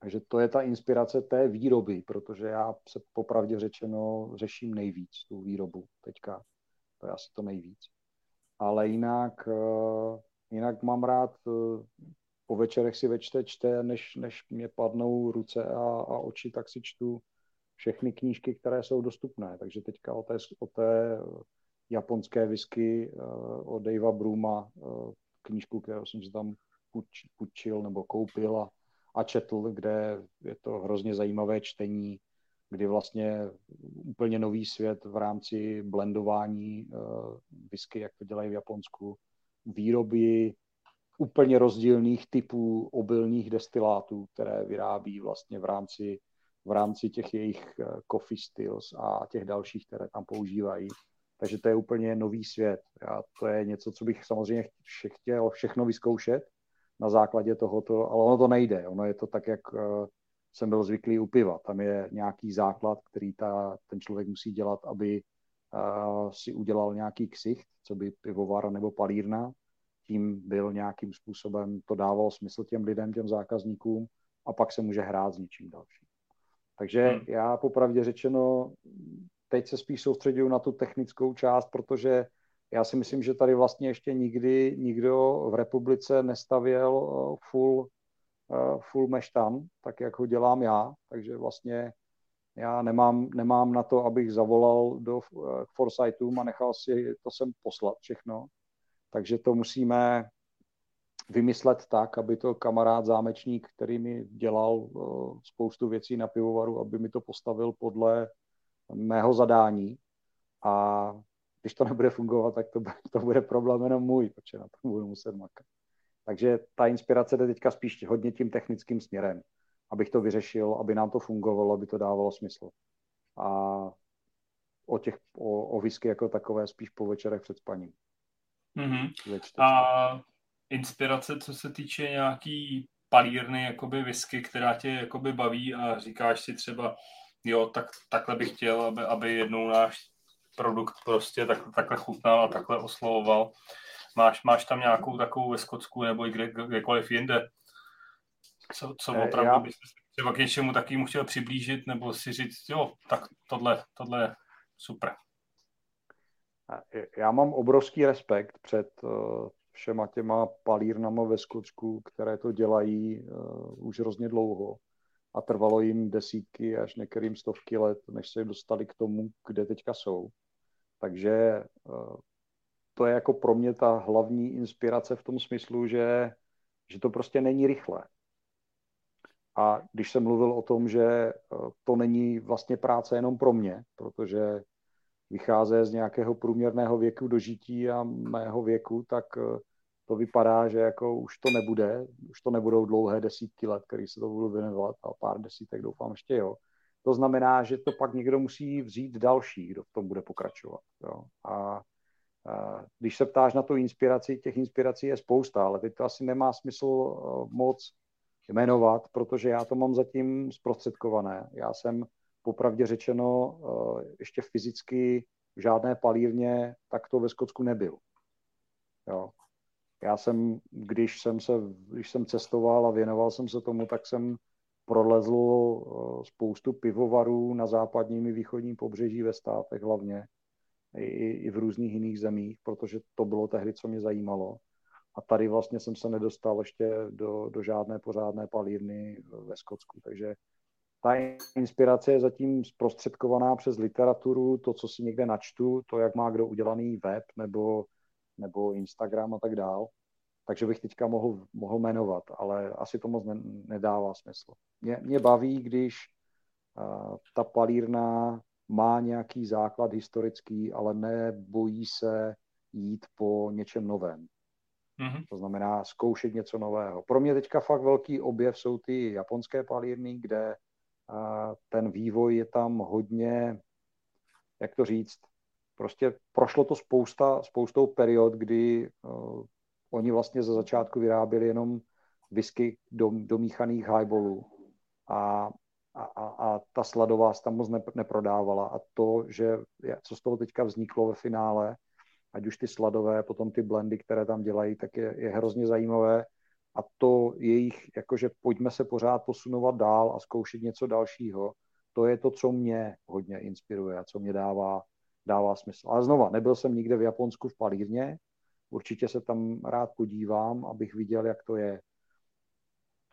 Takže to je ta inspirace té výroby, protože já se popravdě řečeno řeším nejvíc tu výrobu teďka. To je asi to nejvíc. Ale jinak, eh, jinak mám rád eh, po večerech si večte čte, než, než mě padnou ruce a, a oči, tak si čtu všechny knížky, které jsou dostupné. Takže teďka o té, o té japonské whisky eh, od Davea Bruma knížku, kterou jsem si tam půjčil nebo koupil a, a četl, kde je to hrozně zajímavé čtení, kdy vlastně úplně nový svět v rámci blendování uh, whisky, jak to dělají v Japonsku, výroby úplně rozdílných typů obilných destilátů, které vyrábí vlastně v rámci, v rámci těch jejich uh, coffee styles a těch dalších, které tam používají. Takže to je úplně nový svět. Já, to je něco, co bych samozřejmě chtěl všechno vyzkoušet na základě tohoto, ale ono to nejde. Ono je to tak, jak uh, jsem byl zvyklý u piva. Tam je nějaký základ, který ta, ten člověk musí dělat, aby uh, si udělal nějaký ksicht, co by pivovar nebo palírna. Tím byl nějakým způsobem, to dávalo smysl těm lidem, těm zákazníkům a pak se může hrát s něčím dalším. Takže hmm. já popravdě řečeno teď se spíš soustředuju na tu technickou část, protože já si myslím, že tady vlastně ještě nikdy nikdo v republice nestavěl eh, full, eh, full meštan, tak jak ho dělám já, takže vlastně Já nemám, nemám na to, abych zavolal do uh, Foresightům a nechal si to sem poslat všechno. Takže to musíme vymyslet tak, aby to kamarád zámečník, který mi dělal uh, spoustu věcí na pivovaru, aby mi to postavil podle mého zadání. A když to nebude fungovat, tak to, to bude problém jenom můj, protože na to budu muset makat. Takže ta inspirace jde teďka spíš hodně tím technickým směrem, abych to vyřešil, aby nám to fungovalo, aby to dávalo smysl. A o těch, o, o whisky jako takové spíš po večerech před spaním. Mm-hmm. A inspirace, co se týče nějaký palírny, jakoby whisky, která tě jakoby baví a říkáš si třeba, jo, tak, takhle bych chtěl, aby, aby jednou náš produkt prostě tak, takhle chutnal a takhle oslovoval. Máš, máš tam nějakou takovou ve Skotsku nebo i kde, kdekoliv jinde? Co, co eh, opravdu Já... bys třeba k něčemu takovému chtěl přiblížit nebo si říct, jo, tak tohle, tohle je super. Já mám obrovský respekt před uh, všema těma palírnama ve Skotsku, které to dělají uh, už hrozně dlouho a trvalo jim desítky až některým stovky let, než se dostali k tomu, kde teďka jsou. Takže uh, to je jako pro mě ta hlavní inspirace v tom smyslu, že, že to prostě není rychlé. A když jsem mluvil o tom, že to není vlastně práce jenom pro mě, protože vychází z nějakého průměrného věku dožití a mého věku, tak eh, to vypadá, že jako už to nebude, už to nebudou dlouhé desítky let, který se to budou věnovat a pár desítek doufám ještě jo. To znamená, že to pak někdo musí vzít další, kdo v tom bude pokračovat. Jo. A, a když se ptáš na tu inspiraci, těch inspirací je spousta, ale teď to asi nemá smysl uh, moc jmenovat, protože já to mám zatím zprostředkované. Já jsem popravdě řečeno uh, ještě fyzicky v žádné palírně takto ve Skotsku nebyl. Jo. Já jsem, když jsem, se, když jsem cestoval a věnoval jsem se tomu, tak jsem prolezl uh, spoustu pivovarů na západním i východním pobřeží ve státech hlavně, i, i v různých jiných zemích, protože to bylo tehdy, co mě zajímalo. A tady vlastně jsem se nedostal ještě do, do žádné pořádné palírny ve Skotsku, takže ta inspirace je zatím zprostředkovaná přes literaturu, to, co si někde načtu, to, jak má kdo udělaný web nebo, nebo Instagram a tak dál. Takže bych teďka mohl, mohl jmenovat, ale asi to moc ne, nedává smysl. Mě, mě baví, když uh, ta palírna má nějaký základ historický, ale nebojí se jít po něčem novém. Mm-hmm. To znamená zkoušet něco nového. Pro mě teďka fakt velký objev jsou ty japonské palírny, kde ten vývoj je tam hodně, jak to říct, prostě prošlo to spousta, spoustou period, kdy uh, oni vlastně za začátku vyráběli jenom whisky do, domíchaných highballů. A, a, a, a ta sladová se tam moc neprodávala. A to, že co z toho teďka vzniklo ve finále, ať už ty sladové, potom ty blendy, které tam dělají, tak je, je hrozně zajímavé a to jejich, jakože pojďme se pořád posunovat dál a zkoušet něco dalšího, to je to, co mě hodně inspiruje a co mě dává, dává smysl. Ale znova, nebyl jsem nikde v Japonsku v palírně, určitě se tam rád podívám, abych viděl, jak to je.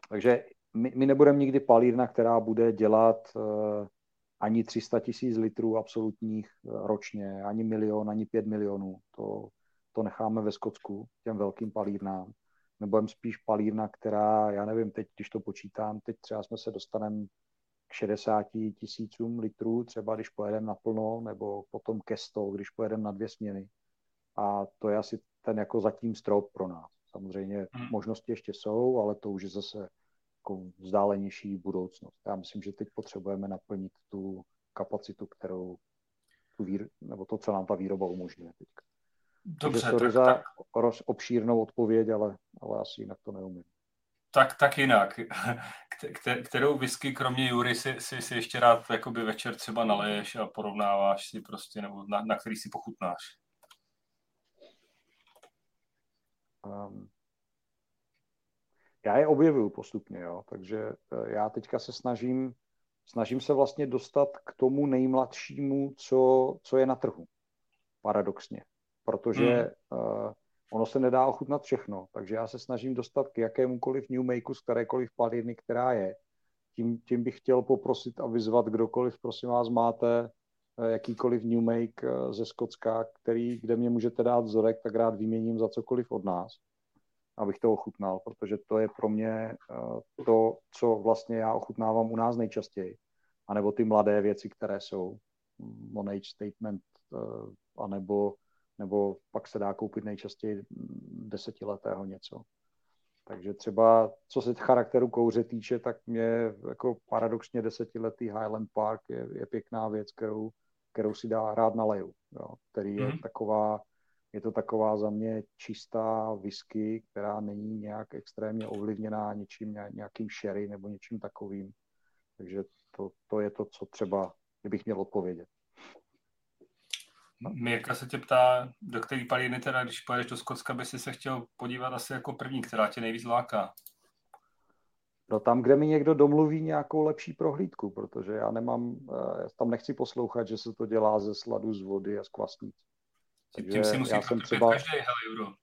Takže my, my nebudeme nikdy palírna, která bude dělat uh, ani 300 tisíc litrů absolutních uh, ročně, ani milion, ani pět milionů. To, to necháme ve Skotsku, těm velkým palírnám nebo spíš palírna, která, já nevím, teď, když to počítám, teď třeba jsme se dostaneme k 60 tisícům litrů, třeba když pojedeme naplno, nebo potom ke 100, když pojedeme na dvě směny. A to je asi ten jako zatím strop pro nás. Samozřejmě hmm. možnosti ještě jsou, ale to už je zase jako vzdálenější budoucnost. Já myslím, že teď potřebujeme naplnit tu kapacitu, kterou tu vír, nebo to, co nám ta výroba umožňuje teďka. Dobře, tak, za tak, obšírnou odpověď, ale, ale asi jinak to neumím. Tak, tak jinak. Kterou whisky, kromě Jury, si, si, si ještě rád jakoby večer třeba naleješ a porovnáváš si prostě, nebo na, na který si pochutnáš? Um, já je objevuju postupně, jo, takže eh, já teďka se snažím, snažím se vlastně dostat k tomu nejmladšímu, co, co je na trhu, paradoxně protože hmm. uh, ono se nedá ochutnat všechno, takže já se snažím dostat k jakémukoliv new makeu z kterékoliv palírny, která je tím, tím bych chtěl poprosit a vyzvat kdokoliv, prosím vás, máte eh, jakýkoliv New Make eh, ze Skocka, který, kde mě můžete dát vzorek, tak rád vyměním za cokoliv od nás, abych to ochutnal, protože to je pro mě to, co vlastně já ochutnávám u nás nejčastěji. A nebo ty mladé věci, které jsou. Monage statement, anebo nebo pak se dá koupit nejčastěji desetiletého něco. Takže třeba, co se charakteru kouře týče, tak mě jako paradoxně desetiletý Highland Park je, je pěkná věc, kterou, kterou si dá rád naleju, jo, který je mm-hmm. taková, je to taková za mě čistá whisky, která není nějak extrémně ovlivněná něčím, nějakým sherry nebo něčím takovým. Takže to, to je to, co třeba, kdybych měl odpovědět. Mirka se tě ptá, do který palírny teda, když pojedeš do Skotska, by si se chtěl podívat asi jako první, která tě nejvíc láká? No tam, kde mi někdo domluví nějakou lepší prohlídku, protože já nemám, eh, já tam nechci poslouchat, že se to dělá ze sladu z vody a z kvasnic. Tím si musí já jsem třeba... každý, hele, Euro.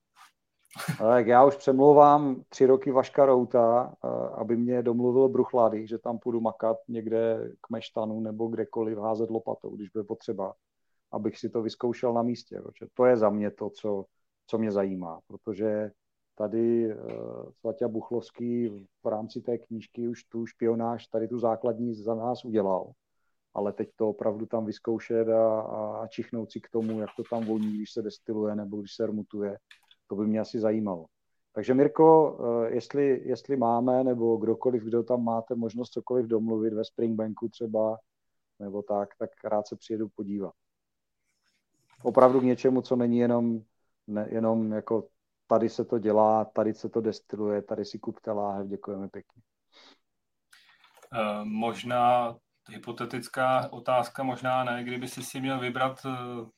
Tak já už přemlouvám tři roky Vaška Routa, eh, aby mě domluvil Bruchlady, že tam půjdu makat někde k meštanu nebo kdekoliv házet lopatou, když bude potřeba abych si to vyzkoušel na místě. Protože to je za mě to, co, co mě zajímá, protože tady uh, Svatě Buchlovský v rámci té knížky už tu špionáž, tady tu základní za nás udělal. Ale teď to opravdu tam vyzkoušet a, a čichnout si k tomu, jak to tam voní, když se destiluje nebo když se rmutuje, to by mě asi zajímalo. Takže Mirko, eh, jestli, jestli máme, nebo kdokoliv, kdo tam máte možnost cokoliv domluvit ve Springbanku třeba, nebo tak, tak rád se přijedu podívat opravdu k něčemu, co není jenom, ne, jenom jako tady se to dělá, tady se to destiluje, tady si kupte láhev, děkujeme pěkně. Uh, možná hypotetická otázka, možná ne, kdyby si si měl vybrat uh,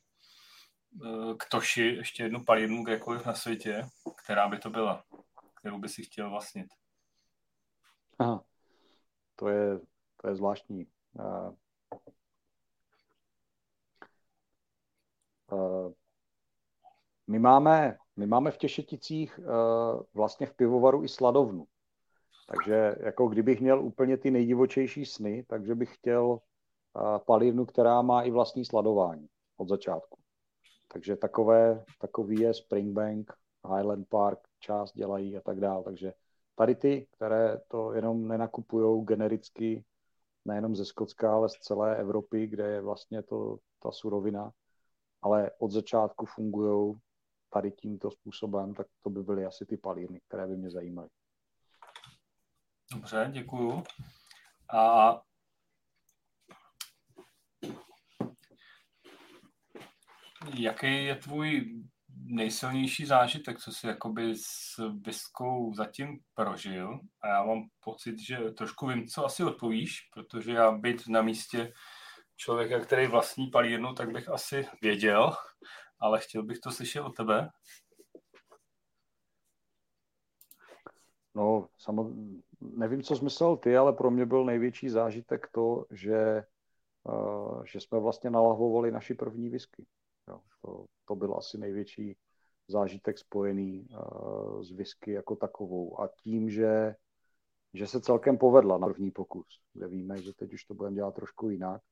k Toši ještě jednu palírnu kdekoliv na světě, která by to byla, kterou by si chtěl vlastnit. Aha. To je, to je zvláštní. Uh, Eh, my máme, my máme v Těšeticích eh, vlastně v pivovaru i sladovnu. Takže jako kdybych měl úplně ty nejdivočejší sny, takže bych chtěl eh, palírnu, která má i vlastní sladování od začátku. Takže takové, takový je Springbank, Highland Park, část dělají a tak dále. Takže tady ty, které to jenom nenakupují genericky, nejenom ze Skotska, ale z celé Evropy, kde je vlastně to, ta surovina, ale od začátku fungují tady tímto způsobem, tak to by byly asi ty palírny, které by mě zajímaly. Dobře, děkuju. A jaký je tvůj nejsilnější zážitek, co jsi jakoby s Biskou zatím prožil? A já mám pocit, že trošku vím, co asi odpovíš, protože já být na místě člověka, který vlastní palírnu, tak bych asi věděl, ale chtěl bych to slyšet od tebe. No, samo, nevím, co myslel ty, ale pro mě byl největší zážitek to, že, uh, že jsme vlastně nalahovali naši první whisky. Jo, to, to byl asi největší zážitek spojený uh, s whisky jako takovou. A tím, že, že se celkem povedla na první pokus, kde víme, že teď už to budeme dělat trošku jinak,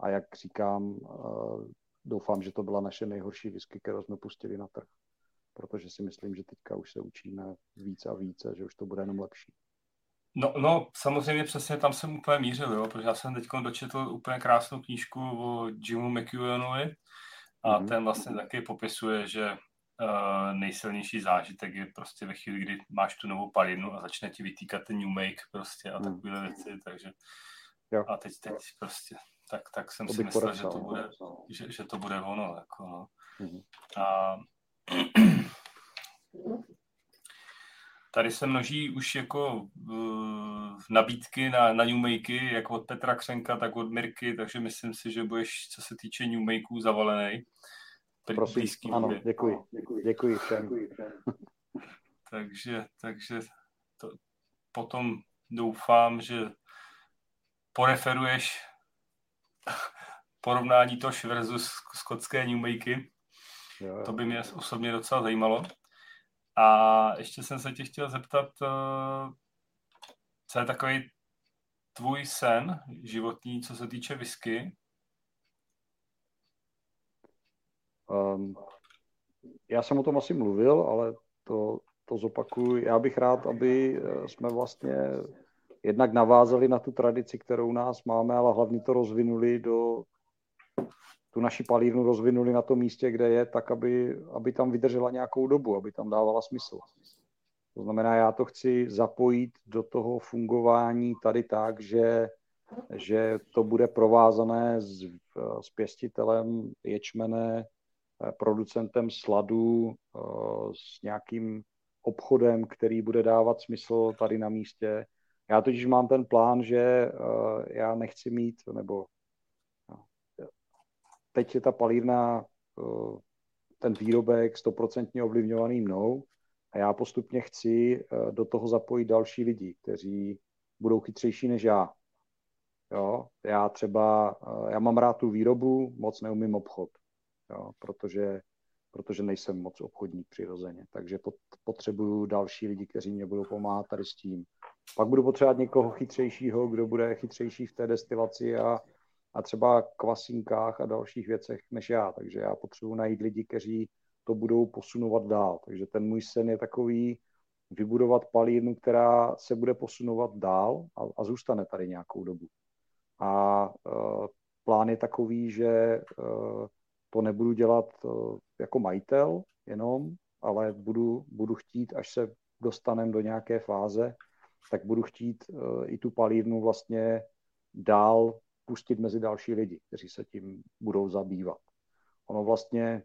a jak říkám, eh, doufám, že to byla naše nejhorší whisky, kterou jsme pustili na trh. Protože si myslím, že teďka už se učíme více a více, že už to bude jenom lepší. No, no, samozřejmě přesně tam jsem úplně mířil, jo, protože já jsem teď dočetl úplně krásnou knížku o Jimu McEwenovi a mm-hmm. ten vlastně taky popisuje, že uh, nejsilnější zážitek je prostě ve chvíli, kdy máš tu novou palinu a začne ti vytýkat ten new make prostě a mm. takové věci, takže jo. a teď, teď prostě tak, tak jsem to si myslel, že to bude, že, že to bude ono. Jako, no. mm-hmm. A tady se množí už jako uh, nabídky na, na New Makey, jak od Petra Křenka, tak od Mirky, takže myslím si, že budeš, co se týče New Makeů, zavalený. Prosím, ano, děkuji, děkuji, děkuji všem. takže, takže to, potom doufám, že poreferuješ porovnání Tosh versus skotské Newmakey. To by mě osobně docela zajímalo. A ještě jsem se tě chtěl zeptat, eh, co je takový tvůj sen životní, co se týče whisky? Um, já jsem o tom asi mluvil, ale to, to zopakuju. Já bych rád, aby eh, jsme vlastně jednak navázali na tu tradici, kterou nás máme, ale hlavně to rozvinuli do tu naši palírnu rozvinuli na tom místě, kde je, tak aby, aby tam vydržela nějakou dobu, aby tam dávala smysl. To znamená, já to chci zapojit do toho fungování tady tak, že, že to bude provázané s, s pěstitelem ječmene, producentem sladu, s nějakým obchodem, který bude dávat smysl tady na místě. Já totiž mám ten plán, že já nechci mít, nebo teď je ta palírna, eh, ten výrobek stoprocentně ovlivňovaný mnou a já postupně chci eh, do toho zapojit další lidi, kteří budou chytřejší než já. Jo, já třeba, já mám rád tu výrobu, moc neumím obchod, jo, protože, protože nejsem moc obchodník přirozeně, takže potřebuju další lidi, kteří mě budou pomáhat tady s tím. Pak budu potřebovat někoho chytřejšího, kdo bude chytřejší v té destilaci a, a třeba kvasinkách a dalších věcech než já. Takže já potřebuji najít lidi, kteří to budou posunovat dál. Takže ten můj sen je takový vybudovat palírnu, která se bude posunovat dál a, a zůstane tady nějakou dobu. A uh, plán je takový, že uh, to nebudu dělat uh, jako majitel jenom, ale budu, budu chtít, až se dostaneme do nějaké fáze, tak budu chtít uh, i tu palírnu vlastně dál pustit mezi další lidi, kteří se tím budou zabývat. Ono vlastně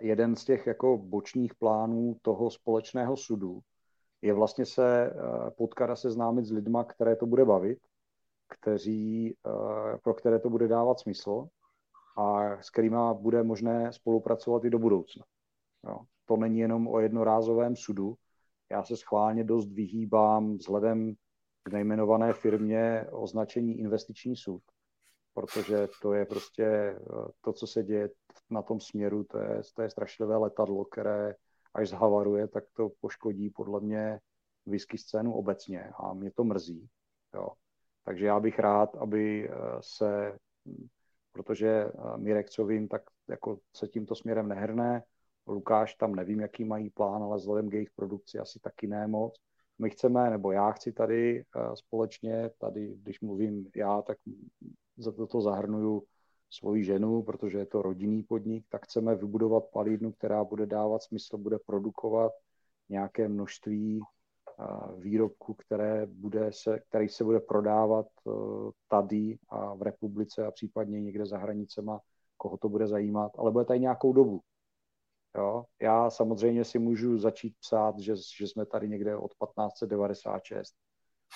jeden z těch jako bočních plánů toho společného sudu je vlastně se potkat a seznámit s lidma, které to bude bavit, kteří, pro které to bude dávat smysl a s kterými bude možné spolupracovat i do budoucna. Jo. To není jenom o jednorázovém sudu. Já se schválně dost vyhýbám vzhledem k nejmenované firmě označení investiční sud, protože to je prostě eh, to, co se děje na tom směru, to je, to je strašlivé letadlo, které až zhavaruje, tak to poškodí podle mě whisky scénu obecně a mě to mrzí. Jo. Takže já bych rád, aby eh, se, protože eh, Mirek, co vím, tak jako se tímto směrem nehrne, Lukáš tam nevím, jaký mají plán, ale vzhledem k jejich produkci asi taky ne moc, my chceme, nebo já chci tady uh, společně, tady, když mluvím já, tak za toto zahrnuju svoji ženu, protože je to rodinný podnik, tak chceme vybudovat palírnu, která bude dávat smysl, bude produkovat nějaké množství výrobků, které bude se, který se bude prodávat uh, tady a v republice a případně někde za hranicema, koho to bude zajímat, ale bude tady nějakou dobu. Jo? Já samozřejmě si můžu začít psát, že, že jsme tady někde od 1596,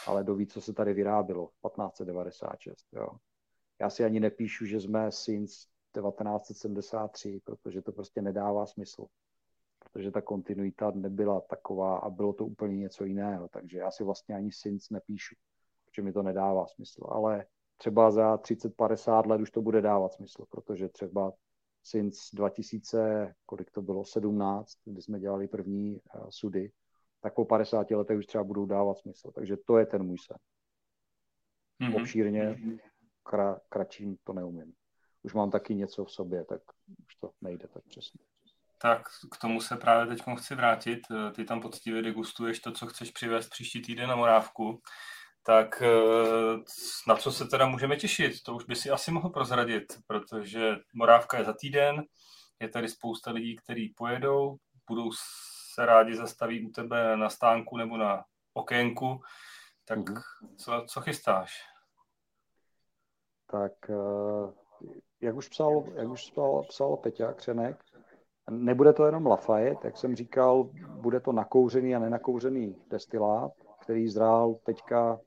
ale do ví, co se tady vyrábilo 1596. Jo? Já si ani nepíšu, že jsme since 1973, protože to prostě nedává smysl. Protože ta kontinuita nebyla taková a bylo to úplně něco jiného. Takže já si vlastně ani since nepíšu, protože mi to nedává smysl. Ale třeba za 30-50 let už to bude dávat smysl, protože třeba since 2000, kolik to bylo, 17, kdy jsme dělali první uh, sudy, tak po 50 letech už třeba budou dávat smysl. Takže to je ten můj sen. Mm-hmm. Obšírně, kra, kratším to neumím. Už mám taky něco v sobě, tak už to nejde tak přesně. Tak k tomu se právě teď chci vrátit. Ty tam poctivě degustuješ to, co chceš přivést příští týden na Morávku tak eh, na co se teda můžeme těšit? To už by si asi mohl prozradit, protože Morávka je za týden, je tady spousta lidí, kteří pojedou, budou se rádi zastaví u tebe na stánku nebo na okénku, tak mm-hmm. co, co chystáš? Tak eh, jak už psal, jak už psal, psal Peťa Křenek, nebude to jenom Lafayette, jak jsem říkal, bude to nakouřený a nenakouřený destilát, který zrál teďka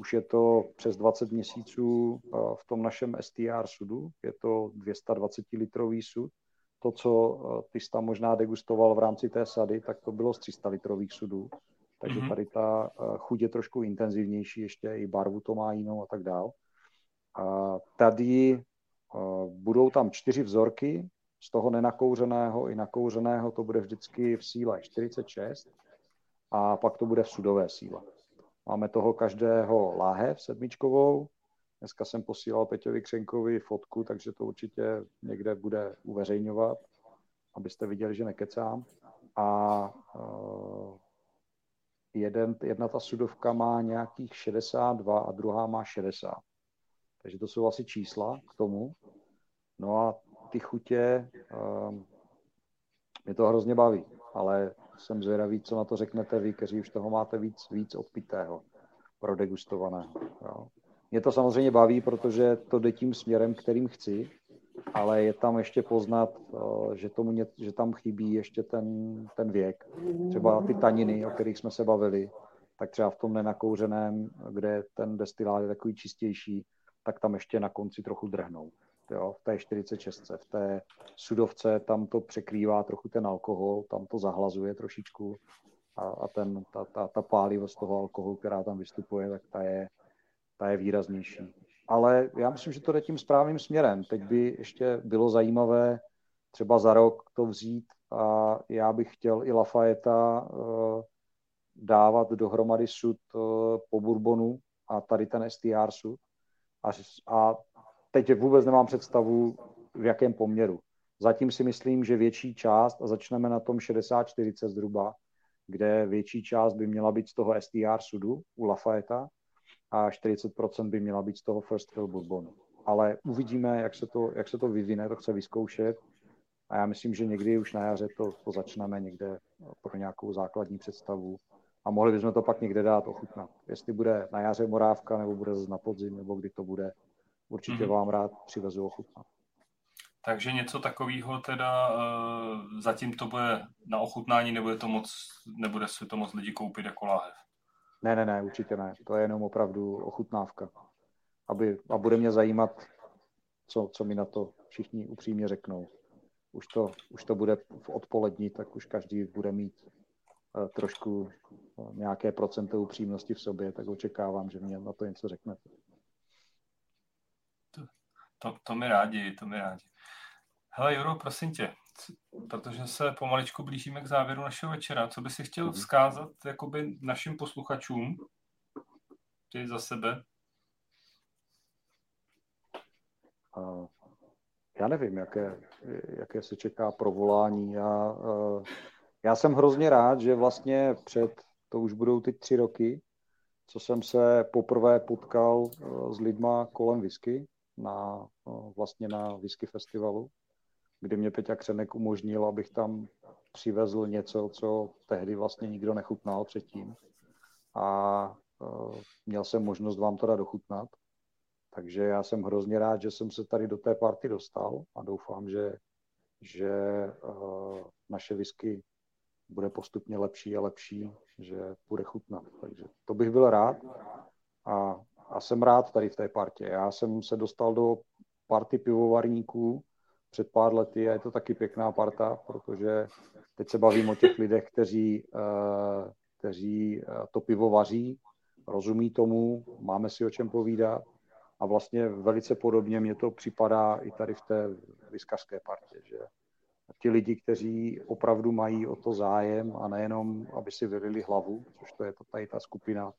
už je to přes 20 měsíců eh, v tom našem STR sudu. Je to 220 litrový sud. To, co eh, ty jsi tam možná degustoval v rámci té sady, tak to bylo z 300 litrových sudů. Takže mhm. tady ta eh, chuť je trošku intenzivnější, ještě i barvu to má jinou a tak dál. A tady budou tam čtyři vzorky, z toho nenakouřeného i nakouřeného to bude vždycky v síle 46 a pak to bude v sudové síle. Máme toho každého láhev sedmičkovou. Dneska jsem posílal Peťovi Křenkovi fotku, takže to určitě někde bude uveřejňovat, abyste viděli, že nekecám. A uh, jeden, jedna ta sudovka má nějakých 62 a druhá má 60. Takže to jsou asi čísla k tomu. No a ty chutě, um, mě to hrozně baví, ale jsem zvědavý, co na to řeknete vy, kteří už toho máte víc, víc odpitého, prodegustovaného. Jo. Mě to samozřejmě baví, protože to jde tím směrem, kterým chci, ale je tam ještě poznat, eh, že, tomu ně, že tam chybí ještě ten, ten věk. Třeba ty taniny, o kterých jsme se bavili, tak třeba v tom nenakouřeném, kde ten destilát je takový čistější, tak tam ještě na konci trochu drhnou. Jo, v té 46. V té sudovce tam to překrývá trochu ten alkohol, tam to zahlazuje trošičku a, a ten, ta, ta, ta pálivost toho alkoholu, která tam vystupuje, tak ta je, ta je výraznější. Ale já myslím, že to jde tím správným směrem. Teď by ještě bylo zajímavé třeba za rok to vzít a já bych chtěl i Lafayette uh, dávat dohromady sud uh, po Bourbonu a tady ten STR sud. A, a teď vůbec nemám představu, v jakém poměru. Zatím si myslím, že větší část, a začneme na tom 60-40 zhruba, kde větší část by měla být z toho STR sudu u Lafayette a 40% by měla být z toho First Fill Bourbonu. Ale uvidíme, jak se to, jak se to vyvine, to chce vyzkoušet. A já myslím, že někdy už na jaře to, to začneme někde pro nějakou základní představu. A mohli bychom to pak někde dát ochutnat. Jestli bude na jaře morávka, nebo bude na podzim, nebo kdy to bude, určitě mm-hmm. vám rád přivezu ochutnat. Takže něco takového teda uh, zatím to bude na ochutnání, nebude, to moc, nebude si to moc lidi koupit jako láhev? Ne, ne, ne, určitě ne. To je jenom opravdu ochutnávka. Aby, a bude mě zajímat, co, co mi na to všichni upřímně řeknou. Už to, už to bude v odpolední, tak už každý bude mít uh, trošku uh, nějaké procento upřímnosti v sobě, tak očekávám, že mě na to něco řeknete. To, to mi rádi, to mi rádi. Hele, Juro, prosím tě, protože se pomaličku blížíme k závěru našeho večera, co by si chtěl mhm. vzkázat jakoby našim posluchačům, ty za sebe? Uh, já nevím, jaké, jaké se čeká provolání. Já, uh, já jsem hrozně rád, že vlastně před, to už budou ty tři roky, co jsem se poprvé potkal uh, s lidma kolem whisky, na, vlastně na whisky festivalu, kdy mě Peťa Křenek umožnil, abych tam přivezl něco, co tehdy vlastně nikdo nechutnal předtím. A měl jsem možnost vám to dochutnat. Takže já jsem hrozně rád, že jsem se tady do té party dostal a doufám, že, že naše whisky bude postupně lepší a lepší, že bude chutnat. Takže to bych byl rád. A a jsem rád tady v té partě. Já jsem se dostal do party pivovarníků před pár lety a je to taky pěkná parta, protože teď se bavím o těch lidech, kteří, eh, kteří eh, to pivo vaří, rozumí tomu, máme si o čem povídat a vlastně velice podobně mě to připadá i tady v té vyskařské partě, že ti lidi, kteří opravdu mají o to zájem a nejenom, aby si vylili hlavu, což to je to tady ta skupina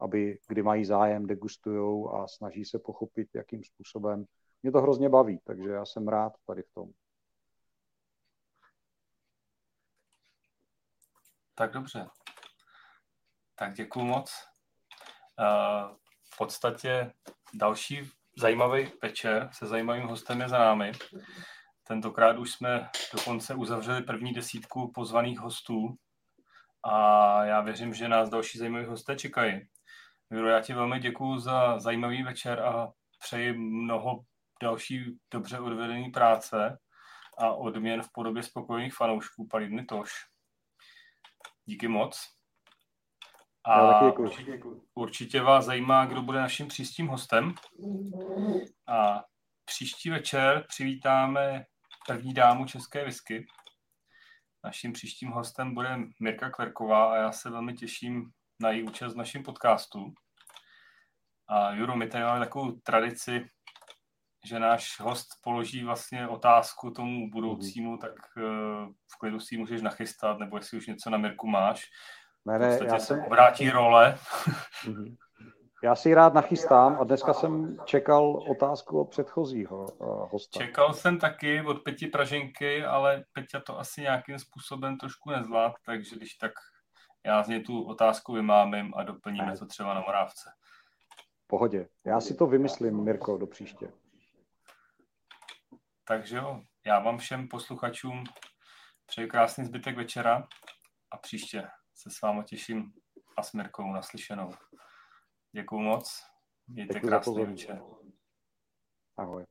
aby kdy mají zájem, degustují a snaží se pochopit, jakým způsobem. Mě to hrozně baví, takže já jsem rád tady v tom. Tak dobře. Tak děkuji moc. Uh, v podstatě další zajímavý večer se zajímavým hostem je za námi. Tentokrát už jsme dokonce uzavřeli první desítku pozvaných hostů a já věřím, že nás další zajímaví hosté čekají. Miro, já ti velmi děkuji za zajímavý večer a přeji mnoho další dobře odvedené práce a odměn v podobě spokojených fanoušků Palidny Toš. Díky moc. A určitě, určitě vás zajímá, kdo bude naším příštím hostem. A příští večer přivítáme první dámu České whisky. Naším příštím hostem bude Mirka Klerková a já se velmi těším na její účast v našem podcastu. A Juro, my tady máme takovou tradici, že náš host položí vlastně otázku tomu budoucímu, tak eh, v klidu si ji můžeš nachystat, nebo jestli už něco na Mirku máš. Ne, ne, já jsem... obrátí role. Mhm. Já si rád nachystám a dneska jsem čekal otázku od předchozího uh, hosta. Čekal jsem taky od Peti Praženky, ale Peťa to asi nějakým způsobem trošku nezvlád, takže když tak já z něj tu otázku vymámím a doplníme ne. to třeba na Morávce. Pohodě. Já si to vymyslím, Mirko, do příště. Takže jo, já vám všem posluchačům přeji krásný zbytek večera a příště se s vámi těším a s Mirkou naslyšenou. Děkuju moc. Mějte Děkuji krásný večer. Ahoj.